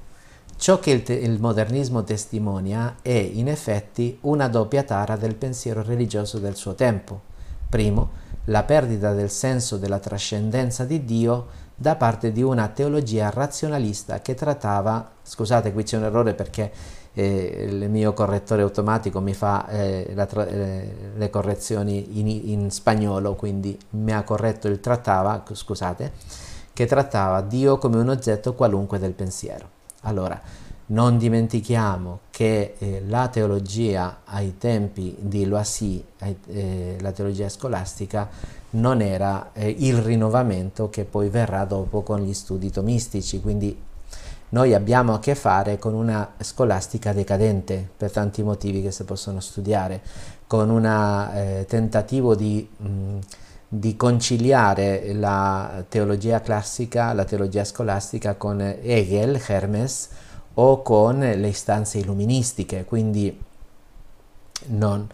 Ciò che il, te- il, modernismo testimonia è in effetti una doppia tara del pensiero religioso del suo tempo. Primo, la perdita del senso della trascendenza di Dio da parte di una teologia razionalista che trattava, scusate qui c'è un errore perché eh, il mio correttore automatico mi fa eh, tra- eh, le correzioni in, in, spagnolo, quindi mi ha corretto il trattava, scusate, che trattava Dio come un oggetto qualunque del pensiero. Allora, non dimentichiamo che eh, la teologia ai tempi di Loisy, eh, la teologia scolastica, non era eh, il rinnovamento che poi verrà dopo con gli studi tomistici, quindi noi abbiamo a che fare con una scolastica decadente per tanti motivi che si possono studiare, con un eh, tentativo di, mh, di, conciliare la teologia classica, la teologia scolastica con Hegel, Hermes o con le istanze illuministiche, quindi non,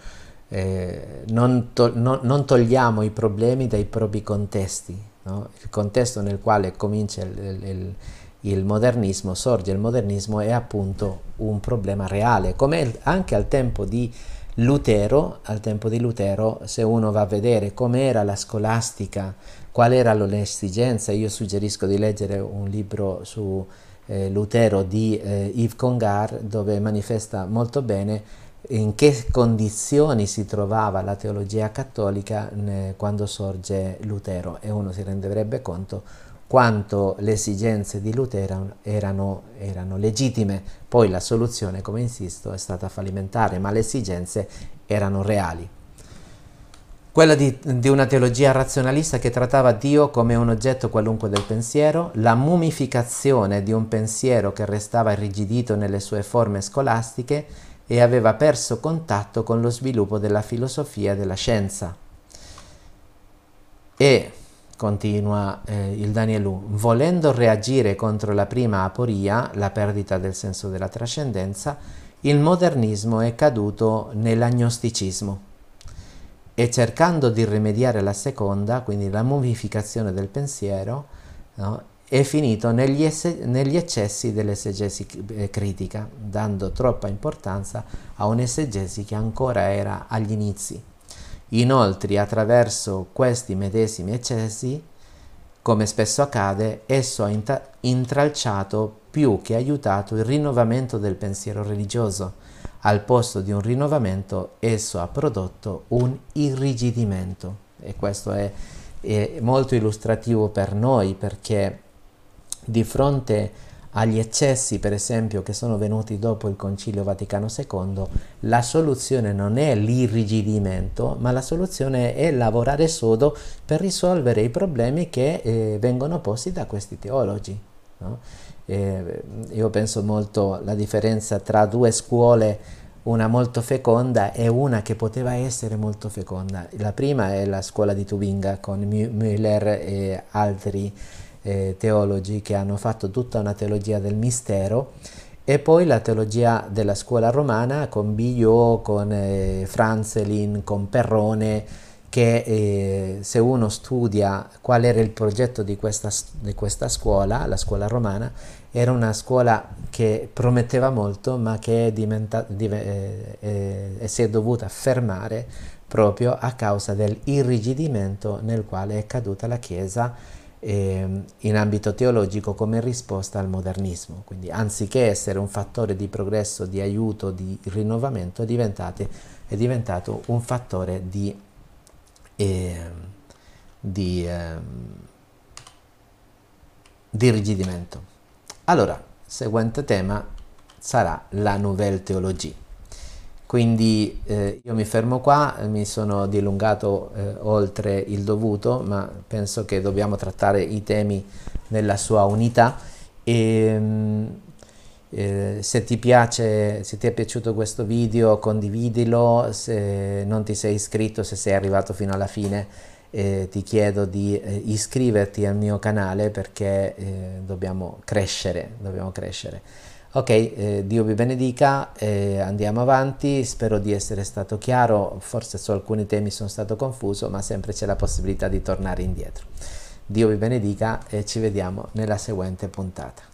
eh, non, to- non, non togliamo i problemi dai propri contesti, no? il contesto nel quale comincia il, il il modernismo, sorge il modernismo è appunto un problema reale, come anche al tempo di Lutero, al tempo di Lutero, se uno va a vedere com'era la scolastica, qual era l'esigenza, io suggerisco di leggere un libro su eh, Lutero di eh, Yves Congar, dove manifesta molto bene in che condizioni si trovava la teologia cattolica eh, quando sorge Lutero e uno si renderebbe conto quanto le esigenze di Lutero erano, erano, legittime, poi la soluzione, come insisto, è stata fallimentare, ma le esigenze erano reali. Quella di, di una teologia razionalista che trattava Dio come un oggetto qualunque del pensiero, la mumificazione di un pensiero che restava irrigidito nelle sue forme scolastiche e aveva perso contatto con lo sviluppo della filosofia e della scienza. E continua eh, il Danielù, volendo reagire contro la prima aporia, la perdita del senso della trascendenza, il modernismo è caduto nell'agnosticismo e cercando di rimediare alla seconda, quindi la mumificazione del pensiero, no, è finito negli, esse- negli eccessi dell'esegesi eh, critica, dando troppa importanza a un'esegesi che ancora era agli inizi. Inoltre, attraverso questi medesimi eccessi, come spesso accade, esso ha intralciato più che aiutato il rinnovamento del pensiero religioso. Al posto di un rinnovamento, esso ha prodotto un irrigidimento. E questo è, è molto illustrativo per noi perché di fronte a agli eccessi, per esempio, che sono venuti dopo il Concilio Vaticano II, la soluzione non è l'irrigidimento, ma la soluzione è lavorare sodo per risolvere i problemi che eh, vengono posti da questi teologi. No? Eh, io penso molto alla differenza tra due scuole, una molto feconda e una che poteva essere molto feconda. La prima è la scuola di Tubinga con Müller e altri eh, teologi che hanno fatto tutta una teologia del mistero e poi la teologia della scuola romana con Biot, con eh, Franzelin, con Perrone, che eh, se uno studia qual era il progetto di questa, di questa, scuola, la scuola romana, era una scuola che prometteva molto ma che è div eh, eh, si è dovuta fermare proprio a causa dell'irrigidimento nel quale è caduta la Chiesa eh, in ambito teologico come risposta al modernismo. Quindi anziché essere un fattore di progresso, di aiuto, di rinnovamento, è diventato un fattore di e di, eh, di irrigidimento. Allora, seguente tema sarà la Nouvelle Théologie. Quindi eh, io mi fermo qua, mi sono dilungato eh, oltre il dovuto, ma penso che dobbiamo trattare i temi nella sua unità e mh, eh, se ti piace, se ti è piaciuto questo video condividilo, se non ti sei iscritto, se sei arrivato fino alla fine eh, ti chiedo di eh, iscriverti al mio canale perché eh, dobbiamo crescere, dobbiamo crescere. Ok, eh, Dio vi benedica, andiamo avanti, spero di essere stato chiaro, forse su alcuni temi sono stato confuso, ma sempre c'è la possibilità di tornare indietro. Dio vi benedica e ci vediamo nella seguente puntata.